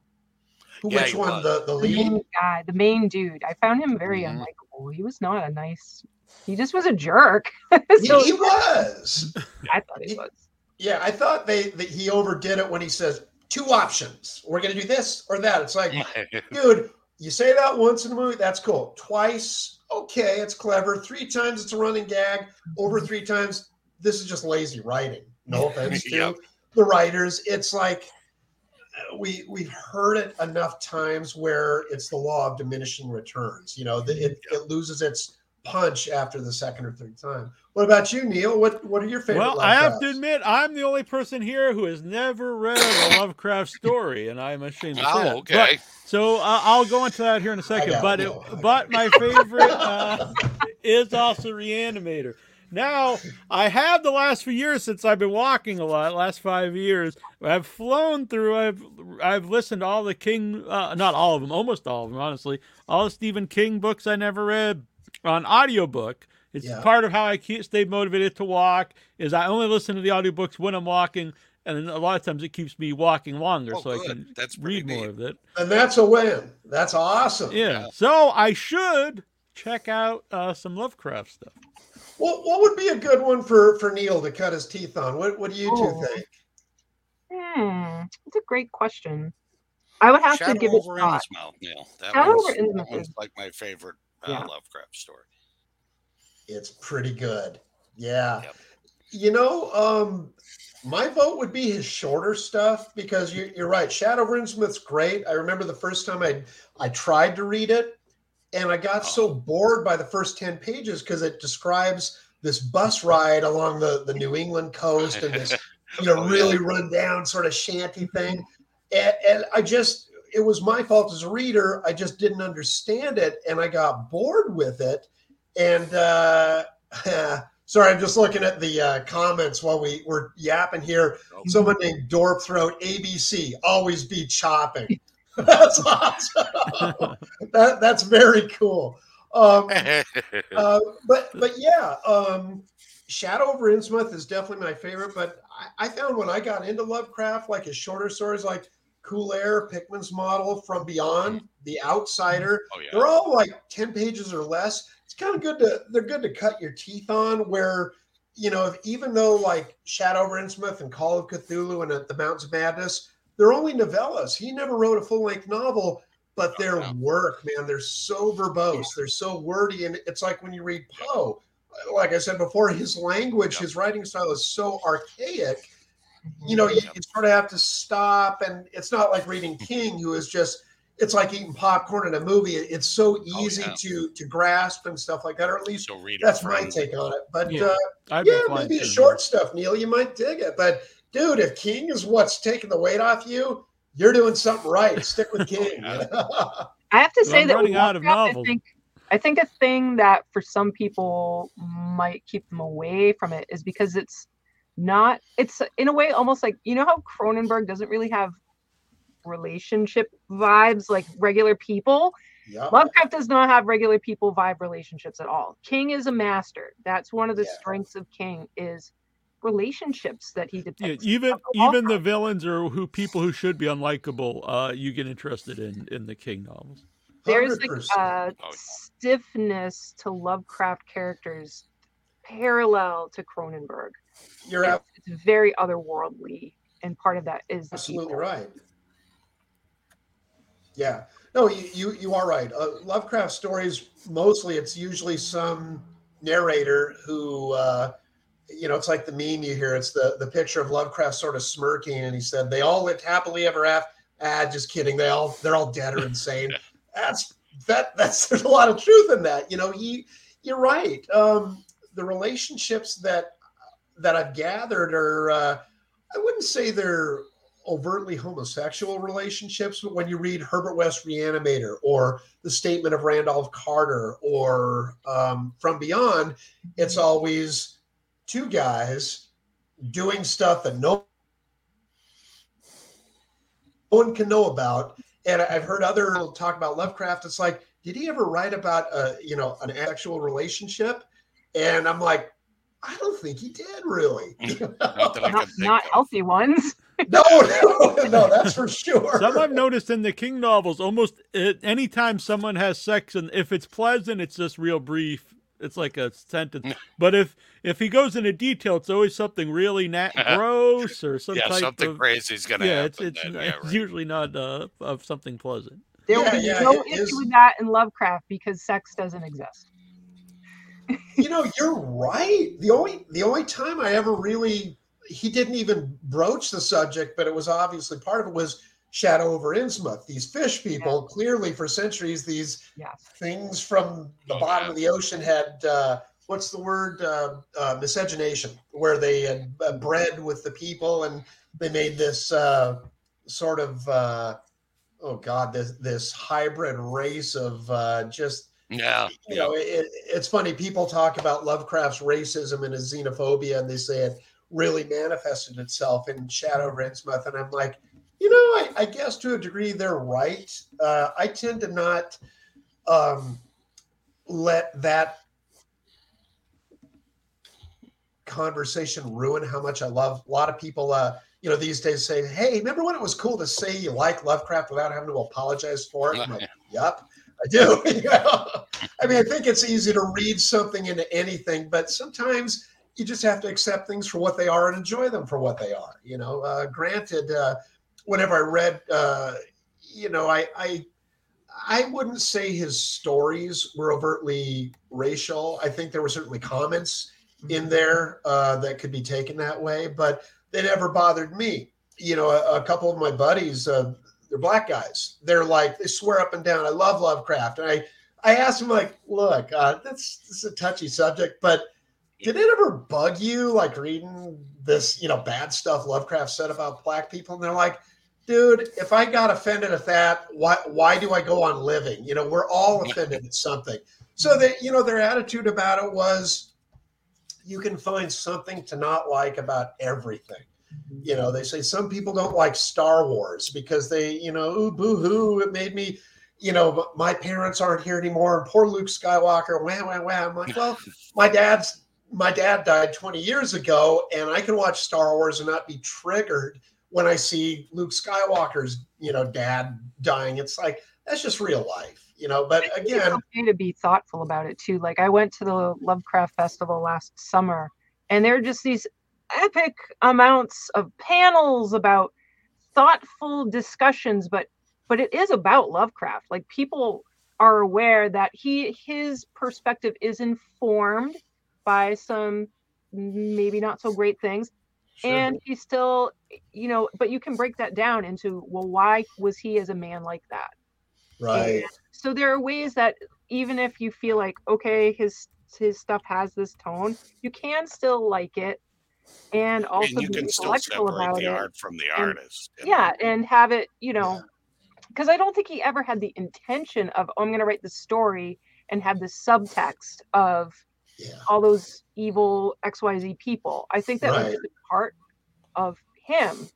Yeah, which one? was. The the The lead? main guy, the main dude. I found him very Mhm. unlikable. He was not a nice. He just was a jerk. He, so he was. I thought he he- was. Yeah, I thought they that he overdid it when he says two options. We're gonna do this or that. It's like, dude, you say that once in a movie, that's cool. Twice, okay, it's clever. Three times, it's a running gag. Over three times, this is just lazy writing. No offense to Yep. the writers. It's like uh, we we've heard it enough times where it's the law of diminishing returns. You know, it, it loses its punch after the second or third time. What about you, Neil? What What are your favorite? Well, I have to admit, I'm the only person here who has never read a Lovecraft story, and I'm ashamed to say Oh, that. okay. But- so uh, I'll go into that here in a second. But it, it, no, I but my favorite uh, is also Reanimator. Now I have the last few years since I've been walking a lot. Last five years, I've flown through. I've I've listened to all the King, uh, not all of them, almost all of them, honestly. All the Stephen King books I never read on audiobook. It's Yeah. part of how I keep stay motivated to walk. Is I only listen to the audiobooks when I'm walking, and then a lot of times it keeps me walking longer, Oh, so I can That's pretty read more of it. and that's a win. That's awesome. Yeah. So I should check out uh, some Lovecraft stuff. What What would be a good one for for Neil to cut his teeth on? What What do you two think? Hmm, that's a great question. I would have Shadow to give it a over shot. Innsmouth, Neil. That Shadow one's, over that Innsmouth one's like my favorite uh, Yeah. Lovecraft story. It's pretty good. Yeah. Yep. You know, um, my vote would be his shorter stuff because you, you're right. Shadow of great. I remember the first time I I tried to read it, and I got so bored by the first ten pages because it describes this bus ride along the the New England coast and this you know Oh, yeah. really run down sort of shanty thing, and, and I just it was my fault as a reader. I just didn't understand it, and I got bored with it, and. uh Sorry, I'm just looking at the uh, comments while we were yapping here. Nope. Someone named Dorp Throat ABC, always be chopping. that's awesome. that, that's very cool. Um, uh, but but yeah, um, Shadow over Innsmouth is definitely my favorite. But I, I found when I got into Lovecraft, like his shorter stories, like Cool Air, Pickman's Model, From Beyond, The Outsider, oh yeah. they're all like 10 pages or less kind of good to they're good to cut your teeth on where you know if, even though like shadow over innsmouth and call of cthulhu and uh, the mountains of madness they're only novellas. He never wrote a full-length novel but their Yeah. work man they're so verbose. They're so wordy and it's like when you read poe like i said before his language Yeah. his writing style is so archaic. You know you, you sort of have to stop and it's not like reading king who is just it's like eating popcorn in a movie it's so Oh, easy yeah. to to grasp and stuff like that or at least So read it that's my friends. take on it but Yeah. uh, I've yeah been flying maybe the short stuff neil you might dig it but dude if king is what's taking the weight off you you're doing something right stick with king I have to say I'm that running out of novels. I think I think a thing that for some people might keep them away from it is because it's not it's in a way almost like you know how Cronenberg doesn't really have relationship vibes like regular people yeah Lovecraft does not have regular people vibe relationships at all. King is a master. That's one of the Yeah. strengths of King is relationships that he Yeah, even even the villains or who people who should be unlikable, uh, you get interested in in the King novels. There's like 100%. a Oh, yeah. stiffness to Lovecraft characters parallel to Cronenberg. you're It's, it's very otherworldly, and part of that is absolutely people. right yeah. No you you, you are right. Uh, lovecraft stories mostly it's usually some narrator who uh you know it's like the meme you hear. It's the the picture of lovecraft sort of smirking and he said they all lived happily ever after ah just kidding. They all they're all dead or insane. That's that that's there's a lot of truth in that. You know he you're right. Um the relationships that that i've gathered are uh i wouldn't say they're overtly homosexual relationships, but when you read Herbert West Reanimator or the statement of Randolph Carter or um, From Beyond, it's mm-hmm. always two guys doing stuff that no one can know about. And I've heard other people talk about Lovecraft. It's like, did he ever write about a you know an actual relationship? And I'm like, I don't think he did really. Not Not, not healthy ones. no, no, no, that's for sure. Some I've noticed in the King novels, almost uh, anytime someone has sex, and if it's pleasant, it's just real brief. It's like a sentence. But if if he goes into detail, it's always something really na- gross or some yeah, type something of crazy is gonna yeah. It's happen. it's, then. n- yeah, it's usually not uh, of something pleasant. There Yeah, will be yeah, no it issue is- with that in Lovecraft because sex doesn't exist. you know you're right the only the only time i ever really he didn't even broach the subject but it was obviously part of it was Shadow over Innsmouth. These fish people, clearly for centuries, these Yes. things from the Oh, bottom yeah. of the ocean had uh, what's the word uh, uh, miscegenation, where they had uh, bred with the people and they made this uh, sort of uh, oh god this this hybrid race of uh, just Yeah. you know it, it's funny people talk about Lovecraft's racism and his xenophobia and they say it really manifested itself in Shadow of and I'm like you know I, I guess to a degree they're right uh, I tend to not um, let that conversation ruin how much I love. A lot of people, uh, you know, these days say, "Hey, remember when it was cool to say you like Lovecraft without having to apologize for it?" I'm like, "Yep, I do." You know? I mean, I think it's easy to read something into anything, but sometimes you just have to accept things for what they are and enjoy them for what they are. You know, uh, granted, uh, whenever I read, uh, you know, I, I I wouldn't say his stories were overtly racial. I think there were certainly comments in there uh, that could be taken that way, but they never bothered me. You know, a, a couple of my buddies, uh, they're black guys. They're like they swear up and down, "I love Lovecraft." And I, I asked them like, "Look, uh, that's this is a touchy subject, but did it ever bug you like reading this, you know, bad stuff Lovecraft said about black people?" And they're like, dude, if I got offended at that, why why do I go on living? You know, we're all offended at something. So that you know, their attitude about it was you can find something to not like about everything. Mm-hmm. You know, they say some people don't like Star Wars because they, you know, ooh, boo hoo, it made me, you know, my parents aren't here anymore. And poor Luke Skywalker, wham, wham, wham. I'm like, well, my dad's my dad died 20 years ago, and I can watch Star Wars and not be triggered when I see Luke Skywalker's, you know, dad dying. It's like that's just real life, you know. But again, it's okay to be thoughtful about it too. Like I went to the Lovecraft Festival last summer, and there are just these epic amounts of panels about thoughtful discussions, but but it is about Lovecraft. Like people are aware that he his perspective is informed by some maybe not so great things sure. and he still you know but you can break that down into well why was he as a man like that right, so there are ways that even if you feel like okay his his stuff has this tone you can still like it and also and you can still separate about the it art from the and- artist. you yeah and have it you know because i don't think he ever had the intention of oh, i'm going to write the story and have the subtext of yeah, all those evil xyz people i think that was Right. just part of him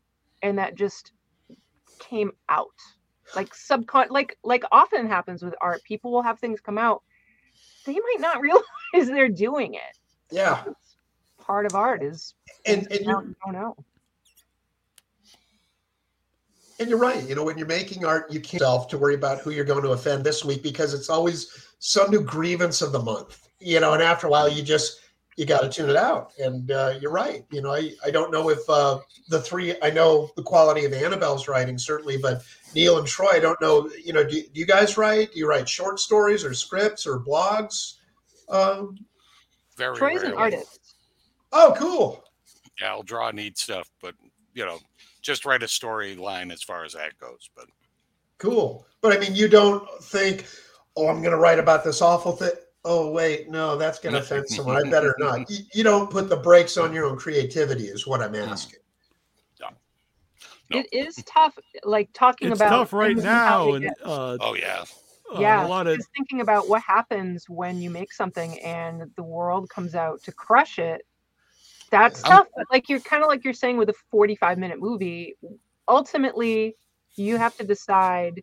and that just came out like subcon like like often happens with art people will have things come out they might not realize they're doing it yeah. Part of art is And and out you don't know and you're right. You know, when you're making art, you can't self to worry about who you're going to offend this week because it's always some new grievance of the month. You know, and after a while, you just you got to tune it out. And uh, you're right. You know, I, I don't know if uh, the three. I know the quality of Annabelle's writing certainly, but Neil and Troy, I don't know. You know, do, do you guys write? Do you write short stories or scripts or blogs? Um, Very troy's an artist oh, cool. Yeah, I'll draw neat stuff, but you know, just write a storyline as far as that goes. But Cool. But I mean, you don't think, oh, I'm going to write about this awful thing. Oh, wait, no, that's going to offend someone. I better not. You, you don't put the brakes on your own creativity, is what I'm asking. No. it is tough like talking It's about tough right things and how now, and uh, oh yeah, uh, yeah a lot of just thinking about what happens when you make something and the world comes out to crush it that's I'm- tough but like you're kind of like you're saying with a 45 minute movie ultimately you have to decide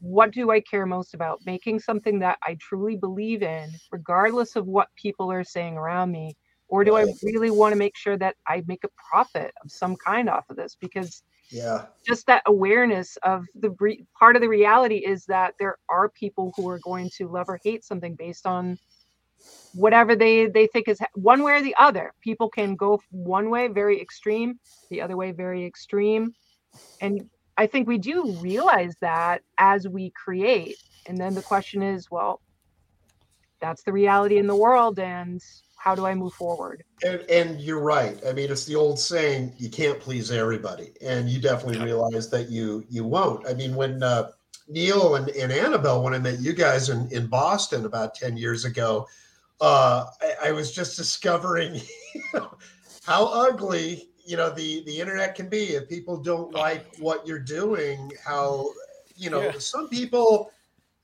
what do i care most about? Making something that i truly believe in regardless of what people are saying around me or do i really want to make sure that i make a profit of some kind off of this? Because Yeah. just that awareness of the re- part of the reality is that there are people who are going to love or hate something based on whatever they they think is one way or the other. People can go one way very extreme the other way very extreme and i think we do realize that as we create and then the question is well that's the reality in the world and how do I move forward? And, and you're right. I mean, it's the old saying: you can't please everybody, and you definitely Yeah. realize that you you won't. I mean, when uh, Neil and, and Annabelle, when I met you guys in in Boston about ten years ago, uh, I, I was just discovering how ugly you know the the internet can be if people don't like what you're doing. How you know Yeah. some people,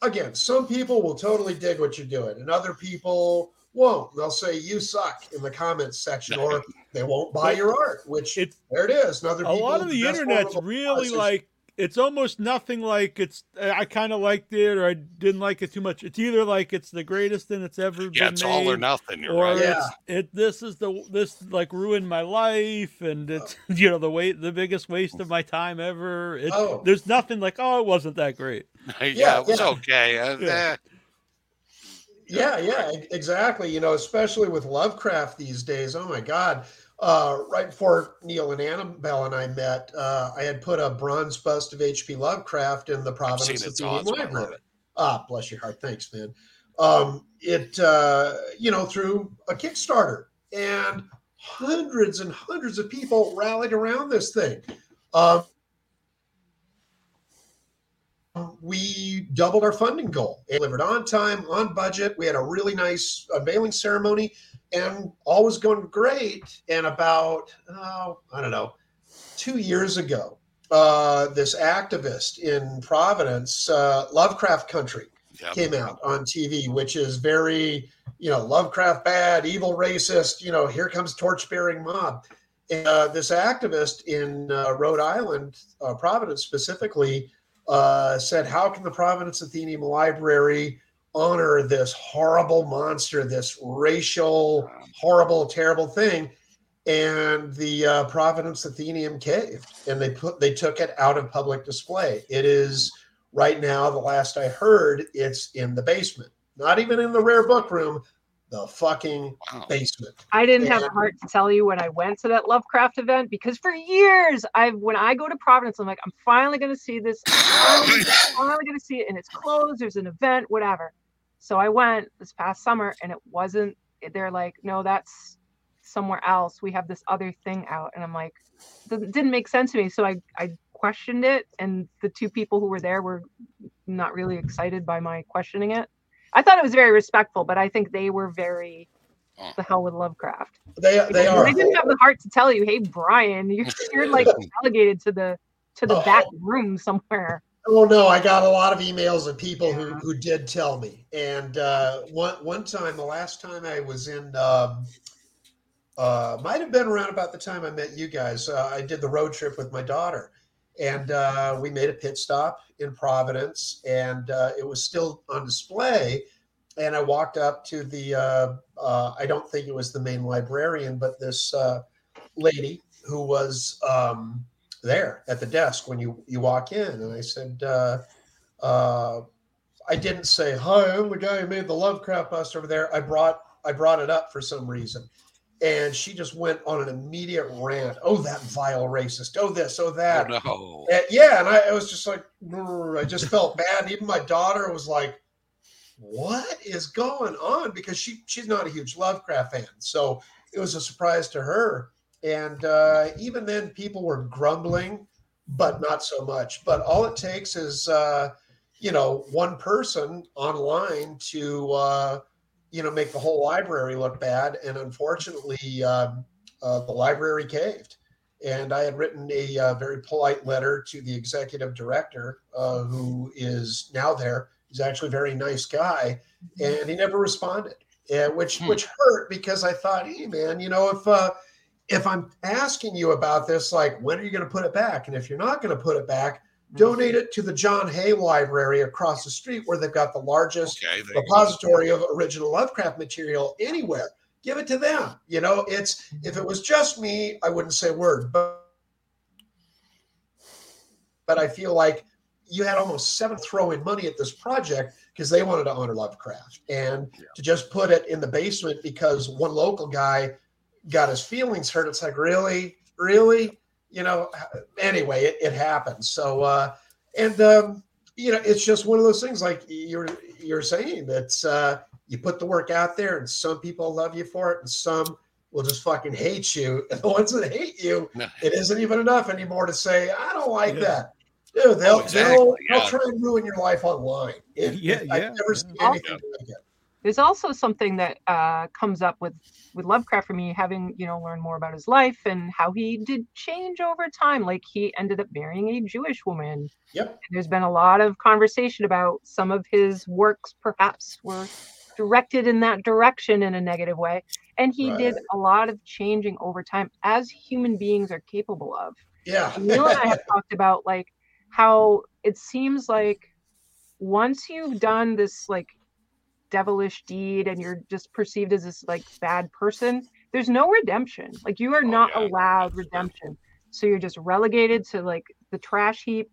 again, some people will totally dig what you're doing, and other people won't. They'll say you suck in the comments section, or they won't buy your art. Which It's there it is. And other a lot of the internet's really like it's almost nothing like it's I kind of liked it or I didn't like it too much. It's either like it's the greatest thing that's ever Yeah, been it's made, all or nothing. You're or right. Yeah. it's it this is the this like ruined my life and it's you know the way the biggest waste of my time ever. It, Oh. There's nothing like oh it wasn't that great. yeah, Yeah, it was yeah. okay. Uh, Yeah. eh, Yeah, yeah, e- exactly. You know, especially with Lovecraft these days. Oh my God. Uh, right before Neil and Annabelle and I met, uh, I had put a bronze bust of H.P. Lovecraft in the Providence seen it. It's Athenaeum awesome. I love Library. Ah, bless your heart. Thanks, man. Um, it, uh, you know, through a Kickstarter, and hundreds and hundreds of people rallied around this thing. Um, we doubled our funding goal. It delivered on time, on budget. We had a really nice unveiling ceremony, and all was going great. And about, oh, I don't know, two years ago, uh, this activist in Providence, uh, Lovecraft Country, Yep. came out on TV, which is very, you know, Lovecraft bad, evil, racist. You know, here comes torch-bearing mob. And, uh, this activist in uh, Rhode Island, uh, Providence specifically, uh, said, "How can the Providence Athenaeum Library honor this horrible monster, this racial, horrible, terrible thing?" And the uh, Providence Athenaeum caved, and they put they took it out of public display. It is right now. The last I heard, it's in the basement, not even in the rare book room, the fucking basement. I didn't have the heart to tell you when I went to that Lovecraft event because for years I've when I go to Providence, I'm like, I'm finally gonna see this. I'm finally, finally gonna see it, and it's closed. There's an event, whatever. So I went this past summer, and it wasn't. They're like, no, that's somewhere else. We have this other thing out, and I'm like, it didn't make sense to me. So I I questioned it, and the two people who were there were not really excited by my questioning it. I thought it was very respectful, but I think they were very mm. the hell with Lovecraft. They they Because are. They didn't have the heart to tell you, "Hey, Brian, you're, you're like relegated to the to the Oh. back room somewhere." Oh no, I got a lot of emails of people who, who did tell me. And uh, one one time, the last time I was in, um, uh, might have been around about the time I met you guys. Uh, I did the road trip with my daughter, and uh, we made a pit stop in Providence, and uh, it was still on display. And I walked up to the, uh, uh, I don't think it was the main librarian, but this uh, lady who was um, there at the desk when you you walk in, and I said, uh, uh, I didn't say hi. I'm the guy who made the Lovecraft bust over there. I brought I brought it up for some reason, and she just went on an immediate rant. Oh, that vile racist. Oh, this. Oh, Oh, that. no. And- yeah, and I, I was just like, I just felt bad. Even my daughter was like, "What is going on?" Because she she's not a huge Lovecraft fan, so it was a surprise to her. And uh, even then, people were grumbling, but not so much. But all it takes is, uh, you know, one person online to, uh, you know, make the whole library look bad. And unfortunately, um, uh, the library caved and I had written a uh, very polite letter to the executive director, uh, who is now there. He's actually a very nice guy, and he never responded, uh, which Hmm. which hurt because I thought, hey man, you know, if uh, if I'm asking you about this, like when are you going to put it back? And if you're not going to put it back, mm-hmm. donate it to the John Hay Library across the street, where they've got the largest Okay. there you go. repository of original Lovecraft material anywhere. Give it to them. You know, it's if it was just me, I wouldn't say a word. But but I feel like you had almost seven throwing money at this project because they wanted to honor Lovecraft. And to just put it in the basement because one local guy got his feelings hurt, it's like, really? Really? You know, anyway, it, it happens. So uh and um, you know, it's just one of those things like you're you're saying that's uh you put the work out there, and some people love you for it, and some will just fucking hate you. And the ones that hate you, No. it isn't even enough anymore to say, I don't like Yeah. that. Dude, they'll, Oh, exactly, they'll, they'll try and ruin your life online. It, Yeah, yeah, I've never yeah. seen anything like it. There's also something that uh, comes up with with Lovecraft for me, having you know learned more about his life and how he did change over time. Like he ended up marrying a Jewish woman. Yep. There's been a lot of conversation about some of his works, perhaps were directed in that direction in a negative way, and he did a lot of changing over time, as human beings are capable of. Yeah. Neil and I have talked about like how it seems like once you've done this like devilish deed and you're just perceived as this like bad person, there's no redemption. Like you are Oh, not yeah, allowed redemption. So you're just relegated to like the trash heap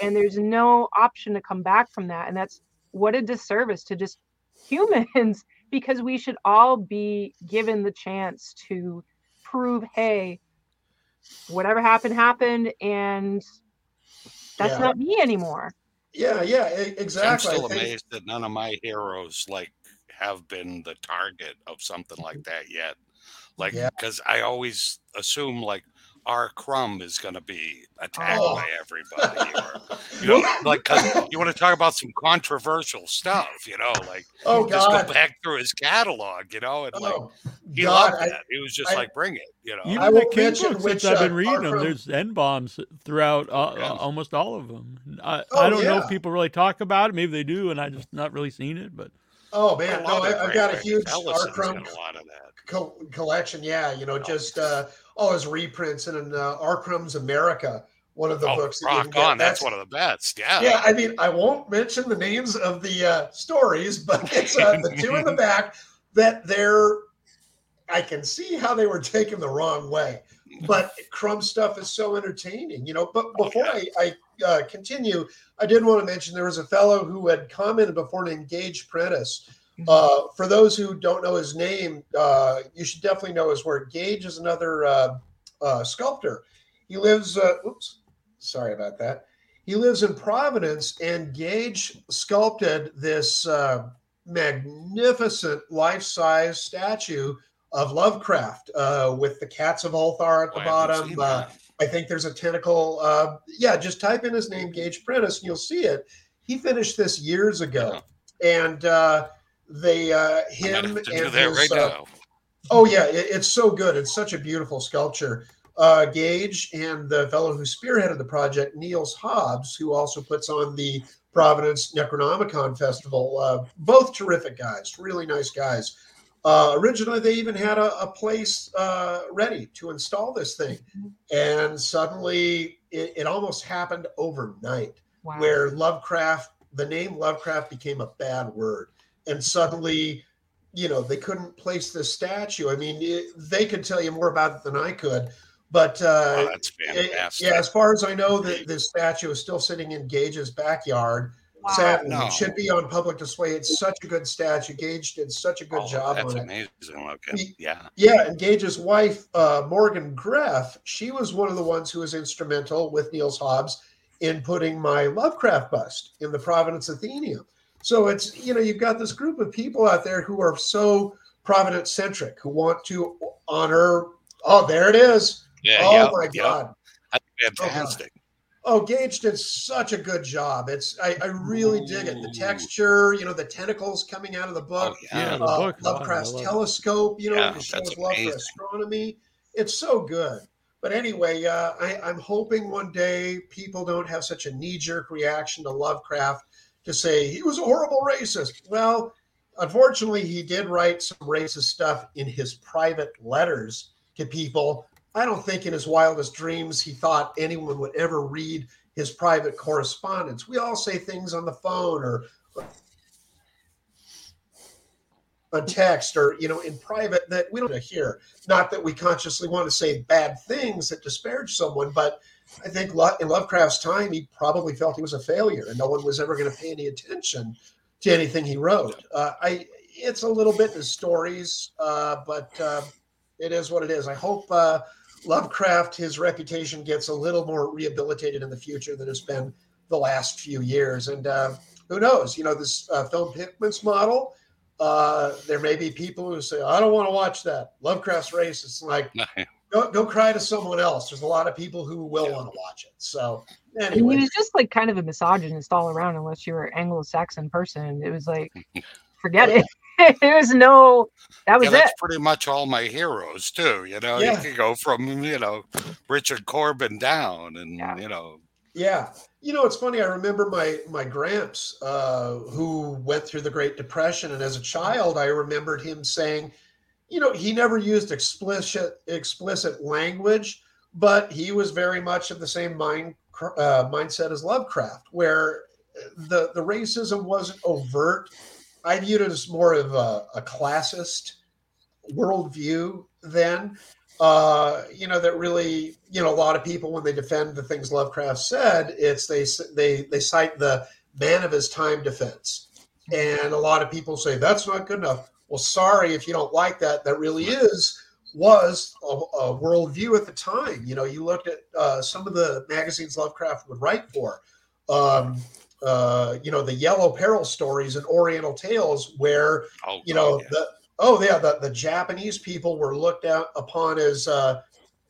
and there's no option to come back from that. And that's what a disservice to just humans because we should all be given the chance to prove, hey, whatever happened happened and that's Yeah. not me anymore. Yeah, yeah, exactly. I'm still amazed that none of my heroes like have been the target of something like that yet. Like, Yeah. because I always assume like R. Crumb is going to be attacked Oh. by everybody, or you know, like 'cause you want to talk about some controversial stuff, you know, like oh just God. go back through his catalog, you know, and like Oh, he God, loved I- that. He was just I- like, bring it, you know. Even I the won't King mention books, which, since I've been uh, reading are them, from- there's N bombs throughout uh, Yeah. uh, almost all of them. I, Oh, I don't know if people really talk about it. Maybe they do, and I just not really seen it. But oh man, lot no, I, I've got a huge Ellison's Arkham got a lot of that. Co- collection. Yeah, you know, just uh, oh, his reprints and in uh, R. Crumb's America, one of the oh, books. that rock on! That's, one of the best. Yeah. Yeah, I mean, I won't mention the names of the uh, stories, but it's uh, the two in the back that they're. I can see how they were taken the wrong way, but Crumb stuff is so entertaining, you know. But Oh, before yeah. I, I uh, continue, I did want to mention there was a fellow who had commented before named Gage Prentice. Uh, for those who don't know his name, uh, you should definitely know his work. Gage is another uh, uh, sculptor. He lives. Uh, oops, sorry about that. He lives in Providence, and Gage sculpted this uh, magnificent life-size statue of Lovecraft uh, with the cats of Ulthar at the Oh, bottom. Uh. I think there's a tentacle. Uh, yeah, just type in his name, Gage Prentice, and you'll see it. He finished this years ago, and uh, they uh, him and his, right uh. Oh yeah, it, it's so good. It's such a beautiful sculpture. Uh, Gage and the fellow who spearheaded the project, Niels Hobbs, who also puts on the Providence Necronomicon Festival. Uh, both terrific guys, really nice guys. Uh, originally, they even had a, a place uh, ready to install this thing, and suddenly it, it almost happened overnight Wow. where Lovecraft, the name Lovecraft became a bad word. And suddenly, you know, they couldn't place this statue. I mean, it, they could tell you more about it than I could. But Oh, uh, that's it- yeah, as far as I know, the, this statue is still sitting in Gage's backyard. Wow. Sadly, No. it should be on public display. It's such a good statue. Gage did such a good Oh, job That's on it. amazing looking. He- Yeah. Yeah, and Gage's wife, uh, Morgan Greff, she was one of the ones who was instrumental with Niels Hobbs in putting my Lovecraft bust in the Providence Athenaeum. So it's, you know, you've got this group of people out there who are so Providence centric, who want to honor. Oh, there it is. Yeah. oh, yeah, my yeah. God. That's fantastic. Oh, Gage did such a good job. It's I, I really dig it. The texture, you know, the tentacles coming out of the book. Oh, yeah, yeah. the uh, book. wow, I Lovecraft's love telescope, you know, Yeah, to show that's love for astronomy. It's so good. But anyway, uh, I, I'm hoping one day people don't have such a knee jerk reaction to Lovecraft to say he was a horrible racist. Well, unfortunately, he did write some racist stuff in his private letters to people. I don't think in his wildest dreams he thought anyone would ever read his private correspondence. We all say things on the phone or on text or you know in private that we don't hear. Not that we consciously want to say bad things that disparage someone, but I think in Lovecraft's time he probably felt he was a failure and no one was ever going to pay any attention to anything he wrote. Uh, I it's a little bit in his stories, uh, but uh, it is what it is. I hope uh, Lovecraft his reputation gets a little more rehabilitated in the future than it's been the last few years. And uh, who knows? You know this uh, film Pickman's model uh, there may be people who say, "I don't want to watch that." Lovecraft's race. It's like go go cry to someone else. There's a lot of people who will want to watch it. So And anyway, he was just like kind of a misogynist all around, unless you were an Anglo-Saxon person. It was like, forget it. there was no, that was yeah, that's it. pretty much all my heroes too. You know, Yeah. you could go from you know Richard Corbin down, and Yeah. you know, Yeah. You know, it's funny. I remember my my gramps, uh, who went through the Great Depression, and as a child, I remembered him saying, you know, he never used explicit explicit language, but he was very much of the same mind uh, mindset as Lovecraft, where the the racism wasn't overt. I viewed it as more of a, a classist worldview then uh, you know that really you know a lot of people when they defend the things Lovecraft said, it's they they they cite the man of his time defense, and a lot of people say that's not good enough. Well, sorry if you don't like that. That really is was a, a worldview at the time. You know, you looked at uh, some of the magazines Lovecraft would write for. Um, uh, you know, the Yellow Peril stories and Oriental Tales, where oh, you know God, yeah. the oh yeah the, the japanese people were looked out upon as uh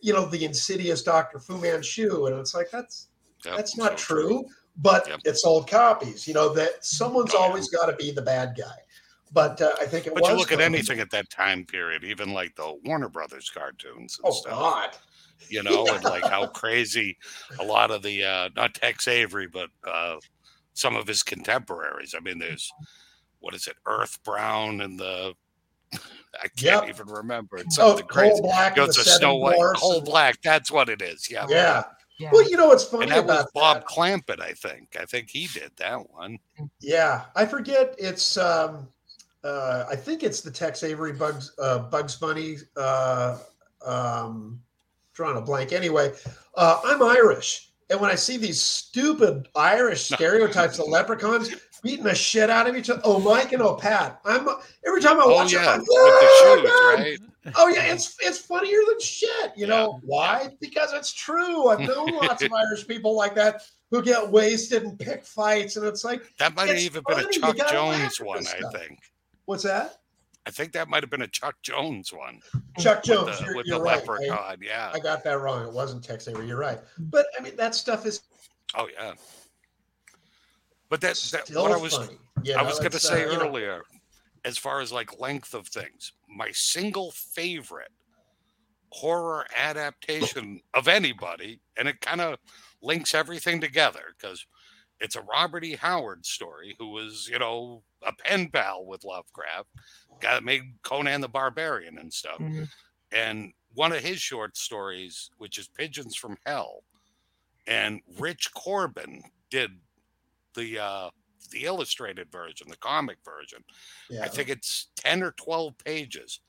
you know the insidious dr fu manchu and it's like that's Yep, that's not so true but Yep. it sold copies you know that someone's Oh, yeah. always got to be the bad guy but uh, i think it But was you look at anything at that time period, even like the Warner Brothers cartoons and oh stuff. god you know, and like how crazy a lot of the uh not Tex Avery, but uh some of his contemporaries. I mean, there's what is it, Earth Brown and the I can't Yep. even remember. It's oh something crazy. coal black Goes and the to Snow White, Dwarfs Coal and- Black. That's what it is. Yeah. yeah Yeah. well you know what's funny And that was about Bob that Clampett, I think. I think he did that one. Yeah, I forget. It's um, uh, I think it's the Tex Avery Bugs uh, Bugs Bunny. Uh, um, drawing a blank. Anyway, uh, I'm Irish, and when I see these stupid Irish stereotypes of leprechauns beating the shit out of each other, oh Mike and oh Pat, I'm every time I Oh watch it, I'm "Oh, shoes, right? Oh yeah, it's it's funnier than shit. You know why? Because it's true. I've known lots of Irish people like that who get wasted and pick fights, and it's like, That might have even been a Chuck Jones one, I think. What's that? I think that might have been a Chuck Jones one Chuck with Jones, the, you're, with you're the right. leprechaun. yeah. I, I got that wrong. It wasn't Tex Avery. You're right. But I mean, that stuff is Oh yeah. But that's that what I was funny. You I was going to say uh, you know, earlier, as far as like length of things, my single favorite horror adaptation of anybody, and it kind of links everything together because it's a Robert E. Howard story who was, you know, a pen pal with Lovecraft, guy that made Conan the Barbarian and stuff. Mhm. And one of his short stories, which is Pigeons from Hell, and Rich Corbin did the uh the illustrated version, the comic version. yeah. I think it's 10 or 12 pages.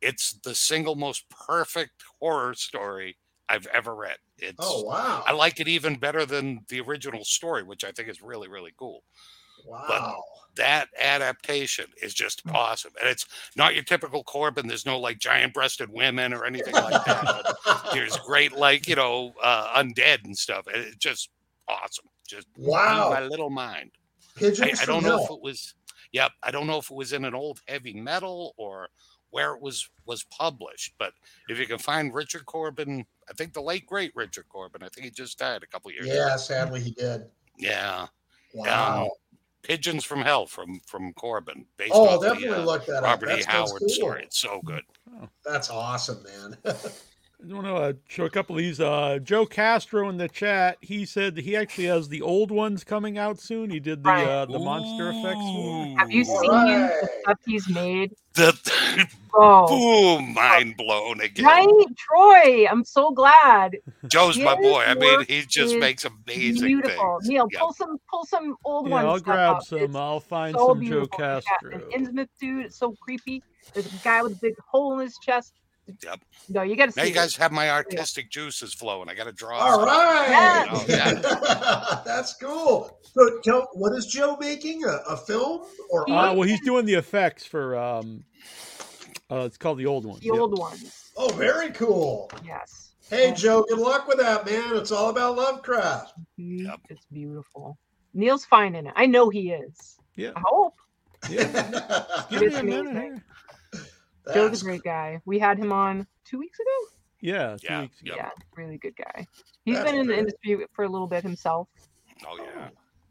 It's the single most perfect horror story I've ever read. It's Oh wow! I like it even better than the original story, which I think is really, really cool. Wow. That adaptation is just awesome. And it's not your typical Corbin. There's no like giant breasted women or anything like that. There's great, like, you know, uh, undead and stuff. And It's just awesome. Just Wow. my little mind. Pigeons I, I don't know Hell. if it was yep i don't know if it was in an old heavy metal or where it was was published but if you can find richard corbin i think the late great richard corbin i think he just died a couple years ago Yeah, sadly he did. yeah Wow. Um, pigeons from hell from from corbin based oh, off the, definitely uh, look that up. robert That e sounds howard cool. story it's so good That's awesome, man. I want to uh, show a couple of these. Uh, Joe Castro in the chat, he said he actually has the old ones coming out soon. He did the Right. uh, the Monster Effects one. Have you seen Alright. the stuff he's made? the Oh, boom mind blown again right, Troy. I'm so glad. joe's my boy i mean he just makes amazing Beautiful. things Neil, Yeah. pull some, pull some old Yeah, ones. I'll grab up. some. It's I'll find so some beautiful. Joe Yeah, Castro. an Innsmouth dude. It's so creepy. There's a guy with a big hole in his chest. Yep. No, you got to. Now you it. guys have my artistic juices flowing. I got to draw. All some. right. Oh, yeah. That's cool. So, tell, what is Joe making? A, a film or Uh, well, he's doing the effects for. Um, uh, it's called the old ones. the Yep. old ones. Oh, very cool. Yes. Hey, Joe, good luck with that, man. It's all about Lovecraft. Mhm. Yep. It's beautiful. Neil's fine in it. I know he is. Yeah. I hope. Yeah. Give me a minute amazing. Here. Joe's a great guy. We had him on two weeks ago. Yeah, two Yeah, weeks ago. Yeah, really good guy. He's That's been in the great. industry for a little bit himself. Oh yeah.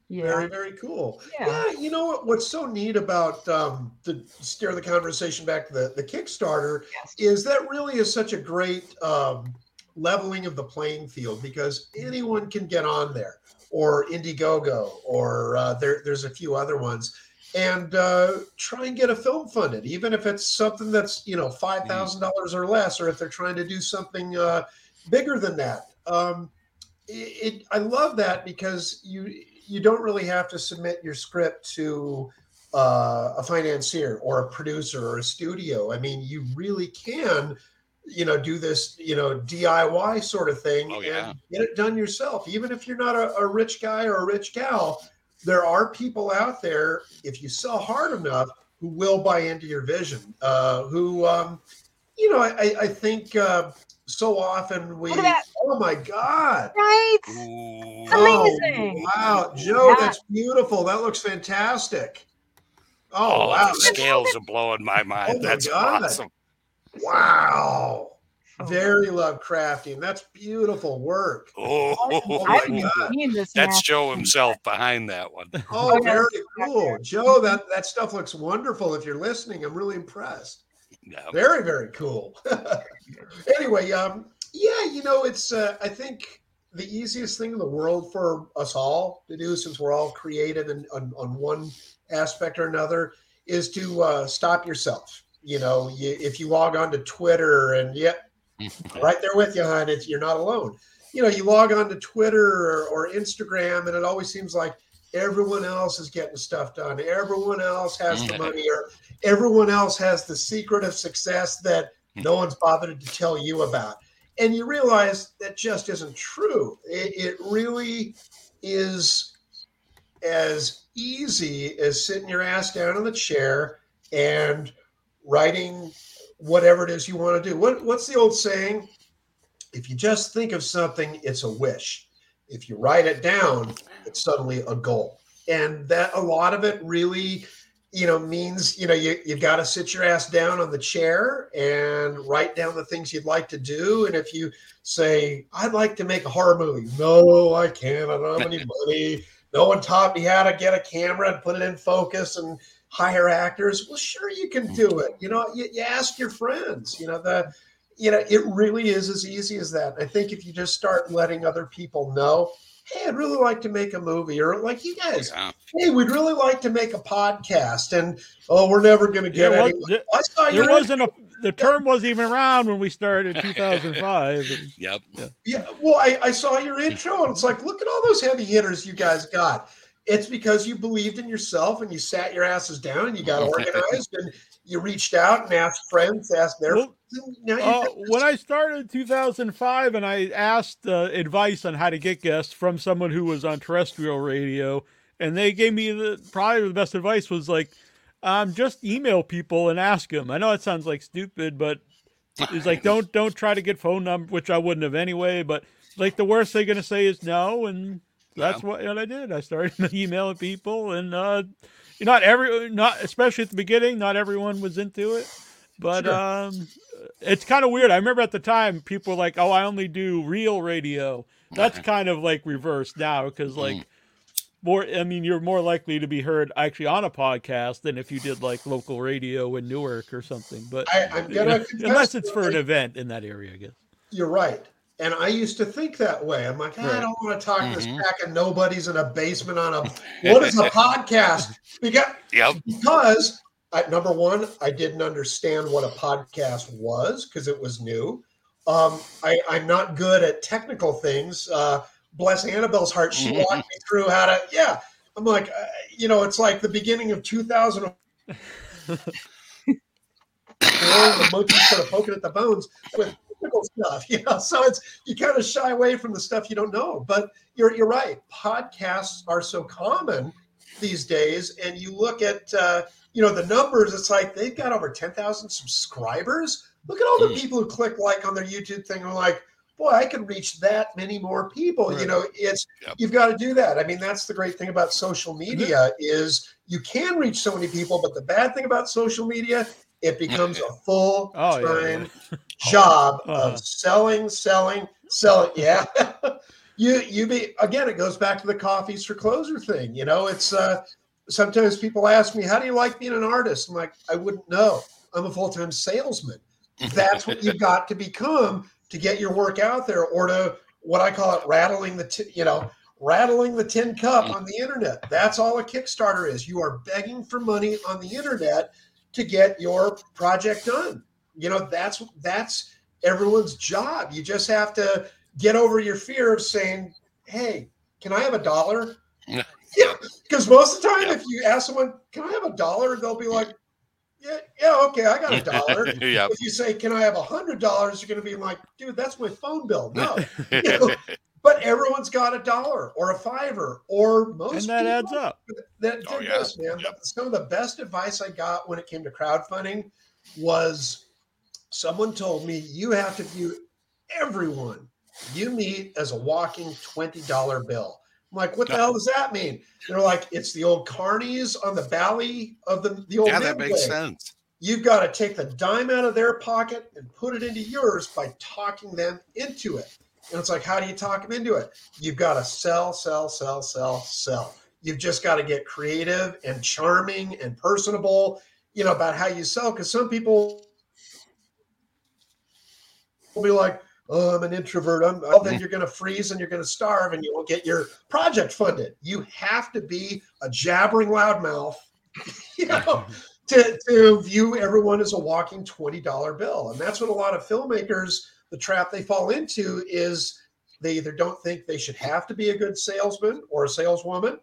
Yeah. Very, very cool. Yeah. Yeah, you know what, what's so neat about um, to steer the conversation back to the, the Kickstarter Yes. is that really is such a great um, leveling of the playing field because anyone can get on there, or Indiegogo, or uh, there, there's a few other ones, and uh, try and get a film funded, even if it's something that's you know five thousand dollars or less, or if they're trying to do something uh, bigger than that. Um, it, it, I love that because you you don't really have to submit your script to uh, a financier or a producer or a studio. I mean, you really can, you know, do this, you know, DIY sort of thing Oh, yeah. and get it done yourself. Even if you're not a, a rich guy or a rich gal, there are people out there, if you sell hard enough, who will buy into your vision. Uh, who, um, you know, I, I think uh, so often we, Look at that. oh my God. Right. Ooh. Amazing. Oh, wow, Joe, Yeah. that's beautiful. That looks fantastic. Oh, Oh, wow. the scales are blowing my mind. Oh, my That's God. awesome. Wow. So Very Lovecraftian. That's beautiful work. Oh, I my God. that's match. Joe himself behind that one. Oh, yeah. very cool. Joe, that, that stuff looks wonderful. If you're listening, I'm really impressed. Yeah. Very, very cool. anyway, um, yeah, you know, it's uh, I think the easiest thing in the world for us all to do, since we're all creative and on, on one aspect or another, is to uh, stop yourself. You know, you, if you log on to Twitter and yeah, right there with you, hon, it's, you're not alone. You know, you log on to Twitter or, or Instagram, and it always seems like everyone else is getting stuff done. Everyone else has the money, or everyone else has the secret of success that no one's bothered to tell you about. And you realize that just isn't true. It, it really is as easy as sitting your ass down in the chair and writing whatever it is you want to do. What, what's the old saying? If you just think of something, it's a wish. If you write it down, it's suddenly a goal. And that a lot of it really, you know, means, you know, you, you've got to sit your ass down on the chair and write down the things you'd like to do. And if you say, I'd like to make a horror movie, no, I can't. I don't have any money. No one taught me how to get a camera and put it in focus and hire actors. Well, sure, you can do mm-hmm. it. You know, you, you ask your friends, you know, the, you know, it really is as easy as that. I think if you just start letting other people know, hey, I'd really like to make a movie, or like you guys, Yeah. hey, we'd really like to make a podcast, and oh, we're never going to get There any. was- there- I saw there wasn't a the term wasn't even around when we started in 2005. Yep. Yeah, well, I, I saw your intro, and it's like, look at all those heavy hitters you guys got. It's because you believed in yourself and you sat your asses down and you got organized and you reached out and asked friends, asked their Well, Uh, when I started in 2005 and I asked uh, advice on how to get guests from someone who was on terrestrial radio, and they gave me the probably the best advice was like, um, just email people and ask them. I know it sounds like stupid, but it's like don't don't try to get phone number, which I wouldn't have anyway. But like the worst they're gonna say is no, and that's what, what I did. I started emailing people, and uh, not every not especially at the beginning, not everyone was into it. But Sure. um, it's kind of weird. I remember at the time people were like, "Oh, I only do real radio." That's kind of like reversed now because like more. I mean, you're more likely to be heard actually on a podcast than if you did like local radio in Newark or something. But I, I'm gonna know, unless it's that for an event in that area, I guess. You're right. And I used to think that way. I'm like, I don't want to talk to this pack of nobodies in a basement on a what is a podcast? Because Yep. because I, number one, I didn't understand what a podcast was because it was new. Um, I, I'm not good at technical things. Uh, bless Annabelle's heart, she walked me through how to. Yeah, I'm like, uh, you know, it's like the beginning of 2000. the monkeys sort of poking at the bones with technical stuff, you know. So it's you kind of shy away from the stuff you don't know. But you're you're right. Podcasts are so common these days, and you look at uh, you know the numbers. It's like they've got over ten thousand subscribers. Look at all the Mm. people who click like on their YouTube thing are like, boy, I can reach that many more people. You know, it's Yep. you've got to do that. I mean, that's the great thing about social media is you can reach so many people, but the bad thing about social media, it becomes a full Oh, yeah, time job Uh-huh. of selling, selling, selling. Yeah. you you be again, it goes back to the coffees for closer thing. You know, it's uh sometimes people ask me, How do you like being an artist? I'm like, I wouldn't know. I'm a full-time salesman. That's what you've got to become to get your work out there or to what I call it rattling the t- you know rattling the tin cup on the internet. That's all a Kickstarter is. You are begging for money on the internet to get your project done. You know, that's that's everyone's job. You just have to get over your fear of saying, "Hey, can I have a dollar?" Yeah. Because most of the time, Yeah. if you ask someone, "Can I have a dollar?" they'll be like, "Yeah, yeah, okay, I got a dollar." yeah. if you say, "Can I have a hundred dollars?" You're going to be like, "Dude, that's my phone bill." No, you know, but everyone's got a dollar or a fiver or most. and that people- adds up. that Oh, did yeah. this, man. Yep. Some of the best advice I got when it came to crowdfunding was someone told me you have to view everyone you meet as a walking $20 bill. I'm like, what the hell does that mean? They're like, it's the old carnies on the valley of the, the old Yeah, that makes Midway. sense. You've got to take the dime out of their pocket and put it into yours by talking them into it. And it's like, how do you talk them into it? You've got to sell, sell, sell, sell, sell. You've just got to get creative and charming and personable, you know, about how you sell. Because some people will be like, oh, I'm an introvert. I'm, well, then you're going to freeze and you're going to starve and you won't get your project funded. You have to be a jabbering loudmouth, you know, to, to view everyone as a walking $20 bill. And that's what a lot of filmmakers, the trap they fall into is they either don't think they should have to be a good salesman or a saleswoman.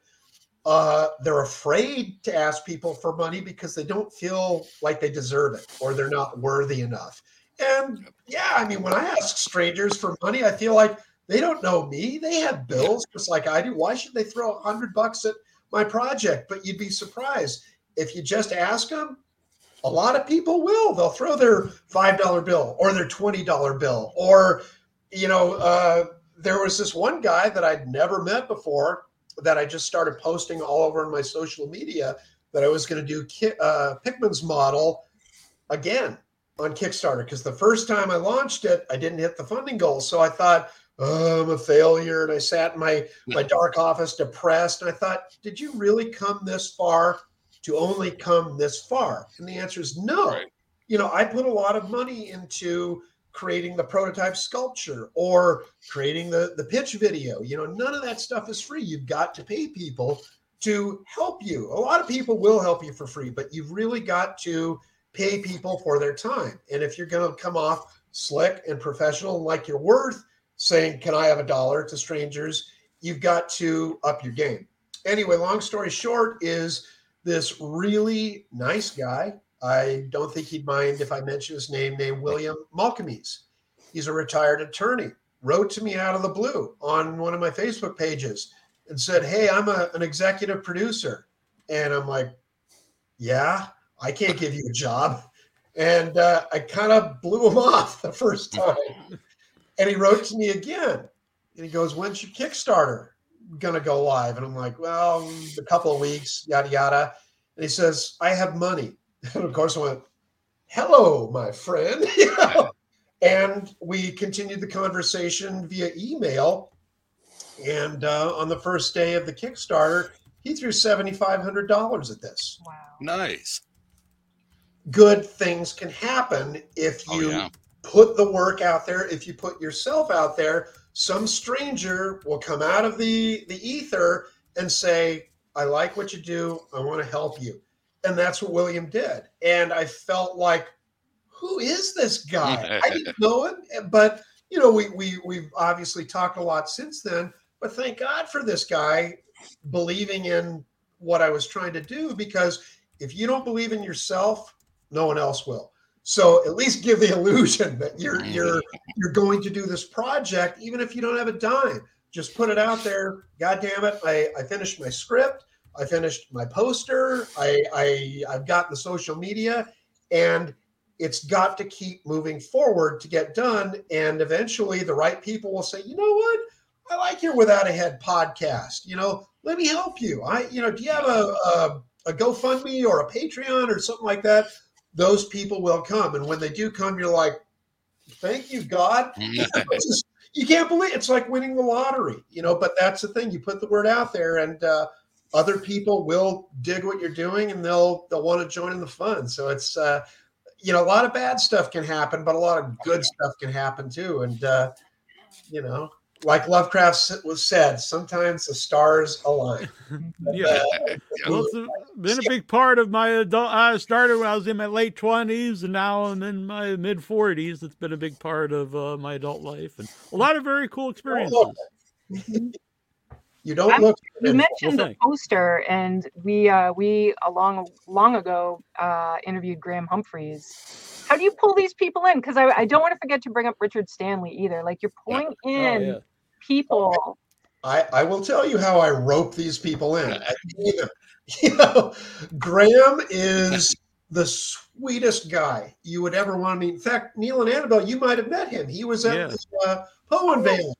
Uh, they're afraid to ask people for money because they don't feel like they deserve it or they're not worthy enough. And yeah, I mean, when I ask strangers for money, I feel like they don't know me. They have bills just like I do. Why should they throw a hundred bucks at my project? But you'd be surprised if you just ask them. A lot of people will. They'll throw their five dollar bill or their twenty dollar bill, or you know, uh, there was this one guy that I'd never met before that I just started posting all over on my social media that I was going to do Ki- uh, Pickman's model again on Kickstarter because the first time I launched it, I didn't hit the funding goal. So I thought, oh, I'm a failure. And I sat in my, my dark office depressed. And I thought, did you really come this far to only come this far? And the answer is no. Right. You know, I put a lot of money into creating the prototype sculpture or creating the, the pitch video. You know, none of that stuff is free. You've got to pay people to help you. A lot of people will help you for free, but you've really got to pay people for their time. And if you're going to come off slick and professional like you're worth saying, Can I have a dollar to strangers? You've got to up your game. Anyway, long story short is this really nice guy. I don't think he'd mind if I mention his name, named William Malcolmes. He's a retired attorney, wrote to me out of the blue on one of my Facebook pages and said, Hey, I'm a, an executive producer. And I'm like, Yeah, I can't give you a job. And uh, I kind of blew him off the first time. And he wrote to me again. And he goes, When's your Kickstarter going to go live? And I'm like, Well, a couple of weeks, yada, yada. And he says, I have money. And of course, I went, Hello, my friend. You know? And we continued the conversation via email. And uh, on the first day of the Kickstarter, he threw $7,500 at this. Wow. Nice. Good things can happen if Oh, you yeah. put the work out there. If you put yourself out there, some stranger will come out of the, the ether and say, I like what you do. I want to help you. And that's what William did. And I felt like, who is this guy? I didn't know him, but you know, we we we've obviously talked a lot since then. But thank God for this guy believing in what I was trying to do because if you don't believe in yourself, no one else will. So at least give the illusion that you're you're you're going to do this project, even if you don't have a dime. Just put it out there. God damn it! I, I finished my script. I finished my poster. I, I I've got the social media, and it's got to keep moving forward to get done. And eventually the right people will say, you know what? I like your Without a Head podcast. You know, let me help you. I, you know, do you have a, a, a GoFundMe or a Patreon or something like that? Those people will come. And when they do come, you're like, thank you, God. Just- you can't believe it's like winning the lottery, you know, but that's the thing. You put the word out there and uh, other people will dig what you're doing and they'll they'll want to join in the fun. So it's uh, you know, a lot of bad stuff can happen, but a lot of good stuff can happen too. And uh, you know, like Lovecraft s- was said, sometimes the stars align. Yeah. Well, it's a- been a big part of my adult. I started when I was in my late twenties, and now I'm in my mid forties. It's been a big part of uh, my adult life, and a lot of very cool experiences. You don't I'm- look. You mentioned the poster, and we uh, we a long long ago uh, interviewed Graham Humphreys. How do you pull these people in? Because I, I don't want to forget to bring up Richard Stanley either. Like you're pulling Oh, in yeah. people. I, I will tell you how I rope these people in. I pay them. You know, Graham is the sweetest guy you would ever want to meet. In fact, Neil and Annabelle, you might have met him. He was at Yeah. the uh, Poe unveiling.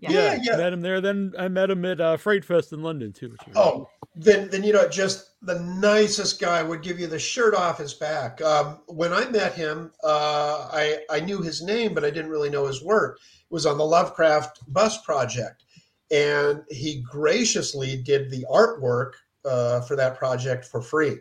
Yeah. Yeah, yeah. Met him there. Then I met him at uh, FrightFest in London too. which Oh, then then you know, just the nicest guy would give you the shirt off his back. Um, when I met him, uh, I I knew his name, but I didn't really know his work. It was on the Lovecraft Bust Project, and he graciously did the artwork uh, for that project for free.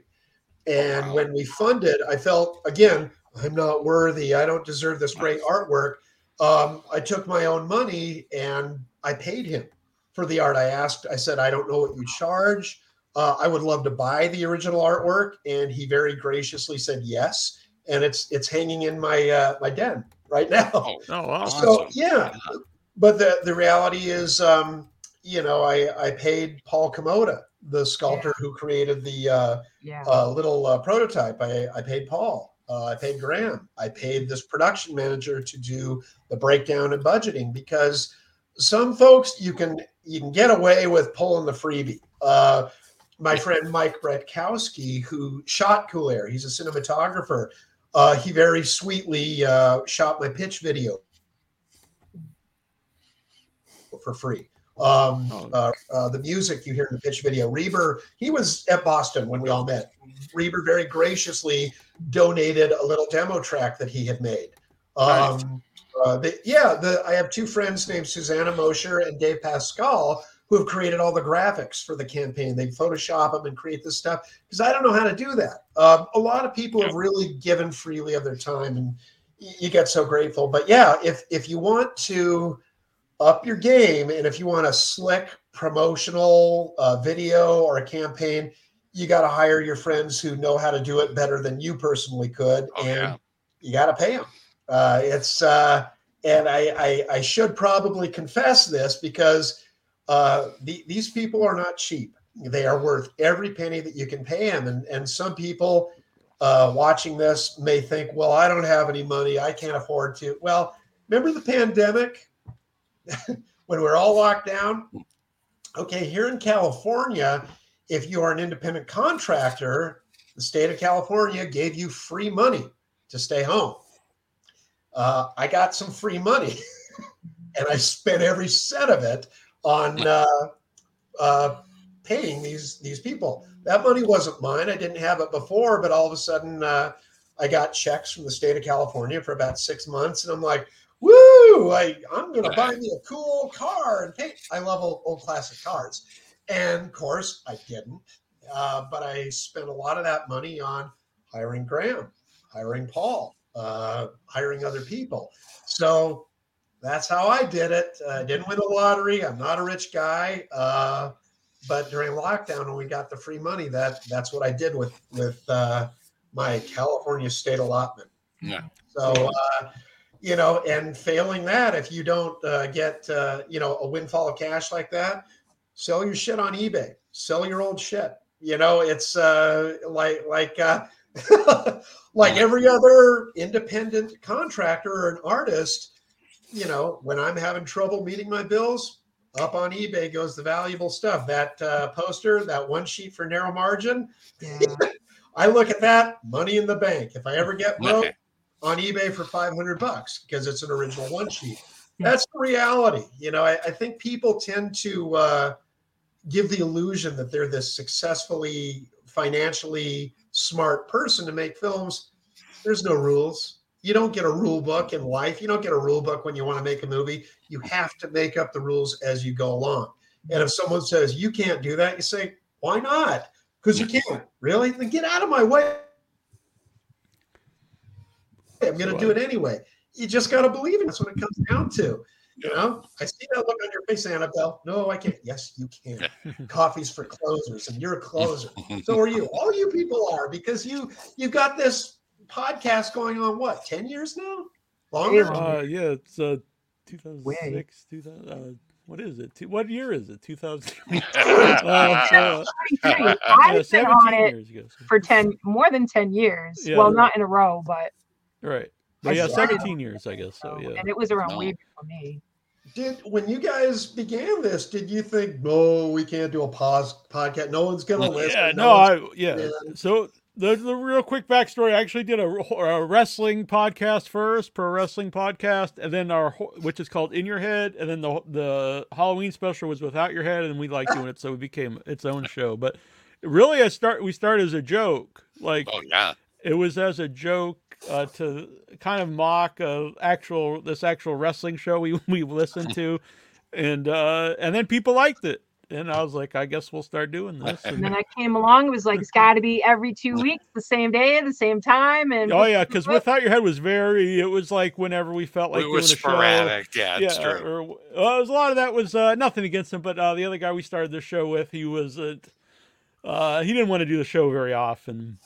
And Wow. when we funded, I felt again, I'm not worthy. I don't deserve this great artwork. Um, I took my own money and I paid him for the art. I asked, I said, I don't know what you charge. Uh, I would love to buy the original artwork, and he very graciously said yes. And it's it's hanging in my uh, my den right now. Oh, Oh, wow. So yeah, but the the reality is, um, you know, I I paid Paul Komoda, the sculptor who created the uh, Yeah. uh, little uh, prototype. I, I paid Paul. Uh, I paid Graham. I paid this production manager to do the breakdown and budgeting because some folks you can you can get away with pulling the freebie. Uh, my friend Mike Bretkowski, who shot Cool Air, he's a cinematographer. Uh, he very sweetly uh, shot my pitch video for free. Um, Oh. uh, uh, the music you hear in the pitch video, Reber, he was at Boston when we all met. Reber very graciously donated a little demo track that he had made. Um, uh, the, yeah, the, I have two friends named Susanna Mosher and Dave Pascal who have created all the graphics for the campaign. They Photoshop them and create this stuff because I don't know how to do that. Um, a lot of people have really given freely of their time, and you get so grateful. But yeah, if if you want to up your game, and if you want a slick promotional uh, video or a campaign, you got to hire your friends who know how to do it better than you personally could, Oh, and yeah. you got to pay them. Uh, it's uh, and I, I I should probably confess this because uh, the, these people are not cheap. They are worth every penny that you can pay them, and and some people uh, watching this may think, well, I don't have any money, I can't afford to. Well, remember the pandemic when we we're all locked down? Okay, here in California, if you are an independent contractor, the state of California gave you free money to stay home. Uh, I got some free money, and I spent every cent of it on uh, uh, paying these these people. That money wasn't mine. I didn't have it before, but all of a sudden, uh, I got checks from the state of California for about six months, and I'm like, "Woo! I, I'm going to buy me a cool car and paint." I love old, old classic cars, and of course, I didn't. Uh, but I spent a lot of that money on hiring Graham, hiring Paul, uh, hiring other people. So that's how I did it. I didn't win the lottery. I'm not a rich guy. Uh, but during lockdown, when we got the free money, that that's what I did with with uh, my California state allotment. Yeah. So uh, you know, and failing that, if you don't uh, get uh, you know a windfall of cash like that, sell your shit on eBay. Sell your old shit. You know, it's uh, like like uh, like every other independent contractor or an artist you know, when I'm having trouble meeting my bills, up on eBay goes the valuable stuff. That uh, poster, that one sheet for narrow margin, Yeah. I look at that money in the bank. If I ever get broke, on eBay for 500 bucks because it's an original one sheet. That's the reality. You know, I, I think people tend to uh, give the illusion that they're this successfully, financially smart person to make films. There's no rules. You don't get a rule book in life. You don't get a rule book when you want to make a movie. You have to make up the rules as you go along. And if someone says you can't do that, you say, why not? Because you can't. Really? Then get out of my way. I'm going to do it anyway. You just got to believe it. That's what it comes down to. You know, I see that look on your face, Annabelle. No, I can't. Yes, you can. Coffee's for closers, and you're a closer. So are you. All you people are because you you've got this podcast going on. What ten years now? Longer? Uh, yeah, it's uh, 2006, 2000. Uh, what is it? What year is it? 2000. uh, so, I've yeah, been on it years ago. so- for 10 more than 10 years Yeah. well not in a row but Right. But yeah, 17 years, I guess. So yeah. and it was around No. way before me Did when you guys began this, did you think, no, we can't do a pause podcast? No one's gonna listen. Yeah, no, one's- I yeah. Yeah. So the the real quick backstory. I actually did a, a wrestling podcast first, pro wrestling podcast, and then our which is called In Your Head, and then the the Halloween special was Without Your Head, and we like doing it, so it became its own show. But really, I start we started as a joke, like Oh yeah. it was as a joke uh, to kind of mock uh, actual this actual wrestling show we we listened to, and uh, and then people liked it, and I was like, I guess we'll start doing this. and And, then i came along it was like it's got to be every two weeks the same day the same time and oh yeah, because without your head was very. It was like whenever we felt like it doing was a show. sporadic. Yeah, Yeah, it's true. or well, it was a lot of that was uh, nothing against him, but uh, the other guy we started the show with, he was uh, uh, he didn't want to do the show very often.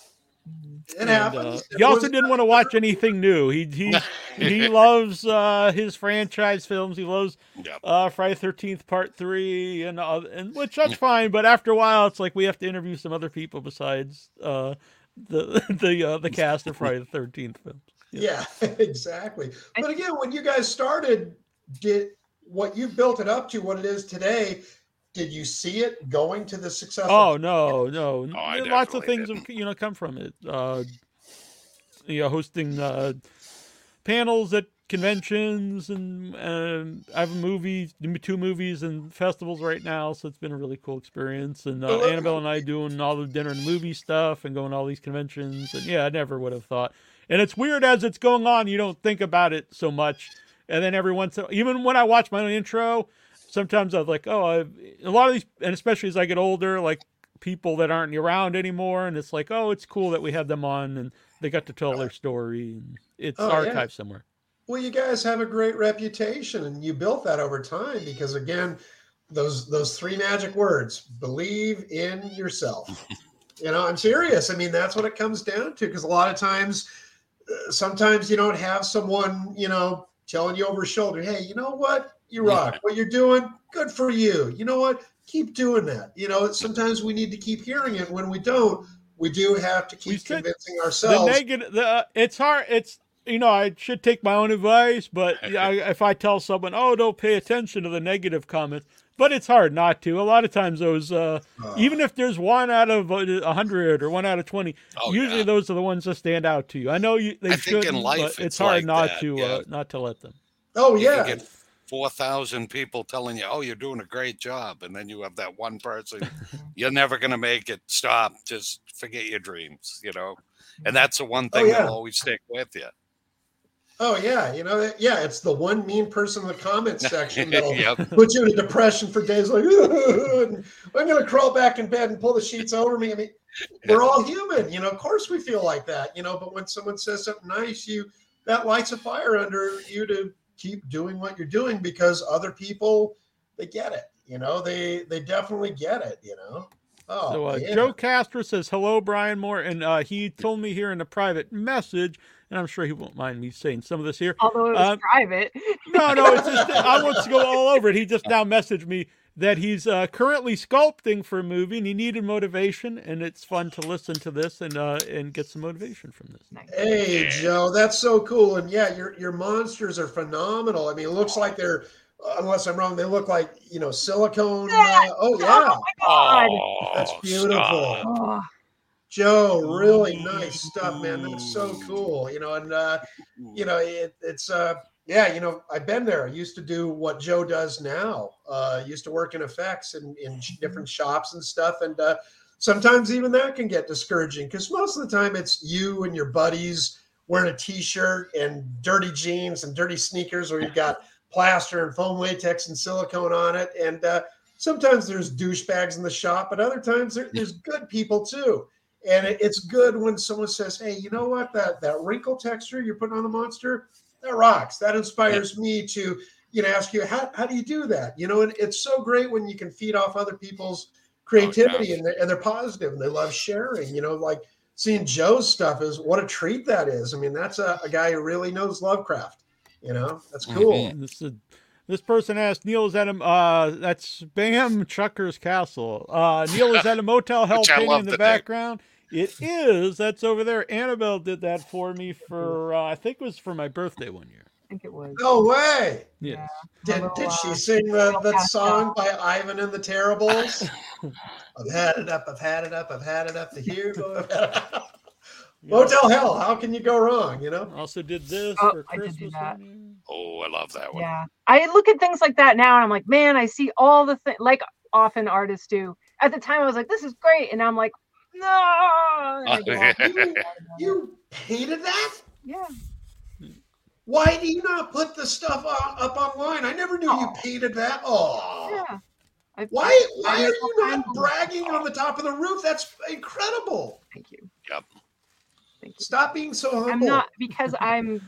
It And, happens. uh, he also was- didn't want to watch anything new. He he he loves uh, his franchise films. He loves Yep. uh, Friday Thirteenth Part Three, and uh, and which that's fine. But after a while, it's like we have to interview some other people besides uh, the the uh, the cast of Friday the Thirteenth films. Yeah, exactly. But again, when you guys started, did what you built it up to what it is today? Did you see it going to the success? Oh no, no, Oh, I lots of definitely things have you know come from it. Uh, you know, hosting uh, panels at conventions, and and I have a movie, two movies and festivals right now, so it's been a really cool experience. And uh, Annabelle and I doing all the dinner and movie stuff, and going to all these conventions, and yeah, I never would have thought. And it's weird as it's going on, you don't think about it so much, and then every once, even when I watch my own intro, sometimes I'm like, oh, I've, a lot of these, and especially as I get older, like people that aren't around anymore, and it's like, oh, it's cool that we have them on, and they got to tell their story, and it's Oh, yeah. archived somewhere. Well, you guys have a great reputation, and you built that over time because, again, those those three magic words: believe in yourself. you know, I'm serious. I mean, that's what it comes down to. Because a lot of times, uh, sometimes you don't have someone, you know, telling you over shoulder, "Hey, you know what? You rock. What you're doing, good for you. You know what? Keep doing that." You know, sometimes we need to keep hearing it. When we don't, we do have to keep said convincing The negative, the uh, it's hard. It's you know, I should take my own advice, but I, if I tell someone, oh, don't pay attention to the negative comments, but it's hard not to. A lot of times, those, uh, Uh, even if there's one out of a hundred or one out of twenty, Oh, usually yeah. those are the ones that stand out to you. I know you, they I think in shouldn't, life but it's it's hard like not that, to yeah. uh, not to let them. oh You yeah, can get four thousand people telling you, "Oh, you're doing a great job," and then you have that one person, "You're never gonna make it. Stop. Just forget your dreams." You know, and mm-hmm. that's the one oh, thing yeah. that'll always stick with you. Oh yeah, you know, yeah, it's the one mean person in the comments section that'll Yep. put you in a depression for days. Like, I'm gonna crawl back in bed and pull the sheets over me. I mean, we're all human, you know. Of course, we feel like that, you know. But when someone says something nice, you that lights a fire under you to keep doing what you're doing because other people they get it, you know. They they definitely get it, you know. Oh, so uh, yeah. Joe Castro says hello, Bryan Moore, and uh, he told me here in a private message, and I'm sure he won't mind me saying some of this here. although it was Um, private No, no, it's just I want to go all over it. He just now messaged me that he's uh, currently sculpting for a movie and he needed motivation, and it's fun to listen to this and uh, and get some motivation from this. Nice. Hey Joe, that's so cool. And yeah, your your monsters are phenomenal. I mean, it looks like they're unless I'm wrong, they look like you know silicone. Uh, oh yeah, God. Oh, That's beautiful. Oh, Joe, really nice stuff, man. That's so cool. You know, and uh, you know, it, it's uh, yeah, you know, I've been there. I used to do what Joe does now. Uh, used to work in effects and in, in different shops and stuff, and uh, sometimes even that can get discouraging because most of the time it's you and your buddies wearing a t-shirt and dirty jeans and dirty sneakers, or you've got plaster and foam latex and silicone on it, and uh, sometimes there's douchebags in the shop, but other times there, there's good people too. And it, it's good when someone says, "Hey, you know what? That that wrinkle texture you're putting on the monster, that rocks. That inspires me to, you know, ask you how how do you do that? You know, and it's so great when you can feed off other people's creativity yeah. and they're, and they're positive and they love sharing. You know, like seeing Joe's stuff is what a treat that is. I mean, that's a, a guy who really knows Lovecraft. You know, that's cool. This is, this person asked Neil is at a uh that's Spam Chucker's Castle. Uh Neil is at a Motel Hell Which I painting love in the the name. Background. It is. That's over there. Annabelle did that for me for uh, I think it was for my birthday one year. I think it was. No way. Yes. Did, Little, did she uh, sing the, little that pastel. song by Ivan and the Terribles? I've had it up, I've had it up, I've had it up to here. I've had it up. Motel Hell, how can you go wrong? You know, Also did this Oh, for I did do Christmas. that. Oh, I love that one. Yeah. I look at things like that now and I'm like, man, I see all the things like often artists do. At the time I was like, this is great. And now I'm like, no. And I go off and You- you painted that. yeah. Why do you not put the stuff on, up online? I never knew you Oh. painted that. Oh, Yeah. I, why? Why are you not bragging on the top of the roof? That's incredible. Thank you. Yep. Thank you. Stop being so humble. I'm not because I'm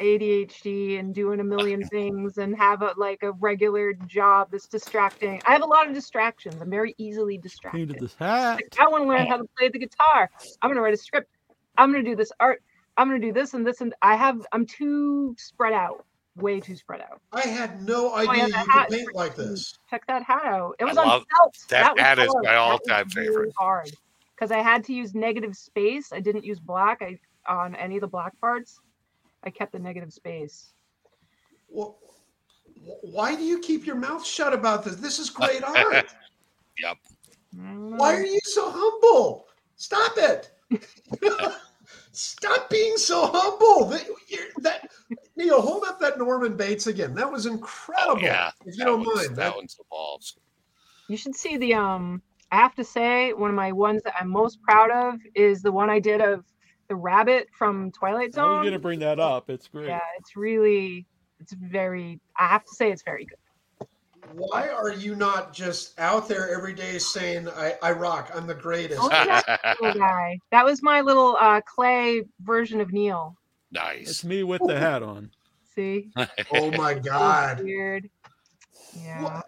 ADHD and doing a million things and have a like a regular job that's distracting. I have a lot of distractions. I'm very easily distracted. Painted this hat. Like, I want to learn how to play the guitar. I'm gonna write a script. I'm gonna do this art. I'm gonna do this and this and I have. I'm too spread out. Way too spread out. I had no Oh, yeah, idea the you hat could paint like this. Check that hat out. It I was on love- felt. that was hat is hard. my all-time was really favorite. Hard because I had to use negative space. I didn't use black. I on any of the black parts. I kept the negative space. Well, why do you keep your mouth shut about this? This is great art. Yep. Why are you so humble? Stop it. Stop being so humble. That, you're- that Neil, hold up that Norman Bates again. That was incredible. Oh, yeah. If you That don't mind. that That, one's the. You should see the um. I have to say, one of my ones that I'm most proud of is the one I did of the rabbit from Twilight Zone. I was Zone. gonna bring that up. It's great. Yeah, it's really, it's very. I have to say, it's very good. why are you not just out there every day saying, I, I rock, I'm the greatest? Oh, guy. That was my little uh, clay version of Neil. Nice. It's me with the hat on. See, Oh my It was God. weird. Yeah. What-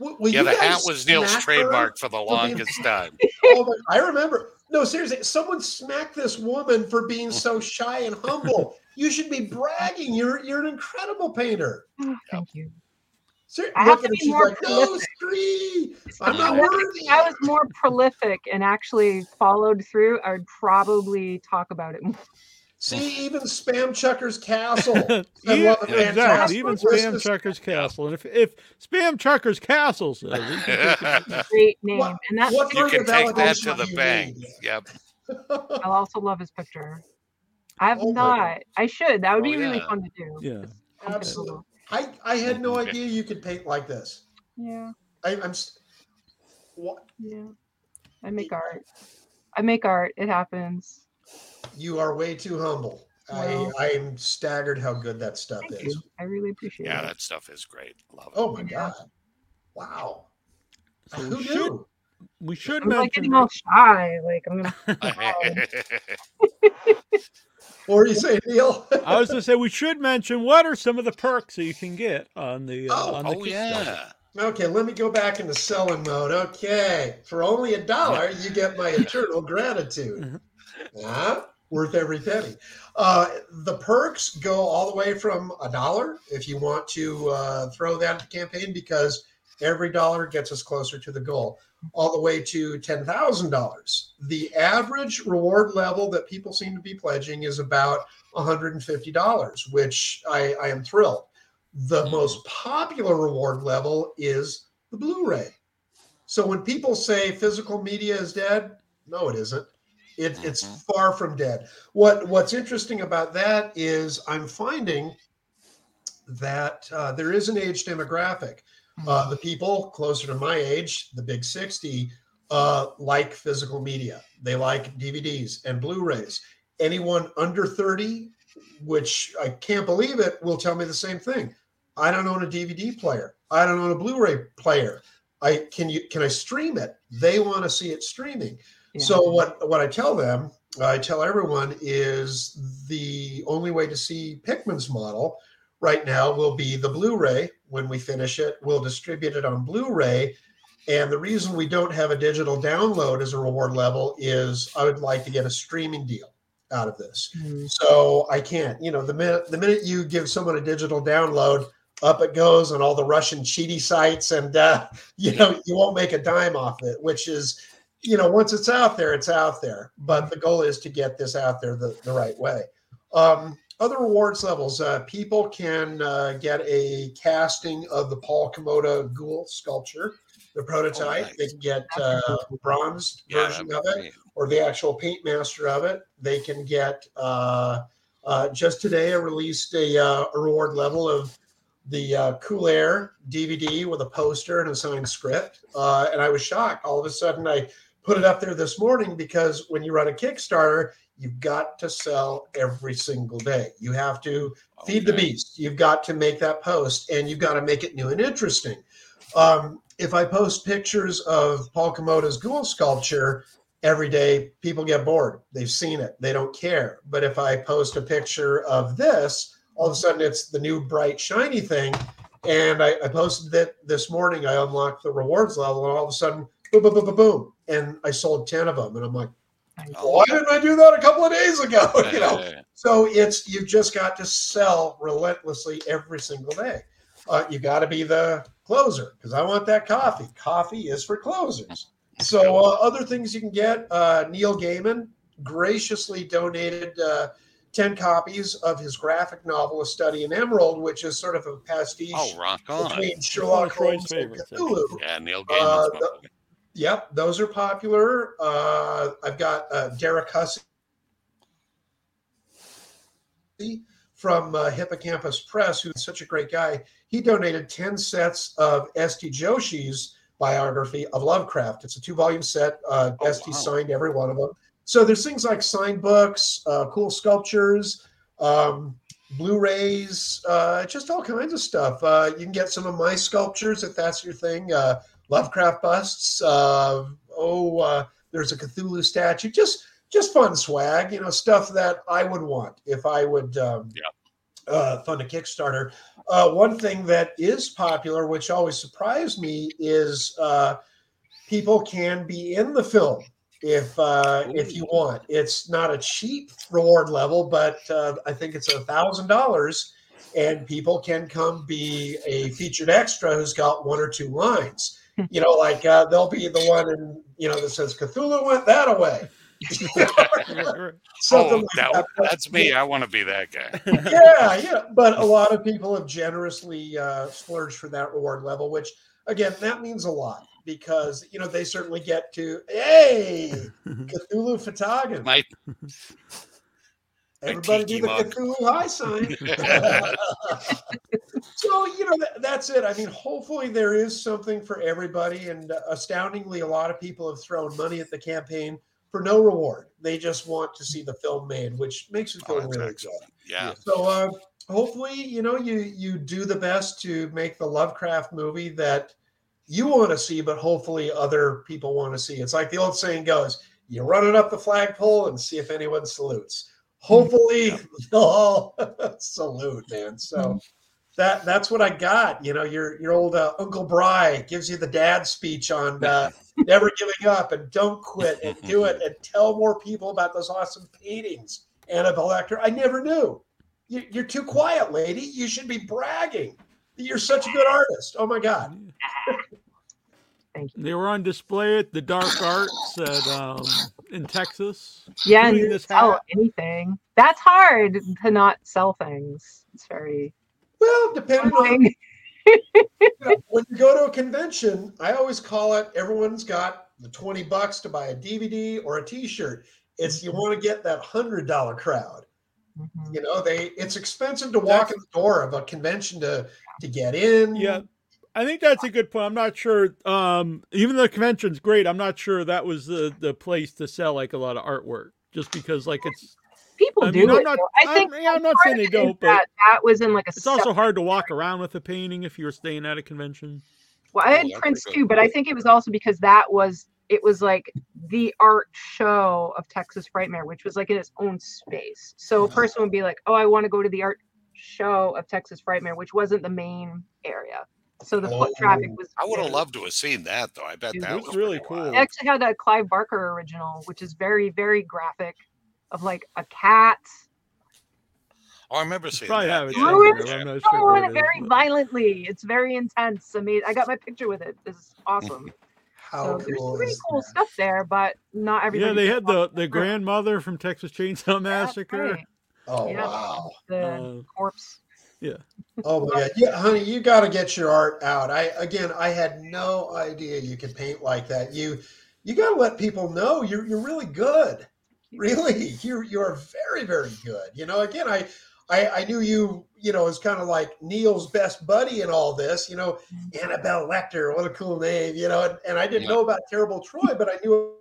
Will, will yeah, the hat was Neil's smack her? trademark for the longest time. Oh, I remember. No, seriously, someone smacked this woman for being so shy and humble. You should be bragging. You're you're an incredible painter. Oh, Thank you. Ser- I have to be she's more like, prolific." Scree, It's I'm not worthy. I was more prolific and actually followed through, I would probably talk about it more. See, even Spam Chucker's Castle. I Even- love a fantastic exactly. Even Spam Christmas- Chucker's Castle. And if, if Spam Chucker's Castle says it, you can take it. Great name. What- and that what you can take that to the bank. Yep. I'll also love his picture. I have Oh not. I should. That would Oh, be really yeah. fun to do. Yeah. Absolutely. I, I had no idea you could paint like this. Yeah. I, I'm. What? Yeah. I make art. I make art. It happens. You are way too humble. Well- I I am staggered how good that stuff Thank is. you. I really appreciate Yeah, it. Yeah, that stuff is great. Love it. Oh my god! Wow. So Who we should knew? we should I'm like getting all shy. Like I'm gonna. What were you saying, Neil? I was gonna say we should mention what are some of the perks that you can get on the uh, Oh, on the oh yeah. okay, let me go back into selling mode. Okay, for only a dollar, you get my eternal gratitude. Huh? Worth every penny. Uh, the perks go all the way from a dollar if you want to uh, throw that at the campaign because every dollar gets us closer to the goal, all the way to $10,000. The average reward level that people seem to be pledging is about $150, which I, I am thrilled. The Mm. most popular reward level is the Blu ray. So when people say physical media is dead, no, it isn't. It, It's Mhm. far from dead. What What's interesting about that is I'm finding that uh, there is an age demographic. Uh, the people closer to my age, the big 60, uh, like physical media. They like DVDs and Blu rays. Anyone under 30, which I can't believe it, will tell me the same thing. I don't own a DVD player. I don't own a Blu ray player. I can you can I stream it? They want to see it streaming. Yeah. So what what I tell them, I tell everyone is the only way to see Pickman's model right now will be the Blu-ray. When we finish it, we'll distribute it on Blu-ray. And the reason we don't have a digital download as a reward level is I would like to get a streaming deal out of this. Mm. So I can't. You know, the minute the minute you give someone a digital download, up it goes on all the Russian cheaty sites, and uh, you know you won't make a dime off it. Which is, you know, once it's out there, it's out there. But the goal is to get this out there the, the right way. Um, other rewards levels, uh, people can uh, get a casting of the Paul Komoda ghoul sculpture, the prototype. nice. They can get uh, a bronze Yeah, version of it or the actual paint master of it. They can get uh, uh, just today. I released a, uh, a reward level of the uh, Cool Air DVD with a poster and a signed script, uh, and I was shocked. All of a sudden, I put it up there this morning because when you run a Kickstarter, you've got to sell every single day. You have to feed the beast. You've got to make that post, and you've got to make it new and interesting. Um, if I post pictures of Paul Komoda's ghoul sculpture every day, people get bored. They've seen it. They don't care. But if I post a picture of this, all of a sudden it's the new bright shiny thing. And I, I posted that this morning. I unlocked the rewards level, and all of a sudden, boom, boom, boom, boom, boom, and I sold ten of them. And I'm like, why didn't I do that a couple of days ago? you know, so it's you've just got to sell relentlessly every single day. Uh, you got to be the closer because I want that coffee. Coffee is for closers. So uh, other things you can get. Uh, Neil Gaiman graciously donated uh, ten copies of his graphic novel, A Study in Emerald, which is sort of a pastiche Oh, rock on. between Sherlock Troy's Holmes and favorites, Cthulhu. Yeah, Neil Uh, Gaiman's the- probably- Yep, those are popular. Uh, I've got uh, Derrick Hussey from uh, Hippocampus Press, who's such a great guy. He donated 10 sets of S.T. Joshi's biography of Lovecraft. It's a two volume set. Uh, Oh, S.T. wow. signed every one of them. So there's things like signed books, uh, cool sculptures, um, Blu-rays, uh, just all kinds of stuff. Uh, you can get some of my sculptures if that's your thing. Lovecraft busts. Uh, oh, uh, there's a Cthulhu statue. Just just fun swag, you know, stuff that I would want if I would um, Yeah. uh, fund a Kickstarter. Uh, one thing that is popular, which always surprised me, is uh, people can be in the film if uh, if you want. It's not a cheap reward level, but uh, I think it's a thousand dollars, and people can come be a featured extra who's got one or two lines. You know, like uh, they'll be the one in you know that says Cthulhu went that away. Something Oh, like that- that. That's me. I want to be that guy. yeah, yeah. But a lot of people have generously uh, splurged for that reward level, which again, that means a lot because you know they certainly get to hey Cthulhu fhtagn. My Everybody do the mug. Cthulhu high sign. so you know that, that's it. I mean, hopefully there is something for everybody, and uh, astoundingly, a lot of people have thrown money at the campaign for no reward. They just want to see the film made, which makes it feel Oh, that's really good. Yeah. So uh, hopefully, you know, you you do the best to make the Lovecraft movie that you want to see, but hopefully other people want to see. It's like the old saying goes: you run it up the flagpole and see if anyone salutes. Hopefully, they'll all salute, man. So. That, that's what I got. You know, your your old uh, Uncle Bry gives you the dad speech on uh, never giving up and don't quit and do it and tell more people about those awesome paintings. Annabelle Lecter, I never knew. You, you're too quiet, lady. You should be bragging. You're such a good artist. Oh my God. Thank you. They were on display at the Dark Arts at um, in Texas. Yeah, and this sell hat. anything. That's hard to not sell things. It's very Well, depending on daunting. when you go to a convention, I always call it everyone's got the 20 bucks to buy a DVD or a t-shirt. It's you want to get that hundred dollar crowd. Mhm. You know, they it's expensive to walk in the door of a convention to to get in. Yeah. I think that's a good point. I'm not sure. Um, even though the convention's great, I'm not sure that was the the place to sell like a lot of artwork. Just because like it's People I do mean, I'm it. not- though. I I'm- think yeah, I'm not saying they don't, but that, that was in like a. it's also hard to walk around with a painting if you're staying at a convention. Well, I Oh, had that's Prince good. too, but I think it was also because that was it was like the art show of Texas Frightmare, which was like in its own space. So a person would be like, "Oh, I want to go to the art show of Texas Frightmare," which wasn't the main area. So the foot traffic Oh. was. I would have loved to have seen that though. I bet It that was was really pretty wild. cool. They actually had a Clive Barker original, which is very very graphic, of like a cat Oh, I remember seeing Probably that. have it yeah. Ruined. I'm not Oh, sure and it it very is, but- violently. It's very intense. I mean, I got my picture with it. It's awesome. How so there's cool pretty cool that? stuff there, but not everything. Yeah, they had the the grandmother from Texas Chainsaw Massacre. right. Oh Yeah. wow. The Uh, corpse. Oh my god. Yeah, honey, you got to get your art out. I again, I had no idea you could paint like that. You you got to let people know you're you're really good. Really, you're you're very very good. You know, again, I I, I knew you. You know, as kind of like Neil's best buddy in all this. You know, mm-hmm. Annabelle Lecter, what a cool name. You know, and, and I didn't Yeah. know about Terrible Troy, but I knew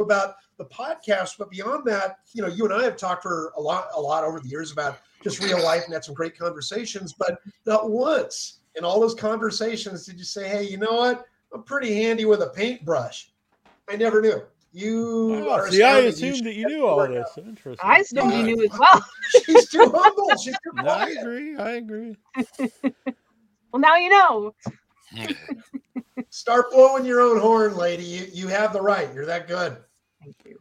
about the podcast. But beyond that, you know, you and I have talked for a lot, a lot over the years about just real life and had some great conversations. But not once in all those conversations did you say, "Hey, you know what? I'm pretty handy with a paintbrush." I never knew. You Oh, are. see, I astounding. You assumed that you knew all this. out. Interesting. I assumed Yeah. you knew as well. She's too humble. She's too No, I agree. I agree. Well, now you know. Start blowing your own horn, lady. You, you have the right. You're that good. Thank you.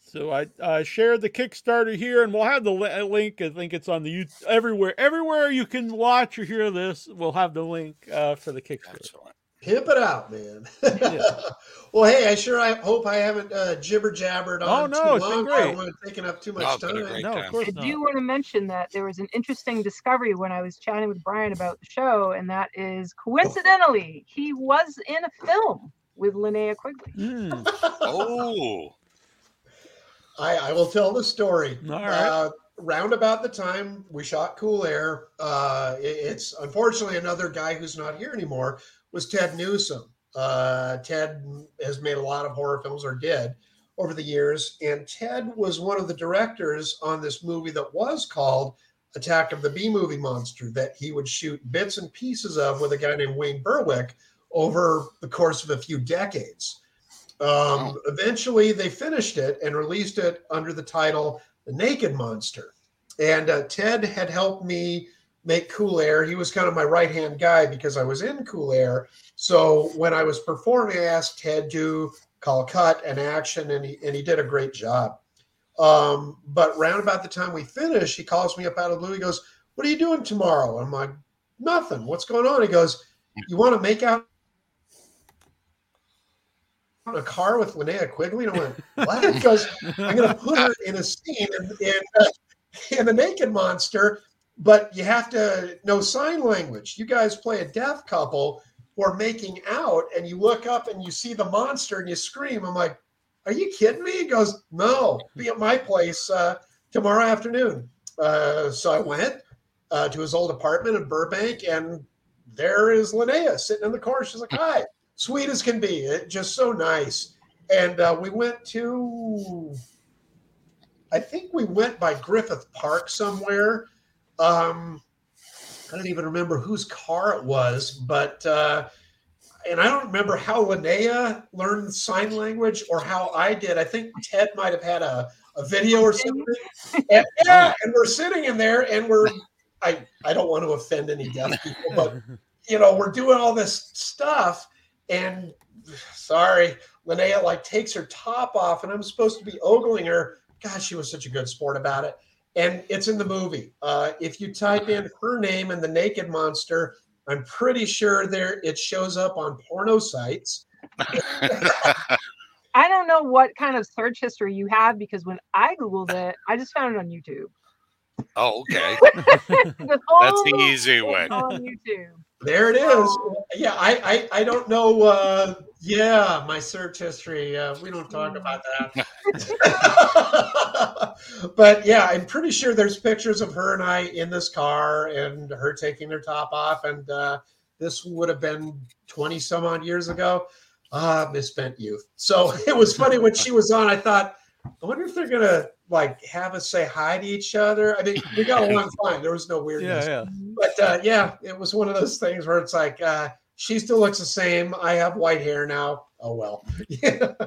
So I uh, shared the Kickstarter here, and we'll have the li- link. I think it's on the YouTube everywhere. Everywhere you can watch or hear this, we'll have the link uh, for the Kickstarter. Excellent. Pimp it out, man. Yeah. well, hey, I sure I hope I haven't uh, jibber jabbered Oh, on no, too it's been long. great. I don't want to taking up too much it's been time. No, of course I not. do want to mention that there was an interesting discovery when I was chatting with Bryan about the show, and that is coincidentally, he was in a film with Linnea Quigley. Mm, Oh, I, I will tell the story. All right. Uh, round about the time we shot Cool Air, uh, it- it's unfortunately another guy who's not here anymore was Ted Newsom. Uh, Ted has made a lot of horror films or did over the years, and Ted was one of the directors on this movie that was called Attack of the B Movie Monster that he would shoot bits and pieces of with a guy named Wayne Berwick over the course of a few decades. Um, Eventually, they finished it and released it under the title The Naked Monster. And uh, Ted had helped me make Cool Air. He was kind of my right hand guy because I was in Cool Air. So when I was performing, I asked Ted to call cut and action, and he, and he did a great job. Um, but round about the time we finished, he calls me up out of the blue. He goes, What are you doing tomorrow? I'm like, Nothing. What's going on? He goes, You want to make out a car with Linnea Quigley? And I went, What? Goes, I'm going to put her in a scene in, in, uh, in the Naked Monster, but you have to know sign language. You guys play a deaf couple who are making out, and you look up and you see the monster and you scream. I'm like, Are you kidding me? He goes, No, be at my place uh, tomorrow afternoon. Uh, so I went uh, to his old apartment in Burbank, and there is Linnea sitting in the car. She's like, Hi, sweet as can be. It, just so nice. And uh, we went to, I think we went by Griffith Park somewhere. Um, I don't even remember whose car it was, but uh, and I don't remember how Linnea learned sign language or how I did. I think Ted might have had a, a video or something. And, yeah, and we're sitting in there, and we're I I don't want to offend any deaf people, but you know we're doing all this stuff, and sorry, Linnea like takes her top off, and I'm supposed to be ogling her. God, she was such a good sport about it and it's in the movie. Uh, if you type in her name and the naked monster, I'm pretty sure there it shows up on porno sites. I don't know what kind of search history you have because when I googled it, I just found it on YouTube. oh, okay. That's the easy way. On YouTube. There it is. Yeah, I I, I don't know. Uh, yeah, my search history. Uh, we don't talk about that. but yeah, I'm pretty sure there's pictures of her and I in this car and her taking her top off. And uh, this would have been 20 some odd years ago. Ah, misspent youth. So it was funny when she was on. I thought, I wonder if they're gonna like have us say hi to each other. I mean, we got along fine. There was no weirdness. Yeah, yeah. But uh, yeah, it was one of those things where it's like uh, she still looks the same. I have white hair now. Oh well. Yeah.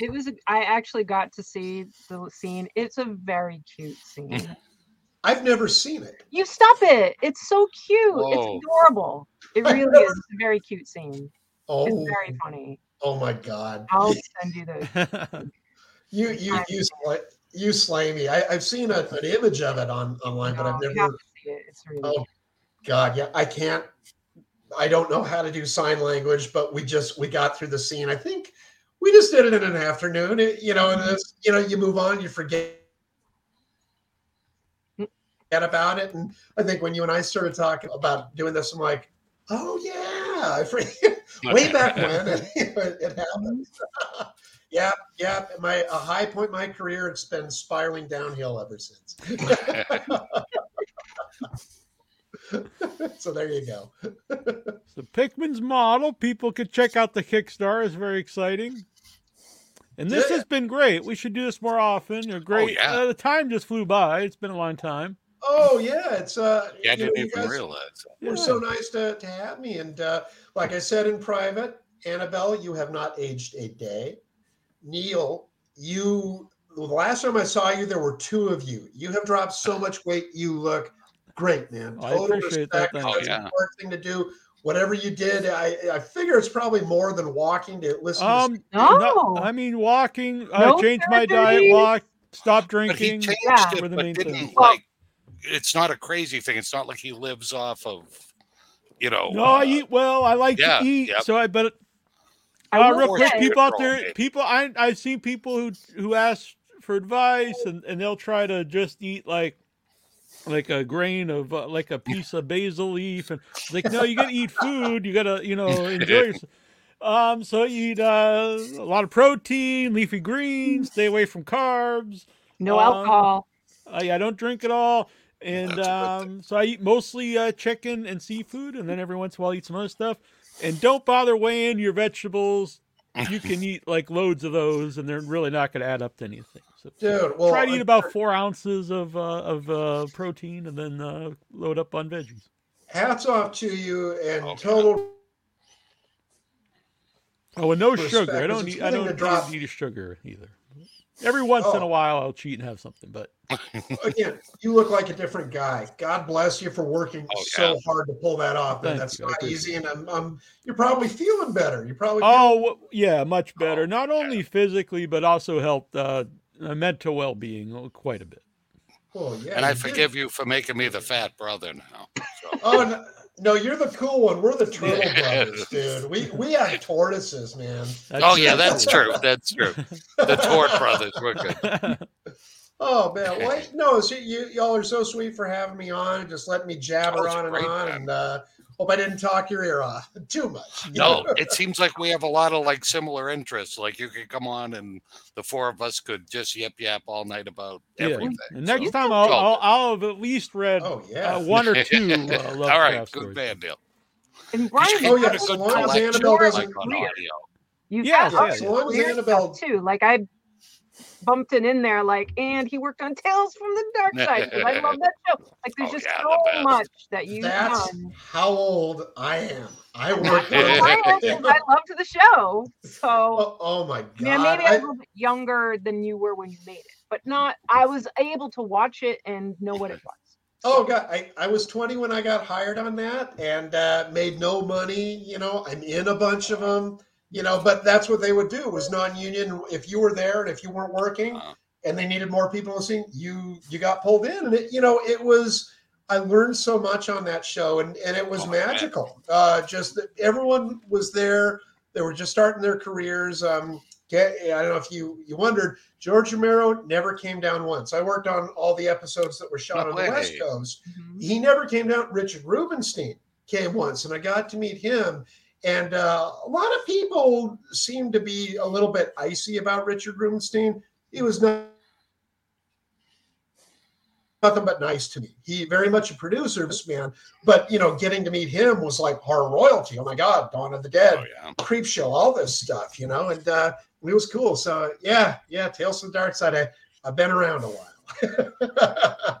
It was. I actually got to see the scene. It's a very cute scene. I've never seen it. You stop it! It's so cute. Whoa. It's adorable. It really never- is a very cute scene. Oh, It's very funny. oh my God! I'll send you the. You you I- you slay, you slay me. I, I've seen a, an image of it on online, but I've oh, never. have it. It's really. Oh God, yeah, I can't. I don't know how to do sign language, but we just we got through the scene. I think we just did it in an afternoon. It- you know, and mm-hmm. it's, you know, you move on, you forget forget about it. And I think when you and I started talking about doing this, I'm like, oh yeah, way back when it, it happened. yeah, yeah. My a high point in my career. It's been spiraling downhill ever since. so there you go. So Pickman's model, people could check out the Kickstarter. It's very exciting. And this Yeah. has been great. We should do this more often. You're great. yeah. uh, the time just flew by. It's been a long time. Oh yeah, it's uh. Yeah, I you know, didn't you even guys- realize. were so nice to, to have me. And uh, like I said in private, Annabelle, you have not aged a day. Neil, you the last time I saw you, there were two of you. You have dropped so much weight. You look great, man. I appreciate that, That's thank a Yeah. hard thing to do. Whatever you did, I, I figure it's probably more than walking to listen. to Um, No. no, I mean walking. I No changed my diet. Walk. Stop drinking. But he drinking. changed Yeah. it, Were the but main didn't things. like. It's not a crazy thing. It's not like he lives off of, you know. No, I uh, eat well. I like yeah, to eat. yep. So I but I uh, real quick, people out there, people I I've seen people who who ask for advice and and they'll try to just eat like like a grain of uh, like a piece of basil leaf and like no, you got to eat food. You got to you know enjoy yourself. Um, so you eat uh, a lot of protein, leafy greens, stay away from carbs. No Um, alcohol. Uh, yeah, I don't drink at all. And That's a good um, so I eat mostly uh, chicken and seafood, and then every once in a while I eat some other stuff. And don't bother weighing your vegetables. You can eat like loads of those, and they're really not going to add up to anything. So Dude, well, try to eat about four ounces of uh, of uh, protein, and then uh, load up on veggies. hats off to you and Okay. total Oh, and no Respect, sugar. I don't it's eat. I don't to drop- eat, eat sugar either. Every once in Oh. a while, I'll cheat and have something, but again, you look like a different guy. God bless you for working Oh, so yeah. hard to pull that off. Thank And that's you, not easy. And I'm, I'm, you're probably feeling better. You're probably Oh w- yeah, much better. Oh, Not only physically, but also helped uh, uh, mental well-being quite a bit. oh, yeah. And I you did. forgive you for making me the fat brother now. So. Oh no, no, you're the cool one. We're the turtle Yeah. brothers, dude. We we have tortoises, man. That's oh yeah, that's true. That's true. The Tort brothers were good. Oh man, wait, no, so you y'all are so sweet for having me on, and just letting me jabber Oh, on and great, on, man. and uh, hope I didn't talk your ear off too much. No, know? it seems like we have a lot of like similar interests. Like you could come on and the four of us could just yip yap all night about Yeah. everything. And next So- time I'll, I'll, I'll have at least read oh yeah. uh, one or two uh, Lovecraft all right, stories. good man, Deal. And Bryan, you Oh, yeah, put a as good long as Annabelle doesn't- like on audio. You've Yes, got yes, other as weird Annabelle- stuff too. Like I bumped it in there, like, and he worked on Tales from the Darkside. I love that show. Like, there's Oh, just yeah, so best. much that you've That's done. how old I am. I Not work. I am, 'cause I loved the show. So Oh, oh my god! yeah, maybe I- I'm a little bit younger than you were when you made it, but not. I was able to watch it and know what it was. Oh god, I, I was 20 when I got hired on that and uh, made no money. You know, I'm in a bunch of them. You know, but that's what they would do was non-union. If you were there and if you weren't working, Wow. and they needed more people listening, you you got pulled in, and it you know it was. I learned so much on that show, and and it was Oh, man. magical. Uh, just that everyone was there. They were just starting their careers. Um, get, I don't know if you you wondered. George Romero never came down once. I worked on all the episodes that were shot No on the West way. Coast. Mhm. He never came down. Richard Rubinstein came once, and I got to meet him. And uh, a lot of people seem to be a little bit icy about Richard Rubinstein. He was not nothing but nice to me. He very much a producer, this man. But you know, getting to meet him was like horror royalty. Oh my God, Dawn of the Dead, Oh yeah. Creepshow, all this stuff, you know, and uh, it was cool. So yeah, yeah, Tales from the Darkside. I, I've been around a while.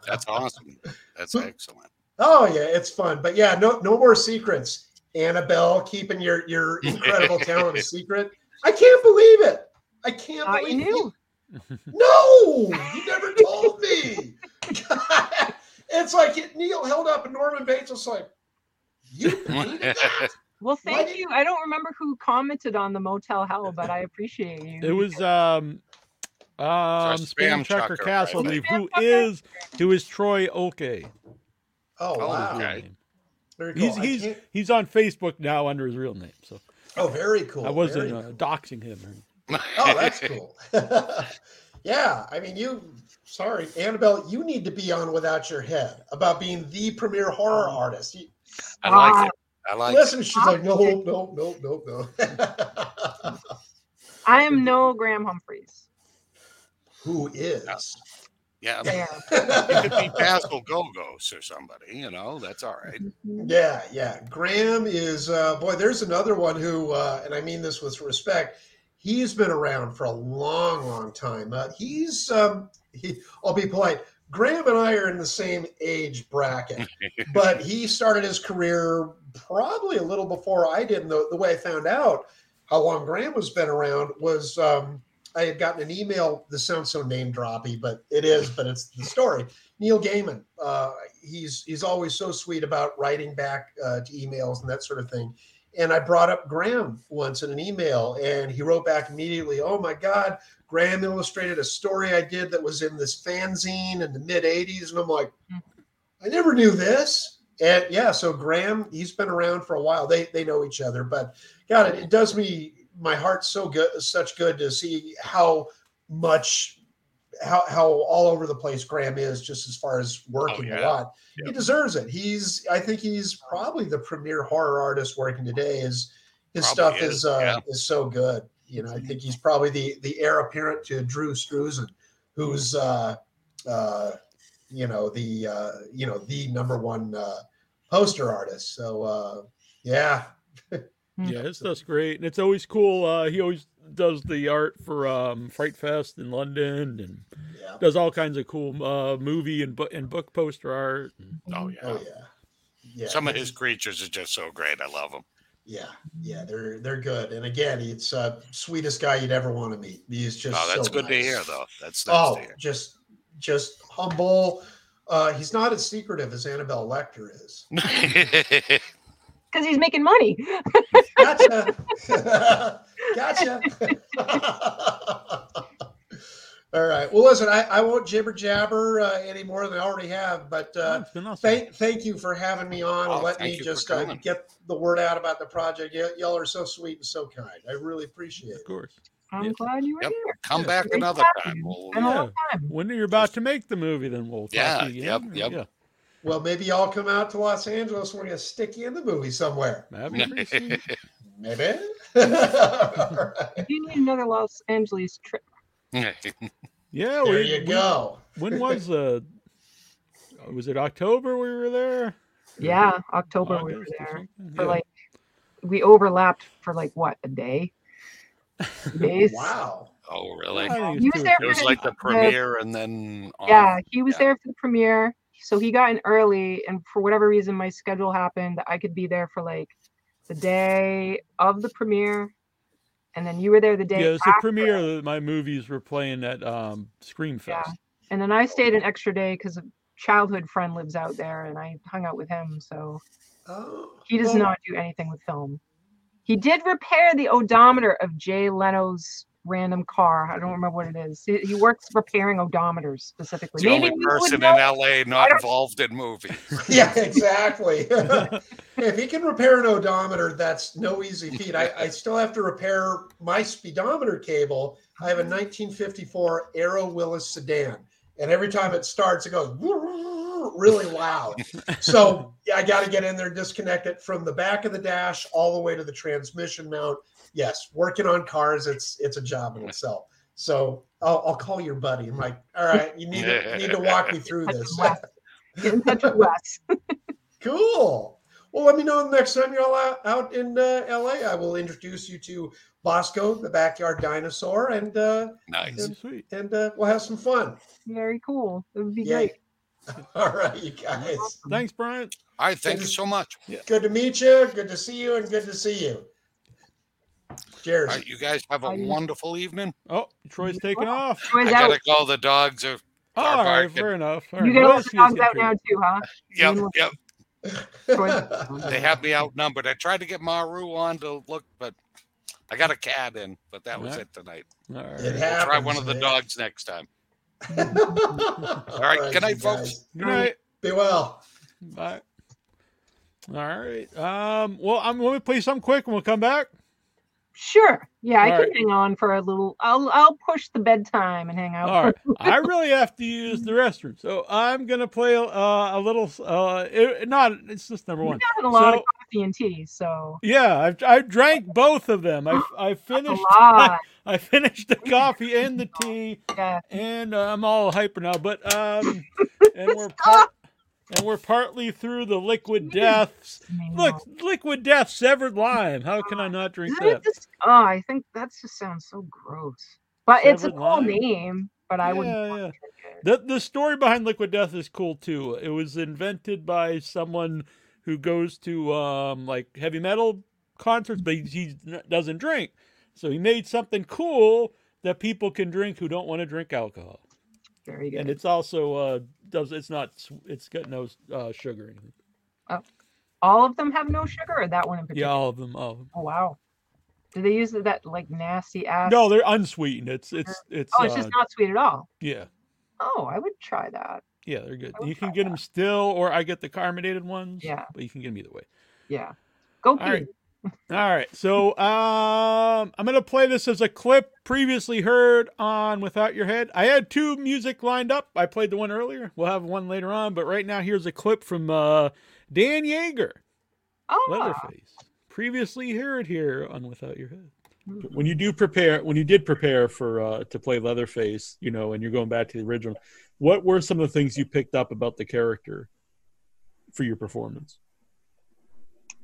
That's awesome. That's excellent. oh yeah, it's fun. But yeah, no no more secrets. Annabelle keeping your your incredible talent a secret. I can't believe it. I can't Thought believe you. No, you never told me. it's like it, Neil held up and Norman Bates was like, "You painted that?" Well, Why thank did- you. I don't remember who commented on the Motel Hell, but I appreciate you. It was um um spam Spam Chucker chucker, Castle, right? who Spam is who is Troy Oke. Oh Oh, wow, okay. Very cool. He's he's he's on Facebook now under his real name, so oh, very cool. I wasn't very uh, doxing him. Oh, that's cool. yeah, I mean, you. Sorry, Annabelle, you need to be on without your head about being the premier horror artist. You, I like it. I like it. listen, she's like, no, no, no, no, no. I am no Graham Humphreys. Who is? Yeah. There. You could be Basil Gogos or somebody, you know, that's all right. Yeah, yeah. Graham is uh boy, there's another one who uh and I mean this with respect. He's been around for a long, long time. Uh, he's um he, I'll be polite. Graham and I are in the same age bracket, but he started his career probably a little before I did. And the, the way I found out how long Graham has been around was um, I had gotten an email. This sounds so name droppy, but it is. But it's the story. Neil Gaiman. Uh, he's he's always so sweet about writing back uh, to emails and that sort of thing. And I brought up Graham once in an email, and he wrote back immediately. Oh my God, Graham illustrated a story I did that was in this fanzine in the mid '80s, and I'm like, I never knew this. And yeah, so Graham, he's been around for a while. They they know each other, but God, it, it does me my heart's so good, such good to see how much how how all over the place Graham is, just as far as working a yeah. lot. He deserves it. He's I think he's probably the premier horror artist working today. His his Probably stuff is is, uh, yeah. is so good. You know, I think he's probably the the heir apparent to Drew Struzan, who's uh uh you know the uh you know the number one uh poster artist. So uh yeah. Yeah, his stuff's great, and it's always cool. Uh, he always does the art for um, FrightFest in London, and Yeah. does all kinds of cool uh, movie and book and book poster art. And Oh yeah. Oh yeah. Yeah. Some of his creatures are just so great. I love them. Yeah, yeah, they're they're good. And again, it's uh sweetest guy you'd ever want to meet. He's just Oh, that's so good to hear, though. That's nice Oh, to hear. just just humble. Uh he's not as secretive as Annabelle Lecter is. Because he's making money. Gotcha. gotcha. All right. Well, listen, I, I won't jibber jabber uh, any more than I already have, but oh, uh, it's awesome. thank thank you for having me on Oh, and let me just uh, get the word out about the project. Y- y'all are so sweet and so kind. I really appreciate it. of it. course. I'm Yeah. glad you were Yep. here. Come Yeah. back Great another time. you. We'll, Been a long time. When you're about to make the movie, then we'll talk Yeah, to you yep, yep. Yeah, Well, maybe y'all come out to Los Angeles. We're gonna stick you in the movie somewhere. that'd be pretty sweet. Maybe. All right. You need another Los Angeles trip. Yeah, There we, you we- go. when was uh, was it October we were there? Yeah, October we were there something? for Yeah. like we overlapped for like what a day. Days. Wow. oh, really? think it's He was there It was for like the the- premiere and then. off. Yeah, he was Yeah. there for the premiere. So he got in early, and for whatever reason, my schedule happened. I could be there for like the day of the premiere, and then you were there the day. Yeah, it's the after. premiere that my movies were playing at um, Scream Yeah. And then I stayed an extra day because a childhood friend lives out there, and I hung out with him. So Oh, he does well, not do anything with film. He did repair the odometer of Jay Leno's random car. I don't remember what it is. He, he works repairing odometers specifically. It's the only person in. LA not involved in movies. Yeah, exactly. if he can repair an odometer, that's no easy feat. I, I still have to repair my speedometer cable. I have a 1954 Aero Willys sedan, and every time it starts, it goes. really loud. So yeah, I got to get in there, disconnect it from the back of the dash all the way to the transmission mount. Yes, working on cars, it's it's a job in itself. So I'll, I'll call your buddy. I'm like, all right, you need to you need to walk me through this. Get in touch with Wes. cool. Well, let me know the next time you're all out, out in uh, LA. I will introduce you to Bosco, the backyard dinosaur, and uh, Nice. and, Sweet. and uh, we'll have some fun. Very cool. It would be Yeah. great. All right, you guys. Thanks, Bryan. All right. Thank you so much. Good to meet you. Good to see you, and good to see you. Cheers. All right. You guys have a wonderful evening. Oh, Troy's taking off. Troy's I gotta go. The dogs are. All right, barking. fair enough. All You right. get all the dogs out now too, huh? Yep. Yep. They have me outnumbered. I tried to get Maru on to look, but I got a cat in. But that was Yeah. it tonight. All It right. Happens. try one of the man. dogs next time. All right, good night, folks. guys. Good night. Be well. Bye. All right. Um. Well, I'm going to play some quick, and we'll come back. Sure. Yeah, I All can hang on for a little. I'll I'll push the bedtime and hang out. All right. I really have to use the restroom, so I'm going to play uh, a little. Uh, it, not. It's just number one. Having a lot So- of coffee and tea, so Yeah, I've I drank both of them. I I finished. lot. I finished the coffee and the tea, Yeah. and uh, I'm all hyper now. But um, and we're part, and we're partly through the liquid deaths. Look, liquid death, severed lime. How can I not drink that? just- oh, I think that just sounds so gross. But it's a cool lime? name. But I wouldn't. Yeah, yeah. drink it. The the story behind liquid death is cool too. It was invented by someone who goes to um like heavy metal concerts, but he, he doesn't drink. So he made something cool that people can drink who don't want to drink alcohol. Very good. And it's also uh does it's not it's got no uh, sugar in it. All of them have no sugar, or that one in Yeah, particular. all of them. All of them. Oh wow. Do they use that like nasty ass? No, they're unsweetened. It's it's it's Oh, it's uh, just not sweet at all. yeah. Oh, I would try that. Yeah, they're good. You can get them still, or I get the carbonated ones. Yeah. but you can get them either way. Yeah. Go pee. Right. All right. So um I'm gonna play this as a clip previously heard on Without Your Head. I had two music lined up. I played the one earlier. We'll have one later on, but right now here's a clip from uh Dan Yeager, Oh, Leatherface. Previously heard here on Without Your Head. When you do prepare when you did prepare for uh to play Leatherface, you know, and you're going back to the original, what were some of the things you picked up about the character for your performance?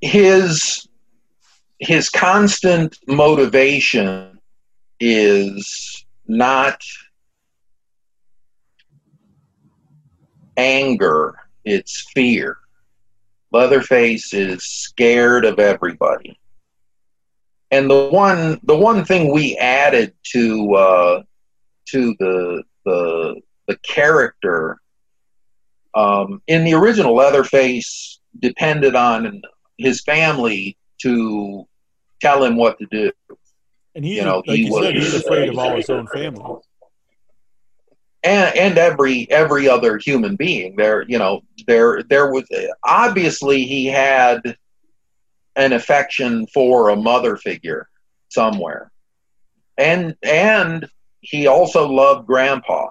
his his constant motivation is not anger it's fear. Leatherface is scared of everybody. And the one the one thing we added to uh to the the the character um in the original leatherface depended on his family to tell him what to do. And he, You know, like he you said, was- he's afraid of all his own family. And, and every every other human being there you know there there was obviously he had an affection for a mother figure somewhere and and he also loved grandpa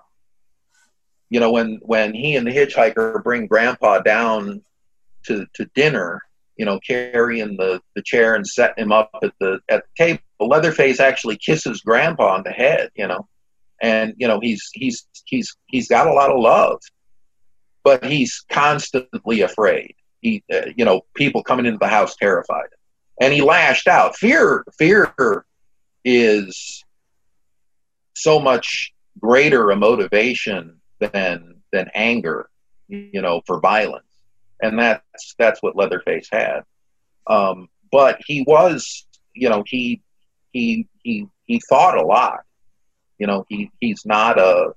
you know when when he and the hitchhiker bring grandpa down to to dinner you know carrying the the chair and setting him up at the at the table. Leatherface actually kisses grandpa on the head you know and you know he's he's he's he's got a lot of love but he's constantly afraid. He uh, you know people coming into the house terrified and he lashed out. Fear fear is so much greater a motivation than than anger you know for violence and that's that's what leatherface had. Um but he was you know he he he he thought a lot. You know he he's not a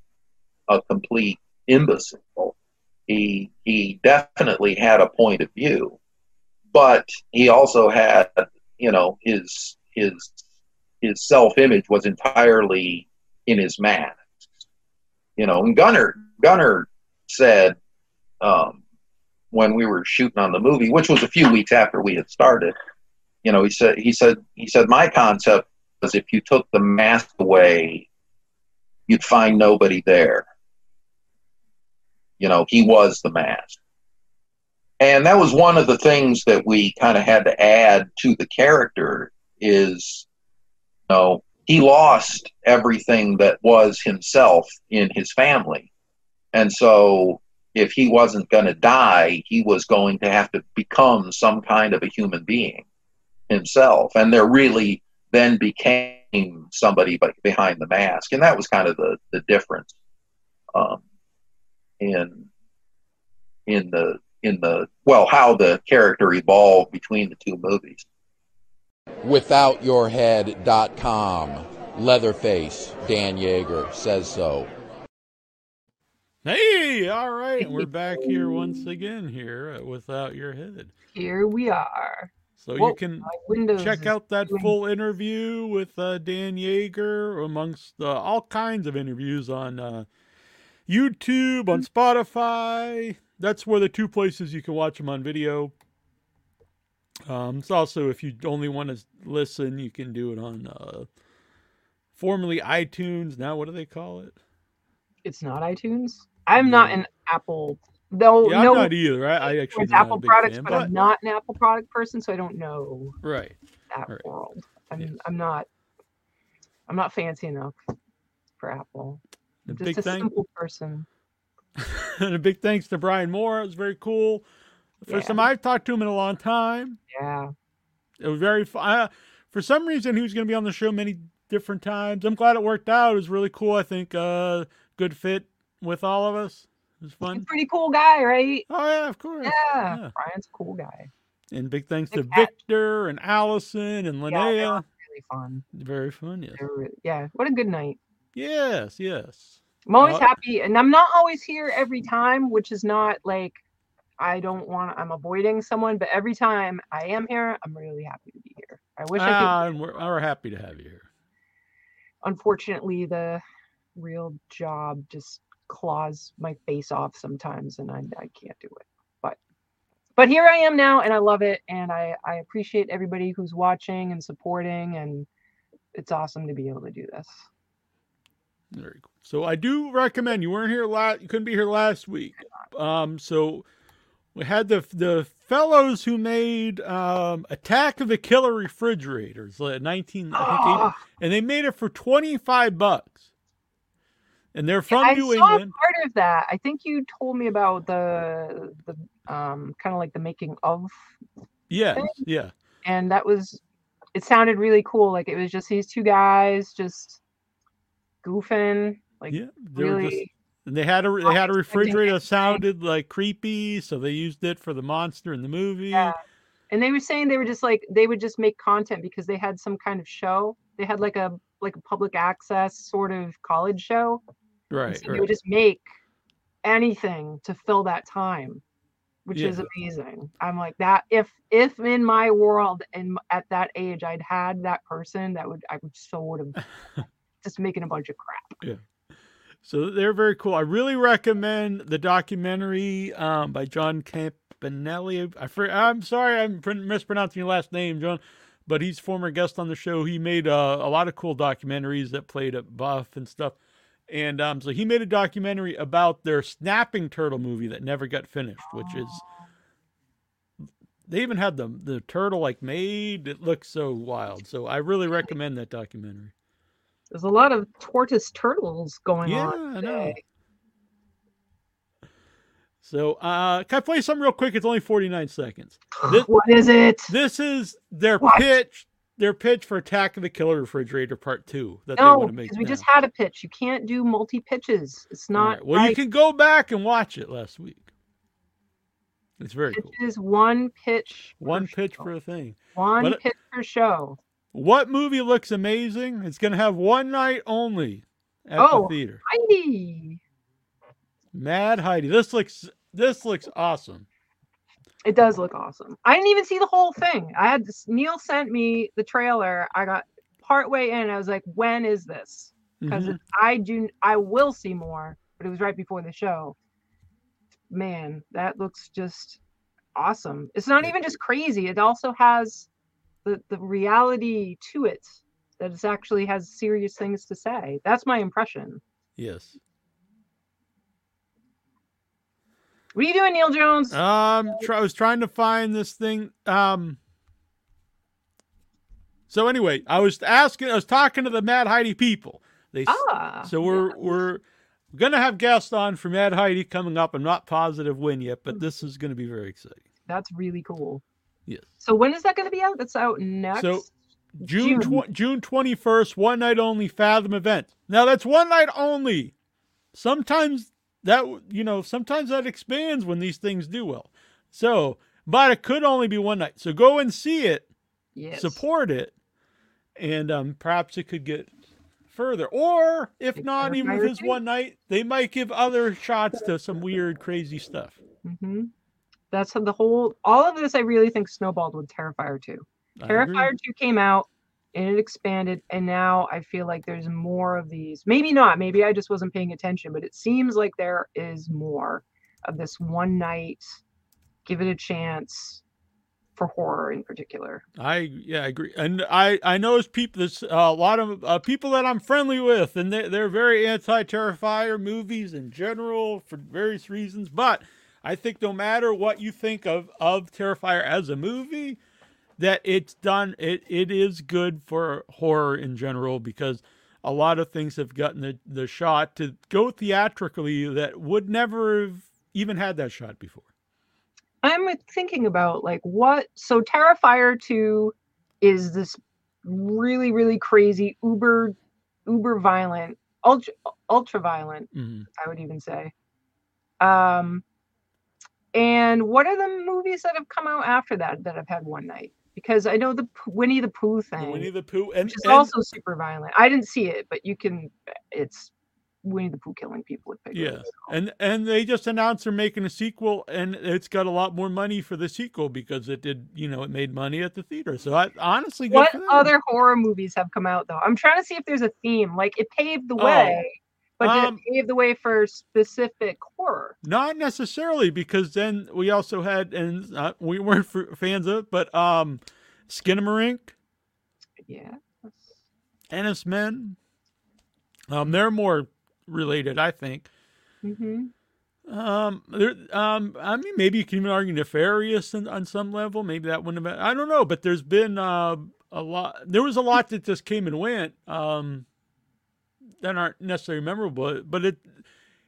a complete imbecile. He he definitely had a point of view but he also had you know his his his self image was entirely in his mask. You know and gunnar gunnar said um when we were shooting on the movie which was a few weeks after we had started you know he said he said he said my concept was if you took the mask away you'd find nobody there You know, he was the mask. And that was one of the things that we kind of had to add to the character is, you know, he lost everything that was himself in his family. And so if he wasn't going to die, he was going to have to become some kind of a human being himself. And there really then became somebody behind the mask. And that was kind of the, the difference um, in in the in the well how the character evolved between the two movies withoutyourhead.com leatherface dan yeager says so hey all right we're back here once again here at without your head Here we are. so Whoa, you can check out that doing- full interview with uh, Dan Yeager amongst uh, all kinds of interviews on uh, YouTube, on Spotify. That's where the two places you can watch them on video. Um, it's also if you only want to listen, you can do it on uh, formerly iTunes. Now, what do they call it? It's not iTunes. I'm not an Apple. Though Yeah, I'm no, not either. I, I actually Apple products, fan, but, I'm not an Apple product person, so I don't know right. that Right. world. I'm Yes. I'm not I'm not fancy enough for Apple. A I'm big just a thank- simple person. and a big thanks to Bryan Moore. It was very cool. The First Yeah. time I've talked to him in a long time. Yeah. It was very fun. For some reason, he was going to be on the show many different times. I'm glad it worked out. It was really cool. I think uh, good fit with all of us. It was He's fun. a pretty cool guy, right? Oh yeah, of course. Yeah. Yeah. Bryan's a cool guy. And big thanks to hat. Victor and Allison and Yeah, Linnea. were really fun. Very fun. Yes. They were re- yeah, what a good night. Yes. Yes. I'm always Well- happy, and I'm not always here every time, which is not like I don't want. I'm avoiding someone, but every time I am here, I'm really happy to be here. I wish I could. Ah, we're, we're happy to have you here. Unfortunately, the real job just claws my face off sometimes, and I I can't do it. But but here I am now, and I love it, and I I appreciate everybody who's watching and supporting, and it's awesome to be able to do this. Very cool. So I do recommend you weren't here last. You couldn't be here last week. Um, so we had the the fellows who made um, Attack of the Killer Refrigerators, nineteen, I think, 80, Ah, and they made it for twenty five bucks. And they're from I New saw England. part of that. I think you told me about the the um kind of like the making of, Yes, yeah, and that was it sounded really cool. Like it was just these two guys just goofing, like yeah. They were just, really. and they had a they had a refrigerator that sounded like creepy, so they used it for the monster in the movie. Yeah. And they were saying they were just like they would just make content because they had some kind of show. They had like a like a public access sort of college show. Right, so they right. would just make anything to fill that time, which is amazing. I'm like that. If if in my world and at that age I'd had that person, that would I would so would have just making a bunch of crap. Yeah. So they're very cool. I really recommend the documentary um, by John Campanelli. I I'm sorry I'm mispronouncing your last name, John, but he's former guest on the show. He made uh, a lot of cool documentaries that played at Buff and stuff. And um, so he made a documentary about their snapping turtle movie that never got finished, which is they even had the the turtle like made. It looks so wild. So I really recommend that documentary. There's a lot of tortoise turtles going Yeah, on I know. So, uh, can I play something real quick? It's only 49 seconds. This, What is it? this is their What? pitch, their pitch for Attack of the Killer Refrigerator Part 2 that they No, want to make. because we now. just had a pitch. You can't do multi pitches. It's not right. Well, right. you can go back and watch it last week. It's very It cool. is one pitch. One pitch show. for a thing. one but- pitch per show. What movie looks amazing? It's going to have one night only at Oh. the theater. Heidi. Mad Heidi. This looks this looks awesome. It does look awesome. I didn't even see the whole thing. I had this Neil sent me the trailer. I got partway in. I was like, when is this? Because Mhm. I do I will see more, but it was right before the show. Man, that looks just awesome. It's not even just crazy. It also has the, the reality to it that it actually has serious things to say. That's my impression. Yes. What are you doing, Neil Jones? Um, try, I was trying to find this thing. Um, so anyway, I was asking, I was talking to the Mad Heidi people. They, ah, so we're we're gonna have guests on from Mad Heidi coming up. I'm not positive when yet, but this is gonna be very exciting. that's really cool. Yes. So when is that going to be out? That's out next. So June June. tw- June 21st, one night only Fathom event. Now that's one night only. Sometimes that you know, sometimes that expands when these things do well. So, but it could only be one night. So go and see it, yes. support it, and um, perhaps it could get further. Or if Big not, even if it's one night, they might give other shots to some weird, crazy stuff. hmm That's the whole. All of this, I really think snowballed with Terrifier 2. I agree. Terrifier 2 came out and it expanded, and now I feel like there's more of these. Maybe not. Maybe I just wasn't paying attention, but it seems like there is more of this one night, give it a chance for horror in particular. I yeah, I agree, and I I know it's people. There's uh, a lot of uh, people that I'm friendly with, and they they're very anti-Terrifier movies in general for various reasons. But I think no matter what you think of of Terrifier as a movie, that it's done. It it is good for horror in general because a lot of things have gotten the the shot to go theatrically that would never have even had that shot before. I'm thinking about like what so Terrifier 2 is this really really crazy uber uber violent ultra ultra violent hmm I would even say um and what are the movies that have come out after that that have had one night because I know the Winnie the Pooh The thing Winnie the Pooh and, which is and- also super violent. I didn't see it but you can it's Winnie the Pooh killing people with pig Yeah, and and they just announced they're making a sequel, and it's got a lot more money for the sequel because it did, you know, it made money at the theater. So I honestly, what other horror movies have come out though? I'm trying to see if there's a theme like it paved the Oh, but did um, it pave the way for specific horror Not necessarily because then we also had, and uh, we weren't fans of, it, but um, Skinamarink, yeah Enys Men, um, they're more related, I think. Mm-hmm. Um, there, um, I mean, maybe you can even argue nefarious on, on some level. Maybe that wouldn't have been. I don't know, but there's been uh, a lot. There was a lot that just came and went. Um, that aren't necessarily memorable, but it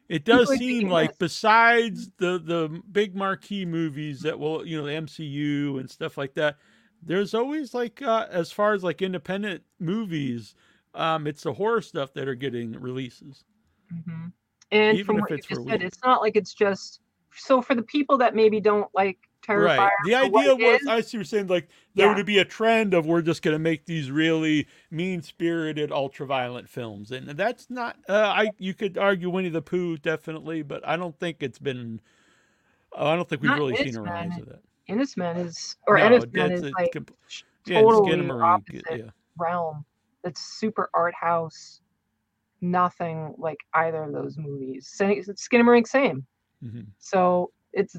it does seem like besides the the big marquee movies that will, you know, the MCU and stuff like that. There's always like uh, as far as like independent movies, um, it's the horror stuff that are getting releases. hmm and Even from what you just said it's not like it's just so for the people that maybe don't like terrifier Right. The idea was, I see you're saying, like, there Yeah. would be a trend of we're just going to make these really mean spirited, ultra violent films. And that's not, uh, I you could argue Winnie the Pooh, definitely, but I don't think it's been, oh, I don't think we've Not really seen a rise of that. Enys Men is or No, Enys Men that's is like comp- sh- Yeah, totally Skinamarink, opposite yeah. realm that's super art house nothing like either of those movies Skinamarink same Mhm. so it's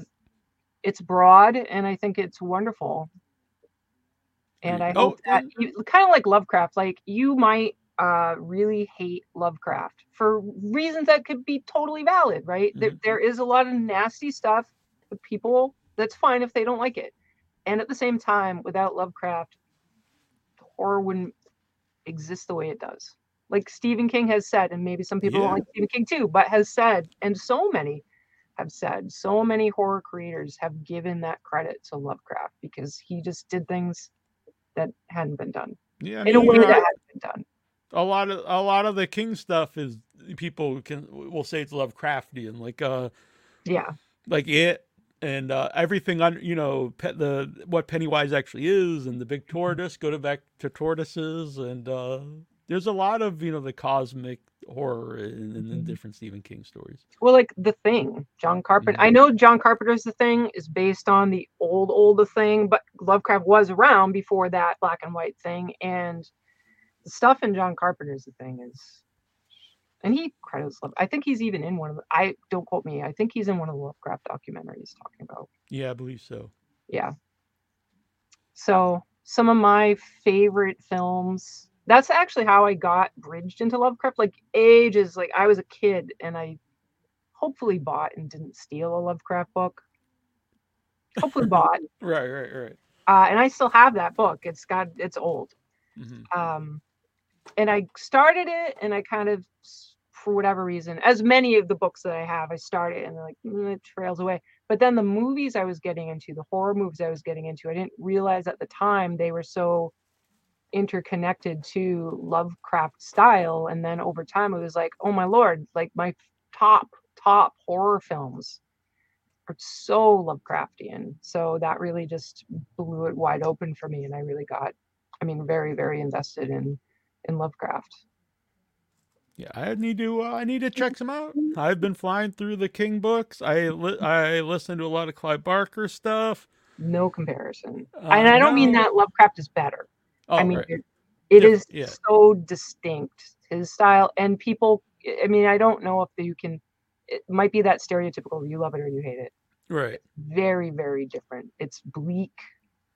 it's broad and i think it's wonderful. And i Oh, hope that you, kind of like lovecraft like you might uh really hate lovecraft for reasons that could be totally valid right? There, Mhm. there is a lot of nasty stuff people that's fine if they don't like it. And at the same time without lovecraft horror wouldn't exist the way it does. Like stephen king has said and maybe some people Yeah. don't like stephen king too but has said and so many have said so many horror creators have given that credit to lovecraft because he just did things that hadn't been done. Yeah, in a way know, that hadn't been done. a lot of a lot of the King stuff is people can will say it's Lovecraftian, like uh, yeah. like it and uh, everything on you know pe- the what Pennywise actually is and the big Mm-hmm. tortoise go to back to tortoises and uh, there's a lot of you know the cosmic horror in, in, in Mhm. different Stephen King stories. well like the thing john carpenter i know john carpenter's the thing is based on the old old the thing but lovecraft was around before that black and white thing and the stuff in john carpenter's the thing is and he credits love i think he's even in one of the i don't quote me i think he's in one of the lovecraft documentaries talking about Yeah, I believe so. yeah so some of my favorite films that's actually how i got bridged into lovecraft like ages like i was a kid and i hopefully bought and didn't steal a Lovecraft book. Hopefully bought. Right, right, right. Uh, and I still have that book. It's got it's old. Mhm. Um, and I started it, and I kind of, for whatever reason, as many of the books that I have, I started and like mm, it trails away. But then the movies I was getting into, the horror movies I was getting into, I didn't realize at the time they were so interconnected to Lovecraft style. And then over time, it was like, oh my lord, like my top top horror films are so Lovecraftian. So that really just blew it wide open for me, and I really got, I mean, very very invested in in Lovecraft. Yeah, I need to. Uh, I need to check some out. I've been flying through the King books. I li- I listen to a lot of Clive Barker stuff. No comparison, Uh, and I don't mean that Lovecraft is better. Oh, I mean, right. it, it Diff- is yeah. so distinct his style, and people. I mean, I don't know if you can. It might be that stereotypical. You love it or you hate it. right. Very very different. It's bleak.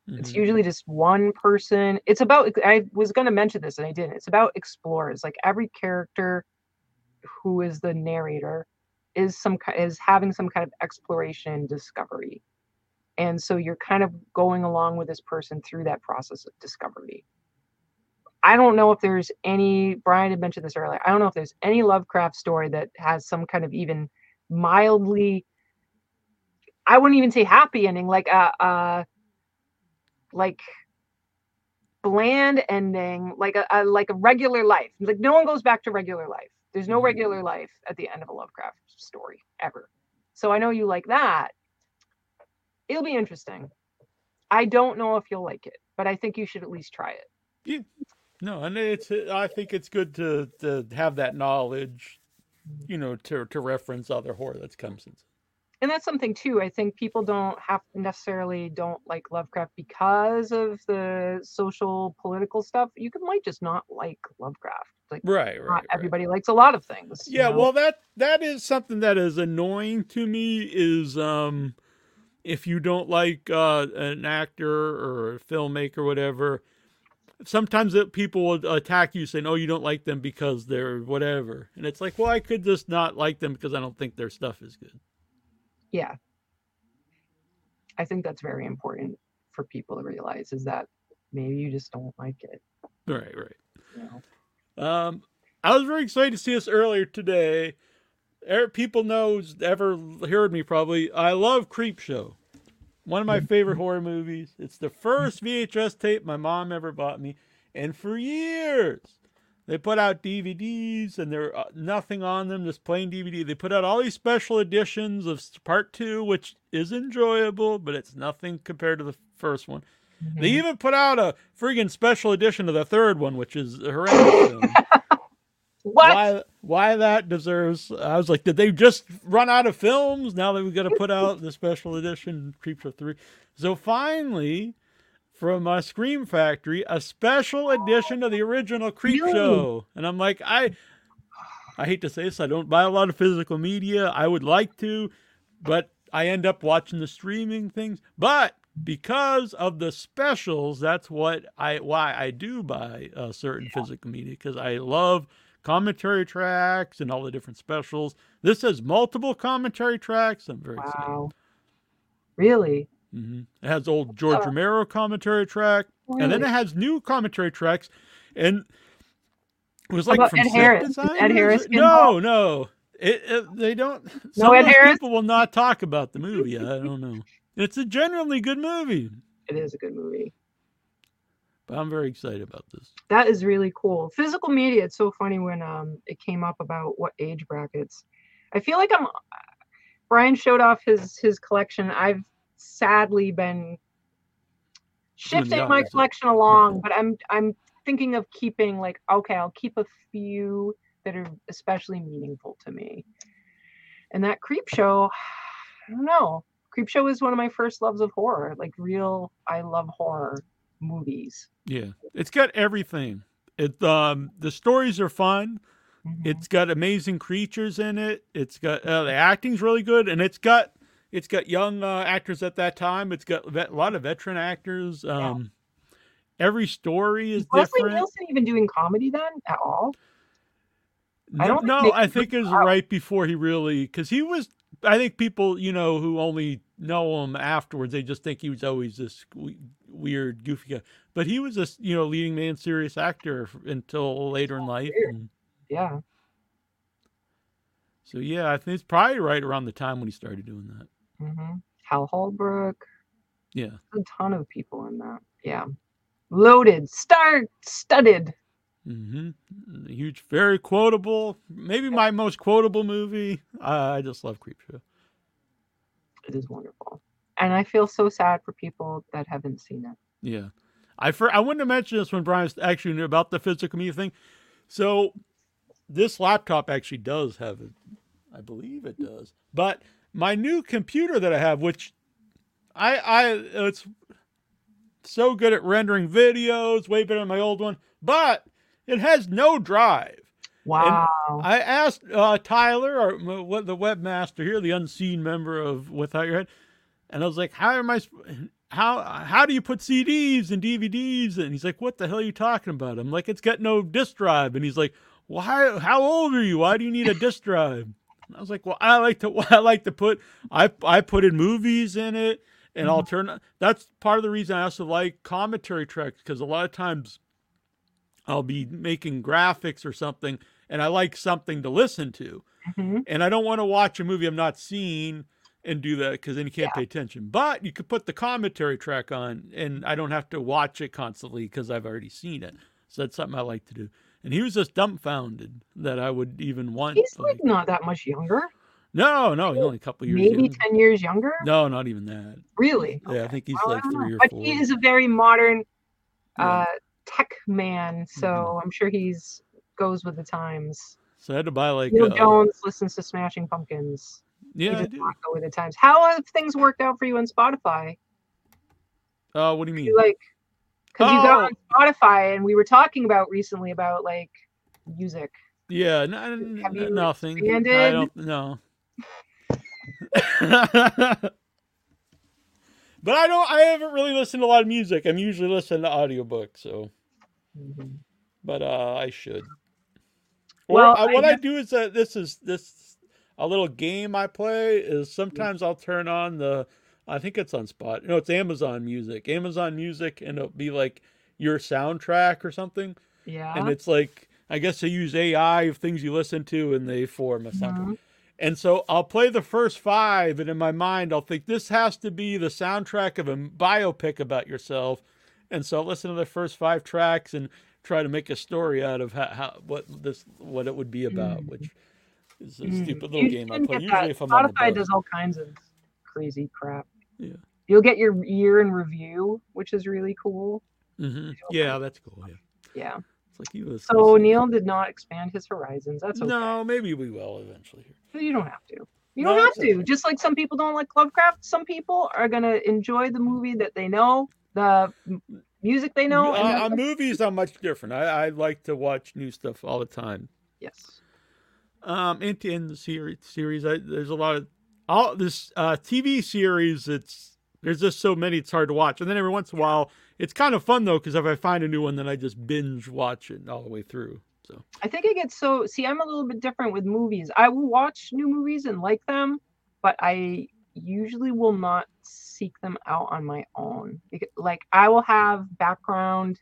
It's Mhm. usually just one person. It's about I was going to mention this and I didn't. It's about explorers. Like every character who is the narrator is some is having some kind of exploration and discovery. And so you're kind of going along with this person through that process of discovery. I don't know if there's any Bryan had mentioned this earlier. I don't know if there's any Lovecraft story that has some kind of even mildly I wouldn't even say happy ending, like a uh like bland ending, like a, a like a regular life. Like no one goes back to regular life. There's no Mhm. regular life at the end of a Lovecraft story ever. So I know you like that. It'll be interesting. I don't know if you'll like it, but I think you should at least try it. No, and it's. I think it's good to to have that knowledge, you know, to to reference other horror that's come since. and that's something too i think people don't have necessarily don't like lovecraft because of the social political stuff you could might just not like lovecraft like Right, not right. right. everybody likes a lot of things you Yeah, know? well that that is something that is annoying to me is um if you don't like uh an actor or a filmmaker or whatever sometimes people will attack you saying oh you don't like them because they're whatever and it's like well I could just not like them because I don't think their stuff is good. yeah i think that's very important for people to realize is that maybe you just don't like it Right, right. you know Um, I was very excited to see us earlier today. People knows ever heard me probably. I love Creepshow. One of my favorite horror movies. It's the first VHS tape my mom ever bought me, and for years they put out DVDs and there uh, nothing on them, just plain DVD. They put out all these special editions of Part Two, which is enjoyable, but it's nothing compared to the first one. They Mhm. even put out a friggin' special edition of the third one, which is a horrendous film. what Why, why that deserves? I was like, did they just run out of films? Now that we got to put out the special edition Creepshow three. So finally, from uh, Scream Factory, a special edition of the original Creep Really? Show, and I'm like, I, I hate to say this, I don't buy a lot of physical media. I would like to, but I end up watching the streaming things. But because of the specials, that's what I why I do buy uh, certain physical media because I love commentary tracks and all the different specials. This has multiple commentary tracks. I'm very excited. wow really hmm It has old George Oh. Romero commentary track, and then it has new commentary tracks, and it was like about from Ed Harris? Is Ed? Harris No, no, it, it, they don't. Some Ed Harris? people will not talk about the movie. I don't know. It's a genuinely good movie, it is a good movie but I'm very excited about this. that is really cool. Physical media it's so funny when um it came up about what age brackets. I feel like i'm bryan showed off his his collection. I've sadly been shifting my collection along but i'm i'm thinking of keeping like okay i'll keep a few that are especially meaningful to me. And that creep show i don't know. Creep show is one of my first loves of horror like real i love horror movies Yeah, it's got everything. It um the stories are fun. Mhm. It's got amazing creatures in it. It's got uh, the acting's really good, and it's got it's got young uh, actors at that time. It's got vet, a lot of veteran actors. Um, Every story is Leslie different. Nielsen even doing comedy then at all? I don't no, think I think it was right before he really because he was. I think people, you know, who only know him afterwards, they just think he was always this weird, goofy guy. But he was a you know leading man, serious actor until later in life. and Yeah. so yeah, I think it's probably right around the time when he started doing that. Mm-hmm. Hal Holbrook. Yeah. A ton of people in that. Yeah. Loaded, star studded. Mm-hmm. Huge, very quotable. Maybe my most quotable movie. Uh, I just love Creepshow. It is wonderful. And I feel so sad for people that haven't seen it. Yeah. I for, I wouldn't have mentioned this when Bryan was actually knew about the physical media thing. So this laptop actually does have it. I believe it does. But my new computer that I have, which I I it's so good at rendering videos, way better than my old one, but it has no drive. Wow. I asked uh, Tyler, or what the webmaster here, the unseen member of Without Your Head, and I was like, "How am I? How how do you put CDs and DVDs?" And he's like, "What the hell are you talking about?" I'm like, "It's got no disk drive," and he's like, "Well, how how old are you? Why do you need a disk drive?" And I was like, "Well, I like to I like to put I I put in movies in it." And I'll turn. That's part of the reason I also like commentary tracks because a lot of times I'll be making graphics or something, and I like something to listen to. Mhm. And I don't want to watch a movie I'm not seeing and do that because then you can't Yeah. pay attention. But you could put the commentary track on, and I don't have to watch it constantly because I've already seen it. So that's something I like to do. And he was just dumbfounded that I would even want. He's like, like not that much younger. no, no, he's only a couple years. Maybe younger. 10 years younger. No, not even that. Really? Yeah, I think he's Well, like know. three or but four. he is a very modern Yeah. uh, tech man, so Mm-hmm. I'm sure he's goes with the times. So I had to buy like. Neil uh, Jones listens to Smashing Pumpkins. Yeah, he I do. not go with the times. How have things worked out for you on Spotify? Uh, what do you mean? You like, because you got Oh. on Spotify, and we were talking about recently about like music. Yeah, n- n- Have you nothing. I don't know. but I don't. I haven't really listened to a lot of music. I'm usually listening to audiobooks. So, Mhm. but uh, I should. Well, uh, I what I do is that this is this a little game I play is sometimes I'll turn on the. I think it's on Spot. No, it's Amazon Music. Amazon Music, and it'll be like your soundtrack or something Yeah. and it's like I guess they use AI of things you listen to, and they form a soundtrack. And so I'll play the first five, and in my mind I'll think this has to be the soundtrack of a biopic about yourself. And so I'll listen to the first five tracks and try to make a story out of how, how what this what it would be about, Mm. which is a Mm. stupid little You game I play. Usually, if I'm Spotify does all kinds of crazy crap. Yeah. You'll get your year in review, which is really cool. hmm Yeah, that's cool. Yeah, Yeah. it's like you. So Neil did not expand his horizons. That's okay. No, maybe we will eventually. You don't have to. You don't have it's to. Just like some people don't like Lovecraft, some people are gonna enjoy the movie that they know, the music they know. uh, movies, I'm much different. I, I like to watch new stuff all the time. yes. Um, in, the series, series, I, there's a lot of all this uh, TV series. It's there's just so many, it's hard to watch. And then every once in a while, it's kind of fun though, because if I find a new one, then I just binge watch it all the way through. So I think I get so see I'm a little bit different with movies. I will watch new movies and like them, but I usually will not seek them out on my own. Like I will have background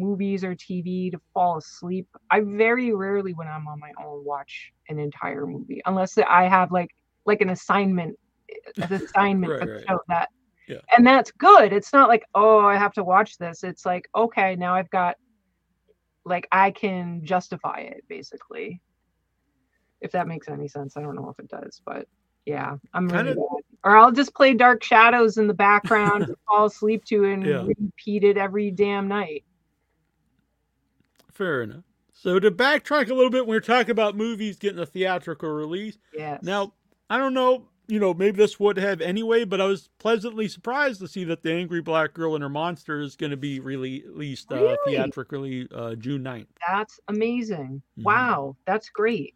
movies or TV to fall asleep. I very rarely when I'm on my own watch an entire movie unless I have like like an assignment an assignment Right, right. show that Yeah. and that's good. It's not like, oh, I have to watch this. It's like, okay, now I've got like I can justify it basically. If that makes any sense. I don't know if it does, but yeah, I'm really bad. Or I'll just play Dark Shadows in the background to fall asleep to and Yeah. repeat it every damn night. Fair enough. So to backtrack a little bit, we we're talking about movies getting a theatrical release, Yeah. Now, I don't know, you know, maybe this would have anyway, but I was pleasantly surprised to see that the Angry Black Girl and Her Monster is going to be released uh, Really? theatrically uh, June 9th. That's amazing. Mhm. Wow, that's great.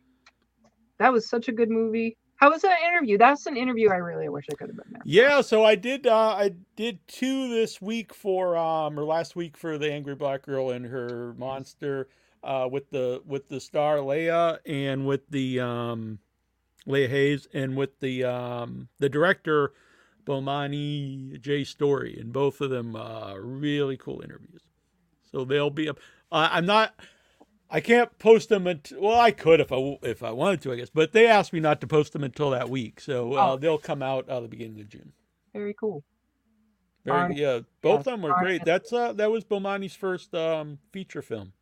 That was such a good movie. How was that interview? That's an interview I really wish I could have been there. Yeah, so I did uh, I did two this week for um or last week for the Angry Black Girl and Her Monster. uh, with the with the star Laya and with the um, Laya Hayes and with the um, the director Bomani J Story, and both of them uh, really cool interviews. So they'll be up. Uh, I'm not. I can't post them until. Well, I could if I if I wanted to, I guess. But they asked me not to post them until that week, so uh, Oh. they'll come out uh, the beginning of June. Very cool. Very, Barney- yeah, both of them were great. That's uh, that was Bomani's first um, feature film.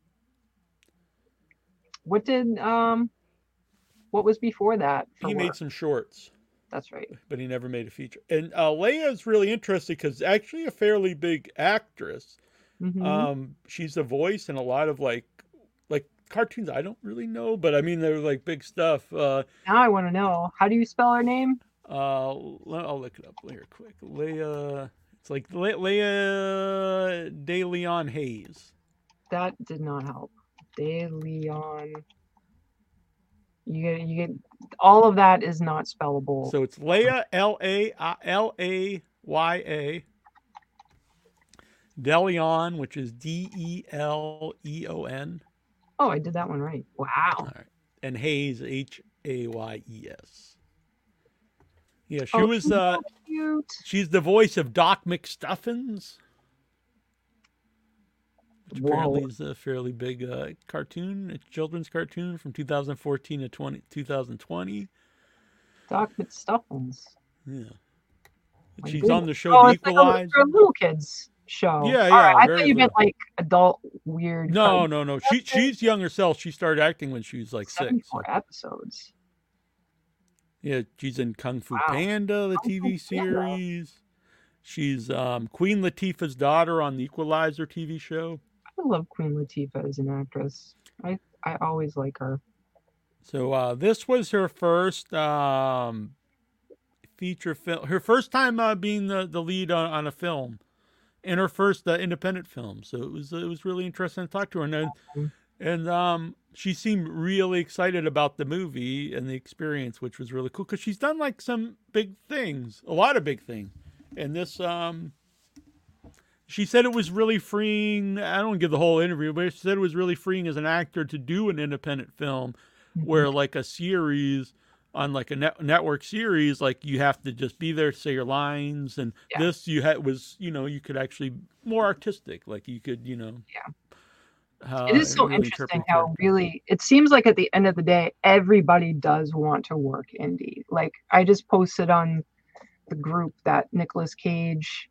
What did um what was before that? He made some shorts, That's right. but he never made a feature. And uh, Laya is really interesting because actually a fairly big actress. Mhm. Um, she's the voice in a lot of like cartoons. I don't really know, but I mean they're like big stuff. Uh, now I want to know how do you spell her name? uh, I'll look it up later quick. Laya. It's like Le- Laya De Leon Hayes. That did not help. De Leon. You get you get all of that is not spellable. So it's Leia L A L A Y A. Deleon, which is D E L E O N, oh, I did that one right. Wow. and Hayes H A Y E S. Yeah, she Oh, was. uh so cute. She's the voice of Doc McStuffins, which apparently is a fairly big uh, cartoon, a children's cartoon from 2014 to 20, 2020. Doc McStuffins. Yeah, she's on the show Oh, The it's like Equalizer. for little kids show. Yeah, yeah, right, I thought you meant like adult weird. No, no, no. She she's young herself. She started acting when she was like six. so- episodes. Yeah, she's in Kung Fu Wow. Panda, the Kung Fu TV Panda. series. She's um, Queen Latifah's daughter on the Equalizer TV show. I love Queen Latifah as an actress. I I always like her. So uh, this was her first um, feature film, her first time uh, being the, the lead on, on a film, and her first uh, independent film. So it was it was really interesting to talk to her, and then, and um, she seemed really excited about the movie and the experience, which was really cool because she's done like some big things, a lot of big things, and this um. She said it was really freeing. I don't give the whole interview, but she said it was really freeing as an actor to do an independent film where like a series on like a net- network series like you have to just be there to say your lines and Yeah. this you had was you know you could actually more artistic like you could you know Yeah. uh, it is so really interesting how character. really it seems like at the end of the day everybody does want to work indie like i just posted on the group that Nicolas cage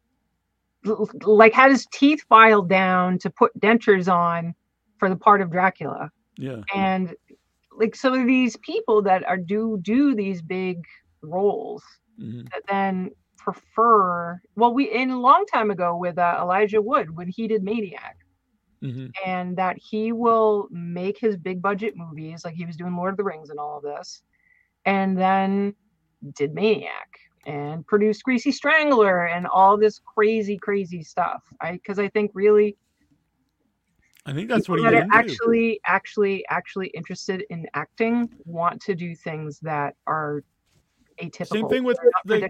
like had his teeth filed down to put dentures on for the part of dracula yeah and like some of these people that are do do these big roles mhm. that then prefer well we in a long time ago with uh, elijah wood when he did maniac Mhm. and that he will make his big budget movies like he was doing Lord of the Rings and all of this and then did Maniac and produced Greasy Strangler and all this crazy crazy stuff I cuz I think really i think that's what people he that are actually actually actually interested in acting want to do things that are atypical. Same thing with the,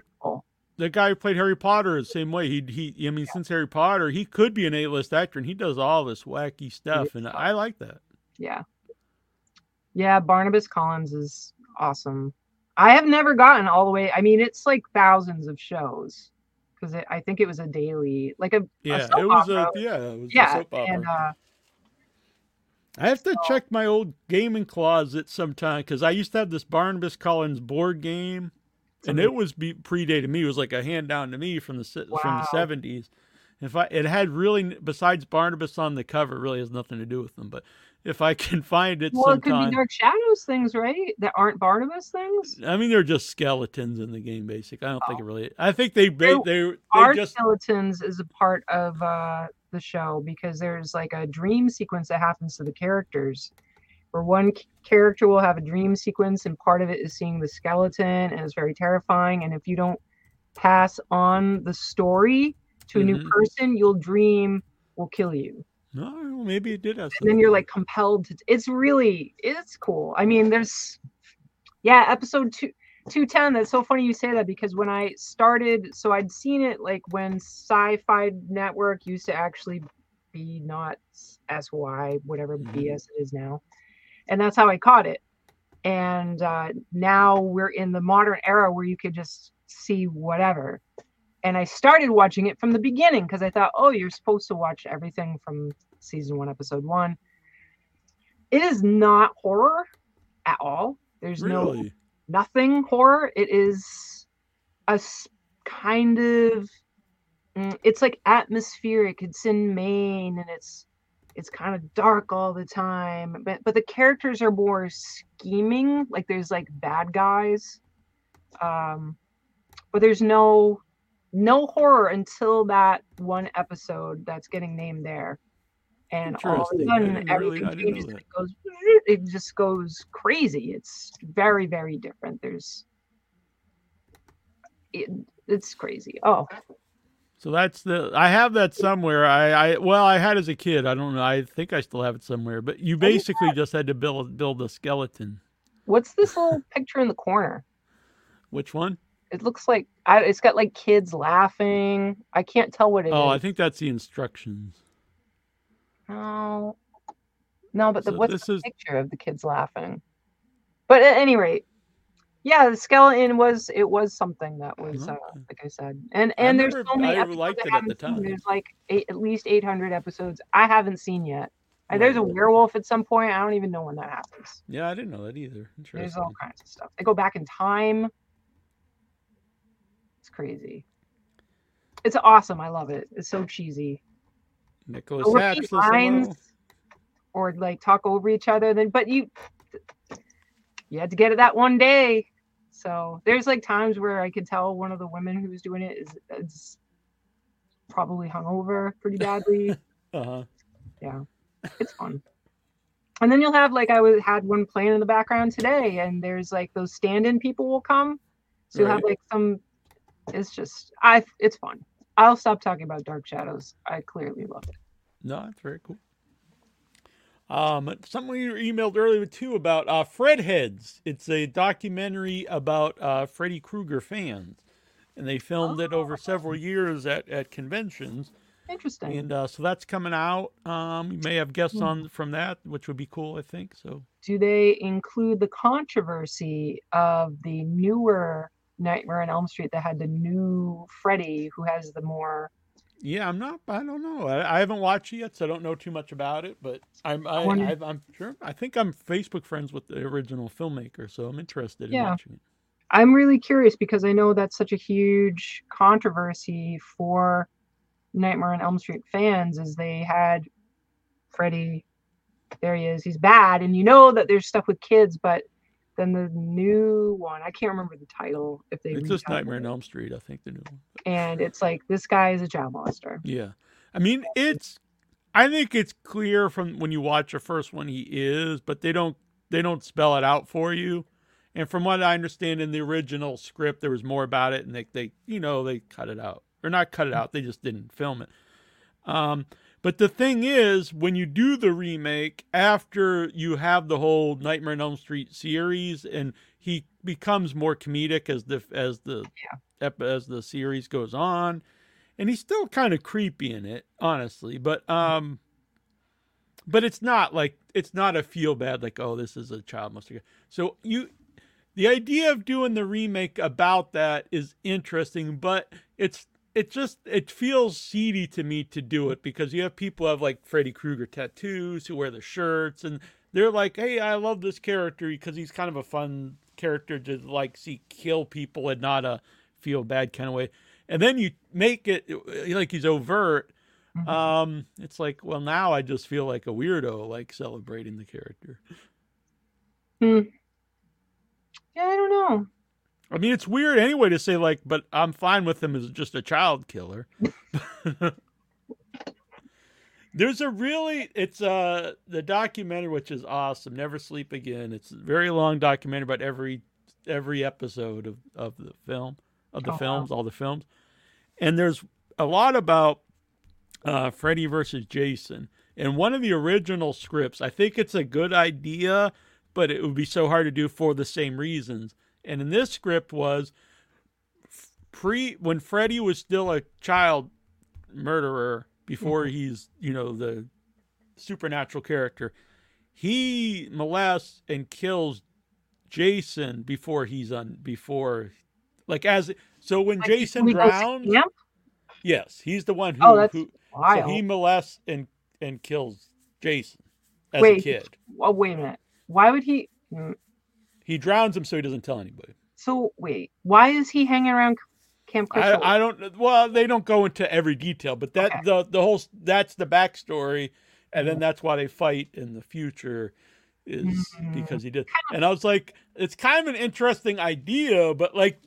the guy who played harry potter the same way. He he i mean since harry potter he could be an a-list actor and he does all this wacky stuff and i like that. Yeah. Yeah barnabas collins is awesome. I have never gotten all the way i mean it's like thousands of shows because i think it was a daily like a, a yeah soap it was opera. a yeah it was a yeah soap opera. and uh I have to check my old gaming closet sometime because I used to have this Barnabas Collins board game, and it was be, predated me. It was like a hand down to me from the se- from the seventies. If I it had really besides Barnabas on the cover, really has nothing to do with them. But if I can find it well it could be dark shadows things right that aren't barnabas things I mean they're just skeletons in the game. Basic. I don't think it really. I think they they There they, they just skeletons is a part of uh, the show because there's like a dream sequence that happens to the characters, where one c- character will have a dream sequence, and part of it is seeing the skeleton, and it's very terrifying. And if you don't pass on the story to a new Mhm. person, you'll dream will kill you, no maybe it did have. and then you're like compelled to. It's really it's cool. I mean, there's yeah, episode two. 210 that's so funny you say that because when i started so i'd seen it like when sci-fi network used to actually be not S Y, whatever Mhm. BS it is now. And that's how I caught it. And uh, now we're in the modern era where you could just see whatever. And I started watching it from the beginning because I thought, oh, you're supposed to watch everything from season one, episode one. It is not horror at all. There's no Really? Nothing horror. It is a kind of mm, it's like atmospheric. It's in Maine and it's it's kind of dark all the time. But but the characters are more scheming. Like there's like bad guys. Um but there's no no horror until that one episode that's getting named there. And all of a sudden really- everything know changes and it goes it just goes crazy. It's very, very different. There's it, it's crazy. Oh, So that's the I have that somewhere. I, I well I had as a kid. I don't know. I think I still have it somewhere. But you oh, basically just had to build build a skeleton. what's this little picture in the corner? Which one? It looks like I, it's got like kids laughing. I can't tell what it is. Oh, I think that's the instructions. No, no, but the, So what's the is- picture of the kids laughing? But at any rate, yeah, the skeleton was it was something that was uh, like I said, and and there's remember- so many I episodes liked I at haven't seen. There's like eight, at least 800 episodes I haven't seen yet. Uh, There's a werewolf at some point. I don't even know when that happens. Yeah, I didn't know that either. There's all kinds of stuff. They go back in time. It's crazy. It's awesome. I love it. It's so cheesy. Nicholas Hatch. repeat says hello. lines or like talk over each other. Then, but you, you had to get it that one day. So there's like times where I could tell one of the women who's doing it is, is probably hungover pretty badly. Uh-huh. yeah, it's fun. And then you'll have like I was had one playing in the background today, and there's like those stand-in people will come. So you'll have like some. It's just I. It's fun. I'll stop talking about Dark Shadows. I clearly love it. No, that's very cool. Um, something we emailed earlier too about uh, Fred Heads. It's a documentary about uh, Freddy Krueger fans, and they filmed it over several years at, at conventions. Interesting. And uh, so that's coming out. Um, we may have guests Hmm. on from that, which would be cool. I think so. do they include the controversy of the newer Nightmare on Elm Street that had the new Freddy, who has the more Yeah, I'm not. I don't know. I, I haven't watched it yet, so I don't know too much about it. But I'm. I, I, I'm sure. I think I'm Facebook friends with the original filmmaker, so I'm interested in Yeah. watching it. I'm really curious because I know that's such a huge controversy for Nightmare on Elm Street fans is they had Freddy there he is, he's bad, and you know that there's stuff with kids, but then the new one, I can't remember the title if they It's just Nightmare on Elm Street, I think the new one. and it's like this guy is a child molester. Yeah, I mean it's. I think it's clear from when you watch the first one he is, but they don't they don't spell it out for you. And from what I understand in the original script, there was more about it, and they they you know they cut it out or not cut it out. They just didn't film it. Um, but the thing is, when you do the remake after you have the whole Nightmare on Elm Street series, and he becomes more comedic as the as the ep- as the series goes on, and he's still kind of creepy in it, honestly. But um, but it's not like it's not a feel bad like oh this is a child molester. So you, the idea of doing the remake about that is interesting, but it's it just it feels seedy to me to do it because you have people who have like Freddy Krueger tattoos who wear the shirts and they're like, hey, I love this character because he's kind of a fun character to like see kill people and not a feel bad kind of way. And then you make it like he's overt. Mhm. Um, it's like, well, now I just feel like a weirdo, like celebrating the character. Hmm. Yeah, I don't know. I mean, it's weird anyway to say like, but I'm fine with him as just a child killer. There's a really, it's uh the documentary which is awesome. Never Sleep Again. It's a very long documentary about every every episode of of the film of the Oh, wow. films, all the films, and there's a lot about uh, Freddy versus Jason. And one of the original scripts, I think it's a good idea, but it would be so hard to do for the same reasons. And in this script was pre when Freddy was still a child murderer before mm-hmm. he's you know the supernatural character. He molests and kills Jason before he's on before like as so when Like, Jason go drowns. Yes, he's the one who, Oh, who so he molests and and kills Jason as a Wait. kid. Oh, wait a minute. Why would he? He drowns him so he doesn't tell anybody. So wait, why is he hanging around Camp Crystal? I, I don't. Well, they don't go into every detail, but that Okay. the the whole that's the backstory, and then that's why they fight in the future, is Mhm. because he did. And I was like, it's kind of an interesting idea, but like,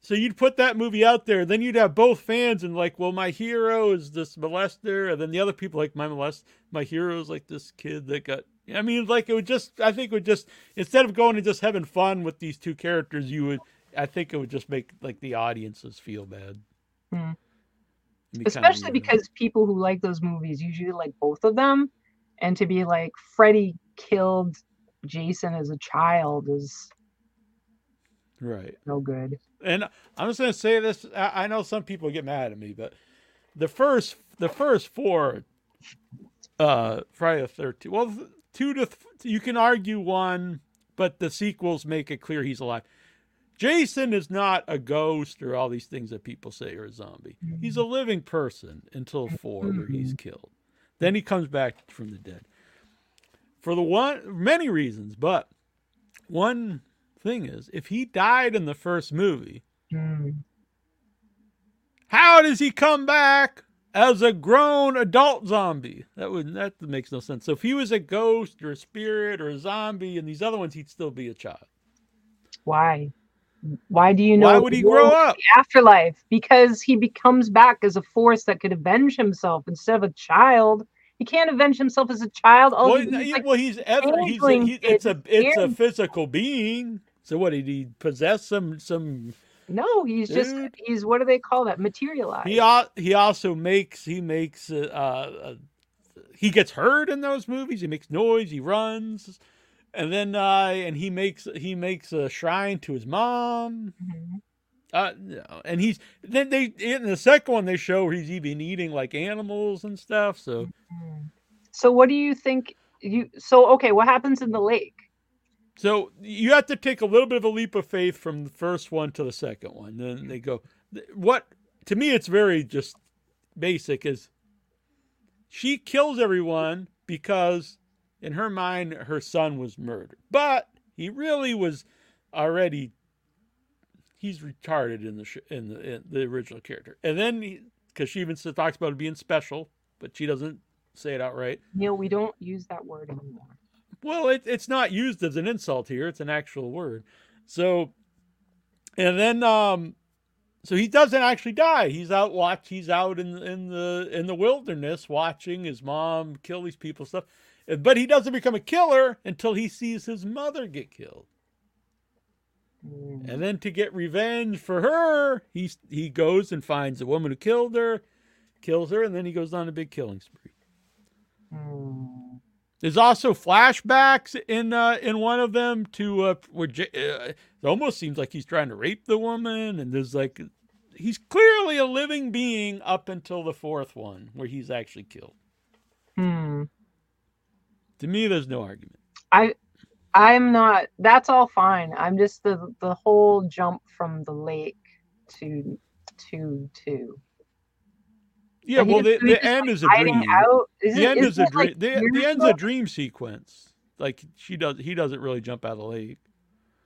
so you'd put that movie out there, then you'd have both fans and like, well, my hero is this molester, and then the other people like my molest, my hero is like this kid that got. I mean, like it would just. I think it would just instead of going and just having fun with these two characters, you would. I think it would just make like the audiences feel bad. Hmm. Be especially because people who like those movies usually like both of them and to be like Freddy killed Jason as a child is right. no good. And I'm just gonna say this. I I know some people get mad at me, but the first the first four, uh, Friday the Thirteenth. Well, th- two to th- you can argue one, but the sequels make it clear he's alive. Jason is not a ghost or all these things that people say or a zombie. He's a living person until four, where he's killed. Then he comes back from the dead. For the one many reasons, but one thing is, if he died in the first movie, Mm. how does he come back as a grown adult zombie? That would that makes no sense. So if he was a ghost or a spirit or a zombie and these other ones, he'd still be a child. Why? Why do you know? Why would he grow up? Afterlife because he becomes back as a force that could avenge himself instead of a child. He can't avenge himself as a child. All Well, he- he- he's like, well, he's ever he's a, changeling he, it's a it's a physical being. So what did he possess some some? No, he's just Dude. he's what do they call that? Materialized. He al- he also makes he makes uh, uh, he gets hurt in those movies. He makes noise. He runs, and then uh, and he makes he makes a shrine to his mom. Mhm. Uh, and he's then they in the second one they show he's even eating like animals and stuff. So Mm. So what do you think? You so okay? What happens in the lake? So you have to take a little bit of a leap of faith from the first one to the second one. Then they go what to me it's very just basic is she kills everyone because in her mind her son was murdered, but he really was already he's retarded in the in the in the original character, and then because she even talks about it being special, but she doesn't say it outright. Neil, we don't use that word anymore. Well, it, it's not used as an insult here; it's an actual word. So, and then um, so he doesn't actually die. He's out watch. He's out in in the in the wilderness watching his mom kill these people stuff, but he doesn't become a killer until he sees his mother get killed. And then to get revenge for her, he he goes and finds the woman who killed her, kills her, and then he goes on a big killing spree. Mm. There's also flashbacks in uh, in one of them to uh, where J- uh, it almost seems like he's trying to rape the woman, and there's like he's clearly a living being up until the fourth one where he's actually killed. Hmm. To me, there's no argument. I I'm not that's all fine. I'm just the the whole jump from the lake to to to Yeah, well, the, the end is a dream. out. Is the end isn't a dream. the, the end's a dream sequence. Like she does, he doesn't really jump out of the lake.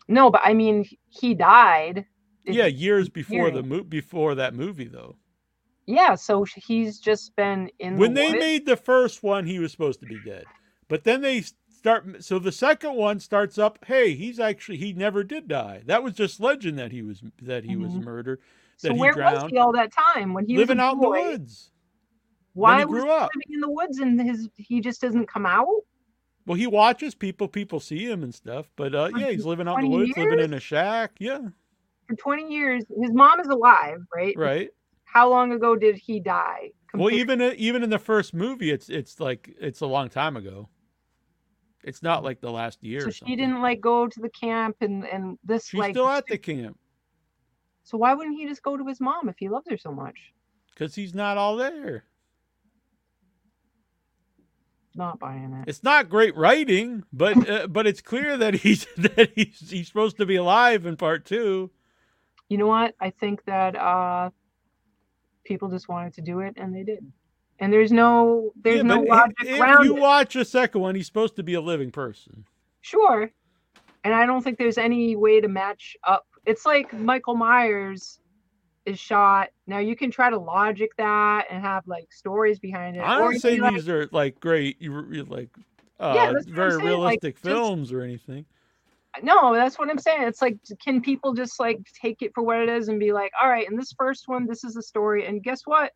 No, but I mean he died. Yeah, years before the hearing. mo- before that movie though. Yeah, so he's just been in when the they woods. made the first one, he was supposed to be dead. But then they start. So the second one starts up. Hey, he's actually he never did die. That was just legend that he was that he was Mhm. murdered. So where was he all that time when he living was out in the woods. Why he was he up. living in the woods and his he just doesn't come out? Well, he watches people. People see him and stuff. But uh, yeah, he's living out in the 20 woods, living in a shack. Yeah, For 20 years, his mom is alive, right? right. How long ago did he die? Well, even even in the first movie, it's it's like it's a long time ago. It's not like the last year. so she didn't like go to the camp and and this She's like still at the camp so why wouldn't he just go to his mom if he loves her so much? because he's not all there. not buying it. It's not great writing, but uh, but it's clear that he's that he's he's supposed to be alive in part two. You know what? I think that uh, people just wanted to do it, and they did. And there's no there's Yeah, no logic if, if around you it. watch a second one, he's supposed to be a living person. Sure. And I don't think there's any way to match up. It's like Michael Myers is shot. Now you can try to logic that and have like stories behind it. I don't saying can, like, these are like great, you like uh, Yeah, that's what I'm very saying, like, realistic just- films or anything. no, that's what I'm saying. It's like, can people just like take it for what it is and be like, all right, in this first one, this is the story, and guess what?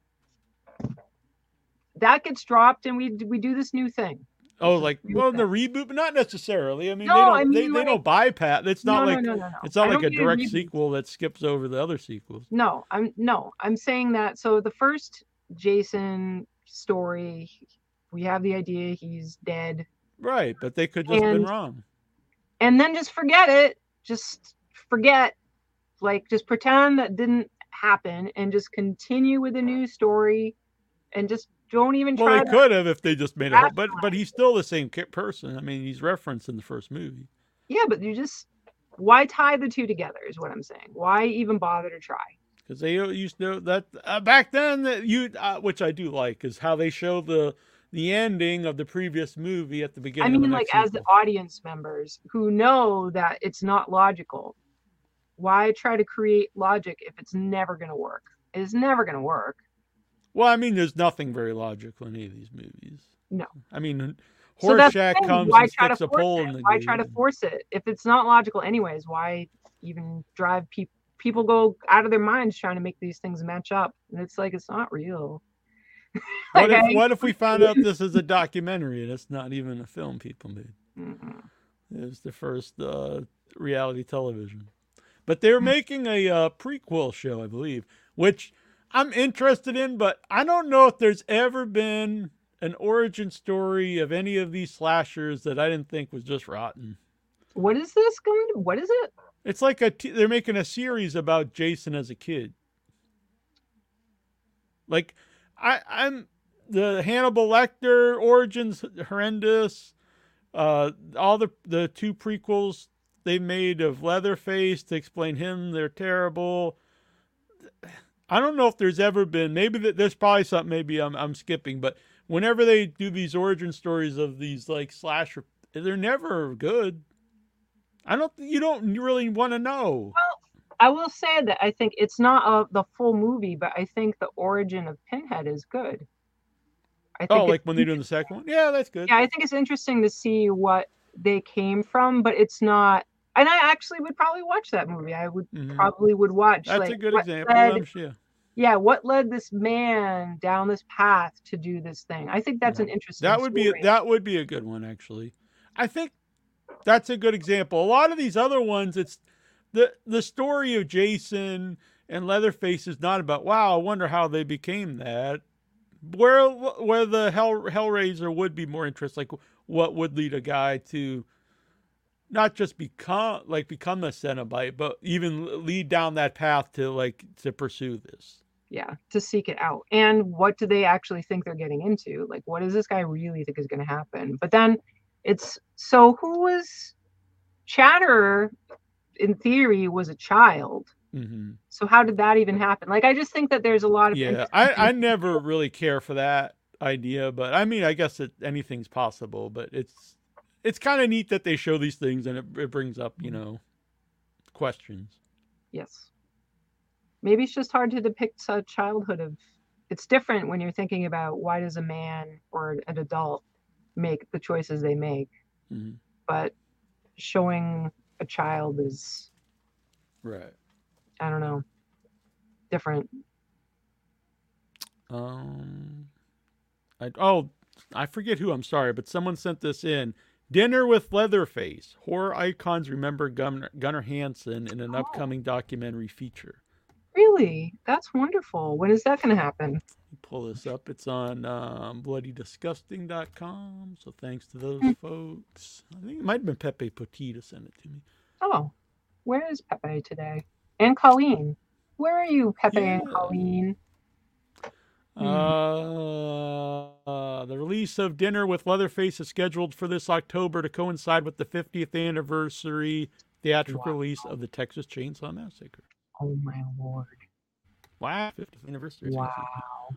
That gets dropped, and we we do this new thing. Oh, like well, the reboot, but not necessarily. I mean, they don't I they, mean, they like- don't bypass. It's not No, no, like no, no, no. it's not I like a don't a direct sequel that skips over the other sequels. No, I'm no, I'm saying that. So the first Jason story, we have the idea he's dead, Right, but they could just been wrong. and then just forget it. Just forget, like, just pretend that didn't happen, and just continue with the new story, and just don't even Well, try. they could have if they just made it. but but he's still the same person. I mean, he's referenced in the first movie. Yeah, but you just why tie the two together is what I'm saying. Why even bother to try? because they used to that uh, back then that you uh, which I do like is how they show the the ending of the previous movie at the I beginning. of mean, like as the audience members who know that it's not logical, why try to create logic if it's never going to work? It's never going to work. Well, I mean, there's nothing very logical in any of these movies. No. I mean, So Horseshack thing, comes why and try to sticks a force pole it? in the Why gate. try to force it if it's not logical anyways? Why even drive people? People go out of their minds trying to make these things match up, and it's like it's not real. What if I- what if we found out this is a documentary and it's not even a film people made? Mm-mm. It's the first uh, reality television. But they're Hmm. making a uh, prequel show, I believe, which I'm interested in, but I don't know if there's ever been an origin story of any of these slashers that I didn't think was just rotten. What is this going? To, what is it? It's like a t- they're making a series about Jason as a kid. Like I I'm the Hannibal Lecter origins horrendous. Uh all the the two prequels they made of Leatherface to explain him they're terrible. I don't know if there's ever been maybe that there's probably something maybe I'm I'm skipping, but whenever they do these origin stories of these like slasher they're never good. I don't. You don't really want to know. Well, I will say that I think it's not uh the full movie, but I think the origin of Pinhead is good. I Oh, think like it's when they're doing the second one. Yeah, that's good. yeah, I think it's interesting to see what they came from, but it's not. And I actually would probably watch that movie. I would Mhm. probably would watch. That's like, a good example. led- I'm sure. Yeah, what led this man down this path to do this thing? I think that's an interesting. That would be story. that would be a good one actually. I think that's a good example. A lot of these other ones, it's the the story of Jason and Leatherface is not about wow. I wonder how they became that. Where where the Hell Hellraiser would be more interest, like what would lead a guy to not just become like become a Cenobite, but even lead down that path to like to pursue this. Yeah to seek it out and what do they actually think they're getting into? Like what does this guy really think is going to happen? But then it's so who was chatterer in theory was a child. Hmm so how did that even happen? Like i just think that there's a lot of Yeah, I, I never really care for that idea, but I mean, I guess that anything's possible, but it's it's kind of neat that they show these things and it, it brings up, you know, questions. yes maybe it's just hard to depict a childhood of it's different when you're thinking about why does a man or an adult make the choices they make Mhm. but showing a child is Right. I don't know, different. Um, I oh, I forget who. I'm sorry, but someone sent this in. Dinner with Leatherface. Horror icons remember Gunnar, Gunnar Hansen in an Oh. upcoming documentary feature. Really, that's wonderful. When is that going to happen? Pull this up. It's on um, bloodydisgusting.com. So thanks to those Hmm. folks. I think it might have been Pepe Potita sent it to me. Oh, where is Pepe today? And Colleen. Where are you, Pepe and Yeah. Colleen? Uh, the release of Dinner with Leatherface is scheduled for this October to coincide with the 50th anniversary theatrical Wow. release of the Texas Chainsaw Massacre. Oh my lord! Wow, 50th anniversary. Wow. be-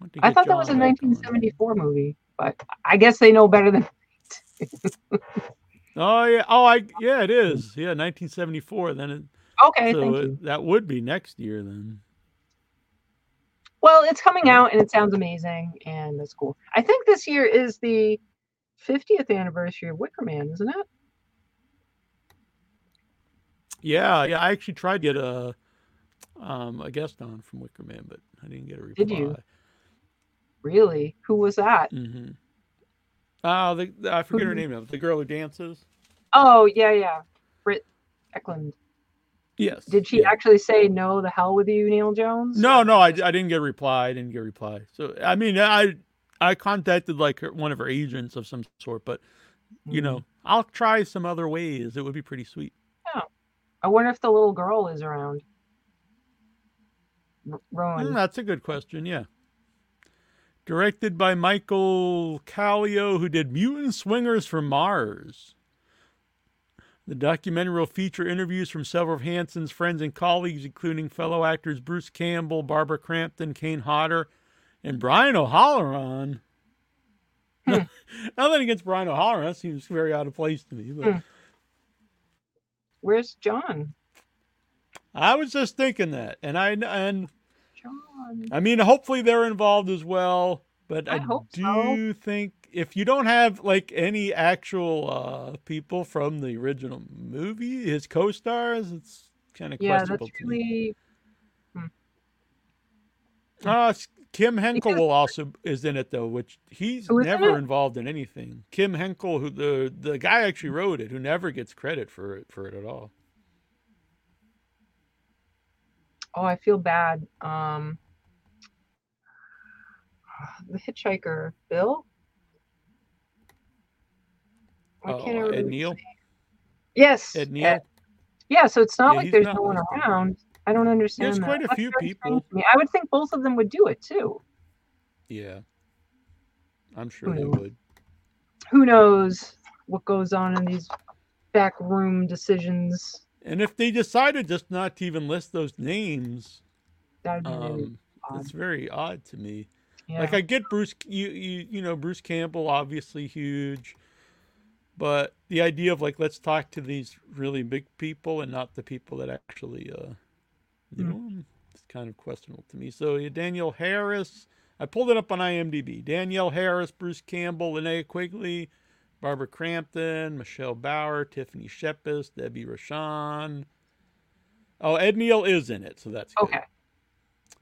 want to I thought that was a John back on. 1974 movie, but I guess they know better than. Oh yeah, oh I yeah it is. Yeah, 1974. Then it, Okay, so thank it- you. that would be next year then. Well, it's coming out and it sounds amazing, and that's cool. I think this year is the 50th anniversary of Wicker Man, isn't it? Yeah, yeah. I actually tried to get a um a guest on from Wicker Man, but I didn't get a reply. Did you? Really? Who was that? Mm-hmm. Oh, the, the- I forget her name now. The girl who dances. Oh, yeah, yeah. Britt Ekland. Yes. Did she yeah. actually say no the hell with you, Neil Jones? No, no, I, I didn't get a reply. I didn't get a reply. So I mean, I I contacted like her, one of her agents of some sort, but you Mm. know, I'll try some other ways. It would be pretty sweet. I wonder if the little girl is around. R- Rowan. Mm, that's a good question. Yeah. Directed by Michael Kallio, who did Mutant Swingers from Mars. The documentary will feature interviews from several of Hansen's friends and colleagues, including fellow actors Bruce Campbell, Barbara Crampton, Kane Hodder, and Brian O'Halloran. Nothing against Brian O'Halloran. That seems very out of place to me. But Hmm. Where's John? I was just thinking that, and I and John. I mean, hopefully they're involved as well. But I, I hope do so. think if you don't have like any actual uh, people from the original movie, his co-stars, it's kind of Yeah, questionable that's to me. really. Uh, s- Kim Henkel will also is in it though, which he's never it? involved in anything. Kim Henkel, who the the guy actually wrote it, who never gets credit for it for it at all. Oh, I feel bad. Um, the hitchhiker, Bill. Why Oh, can't I Ed remember his Neal. Yes. Ed Neal. Yeah, so it's not Yeah, like there's not no one around. I don't understand. There's that. quite a That's few people. strange to me. I would think both of them would do it too. Yeah, I'm sure they would. Who knows what goes on in these back room decisions? And if they decided just not to even list those names, That'd be um, it's very odd to me. Yeah. Like I get Bruce, you, you you know Bruce Campbell, obviously huge, but the idea of like let's talk to these really big people and not the people that actually uh, you Hmm. know it's kind of questionable to me. So yeah, Danielle Harris, I pulled it up on IMDb. Danielle Harris, Bruce Campbell, Linnea Quigley, Barbara Crampton, Michelle Bauer, Tiffany Shepis, Debbie Rochon. Oh, Ed Neal is in it, so that's good. okay.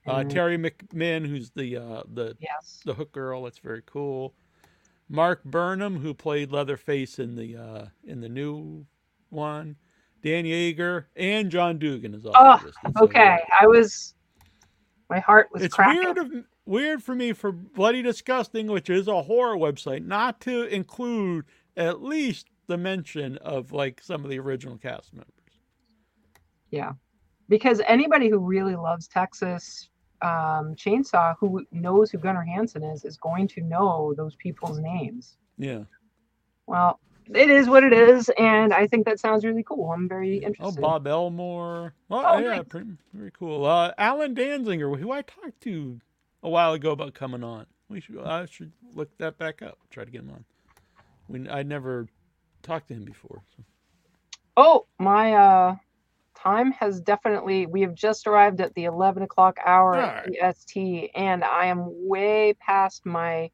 Uh, And- Teri McMinn, who's the uh, the Yes. the hook girl. That's very cool. Mark Burnham, who played Leatherface in the uh, in the new one. Dan Yeager and John Dugan is also Oh, okay. I was. My heart was It's cracking. weird of weird for me for Bloody Disgusting, which is a horror website, not to include at least the mention of like some of the original cast members. Yeah, because anybody who really loves Texas um, Chainsaw, who knows who Gunnar Hansen is, is going to know those people's names. Yeah. Well, it is what it is, and I think that sounds really cool. I'm very interested. Oh. Bob Elmore. Well, Oh, yeah, nice. pretty, very cool. Uh, Allen Danziger, who I talked to a while ago about coming on. We should I should look that back up. Try to get him on. We I never talked to him before. So. Oh, my uh, time has definitely. We have just arrived at the 11 o'clock hour at Alright. EST, and I am way past my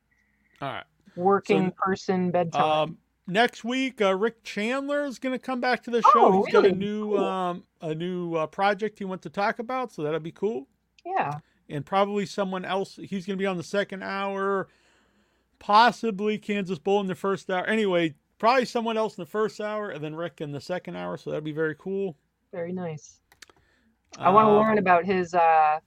All right. working So, person bedtime. Um, next week, uh, Rick Chandler is going to come back to the show. Oh, He's got a new Cool. um a new uh, project he wants to talk about, so that'll be cool. yeah. and probably someone else. He's going to be on the second hour, possibly Kansas Bull in the first hour. Anyway, probably someone else in the first hour, and then Rick in the second hour. So that'd be very cool. Very nice. I want to Uh, learn about his uh,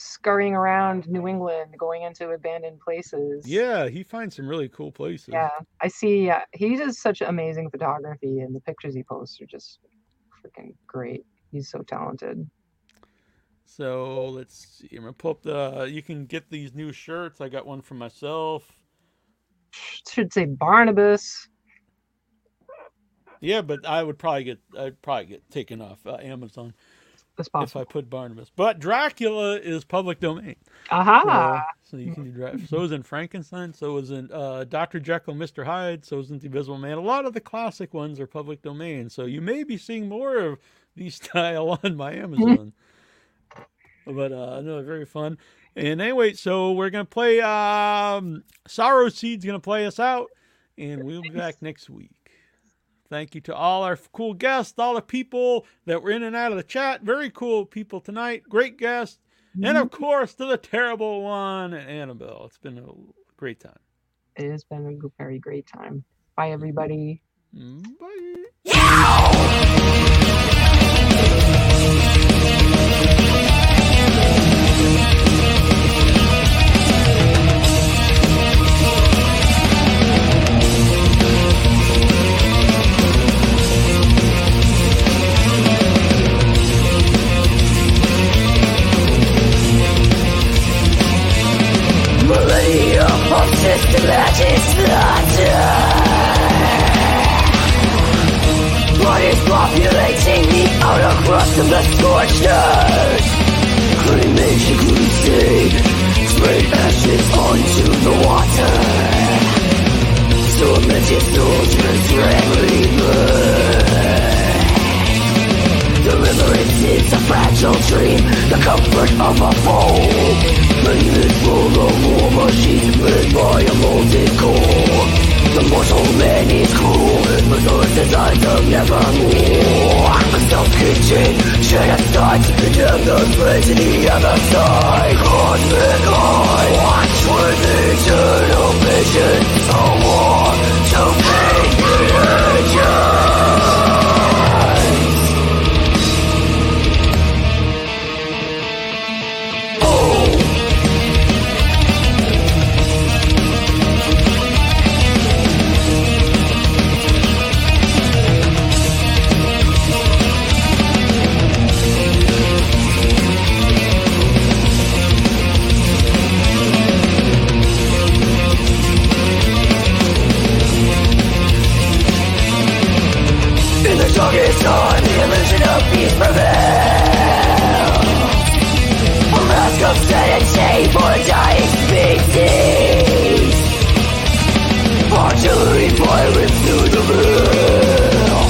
scurrying around New England, going into abandoned places. Yeah, he finds some really cool places. Yeah, I see. Uh, he does such amazing photography, and the pictures he posts are just freaking great. He's so talented. So let's see. I'm gonna pull up the. You can get these new shirts. I got one for myself. Should say Barnabas. Yeah, but I would probably get. I'd probably get taken off uh, Amazon That's if. I put Barnabas. But Dracula is public domain. Aha. So, so you can do Dracula. So is in Frankenstein. So is in uh, Doctor Jekyll, Mister Hyde. So is in the Invisible Man. A lot of the classic ones are public domain. So you may be seeing more of these style on my Amazon. but uh, no, very fun. And anyway, so we're gonna play. Um, Sorrow Seed's gonna play us out, and we'll be back next week. Thank you to all our cool guests, all the people that were in and out of the chat. Very cool people tonight. Great guests. And of course, to the terrible one, Annabelle. It's been a great time. It has been a very great time. Bye, everybody. Mm, Bye. Millennium of systematic What is populating the outer crust of the scorched earth? Cremation crusade ashes onto the water. Tormented soldiers rarely burn Deliverance is a fragile dream The comfort of a foe. Pain is full of war machines Made by a molten core The mortal man is cruel But those designs of nevermore. A self-contained genocide Condemn the threat to the other side. Cosmic eye Watch with eternal visions A war Mask for dying species. Artillery firing through the veil.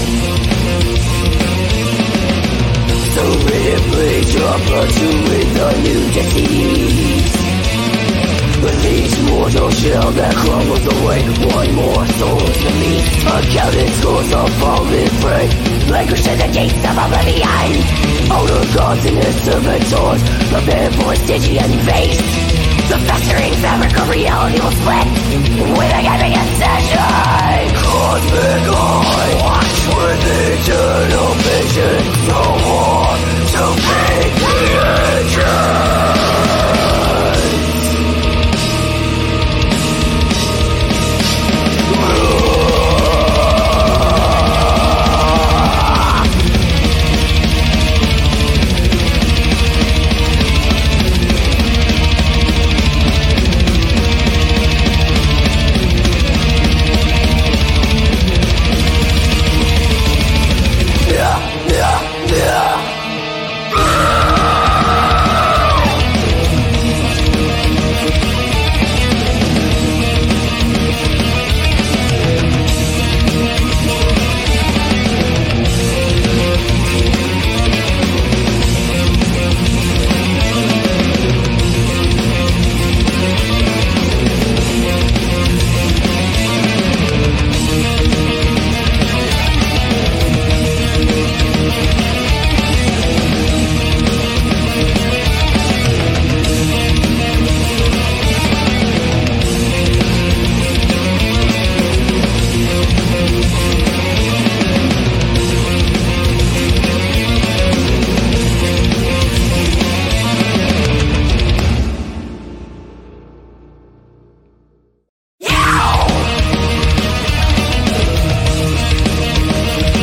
So vividly drop to with a new disease. With each mortal shell that crumbles away One more soul to me Accounted scores of fallen prey Languish in the gates of oblivion Older gods and their servitors Prepare for a Stygian face The festering fabric of reality will split With a gaping incision Cosmic eye Watch with eternal vision So on to be the ancient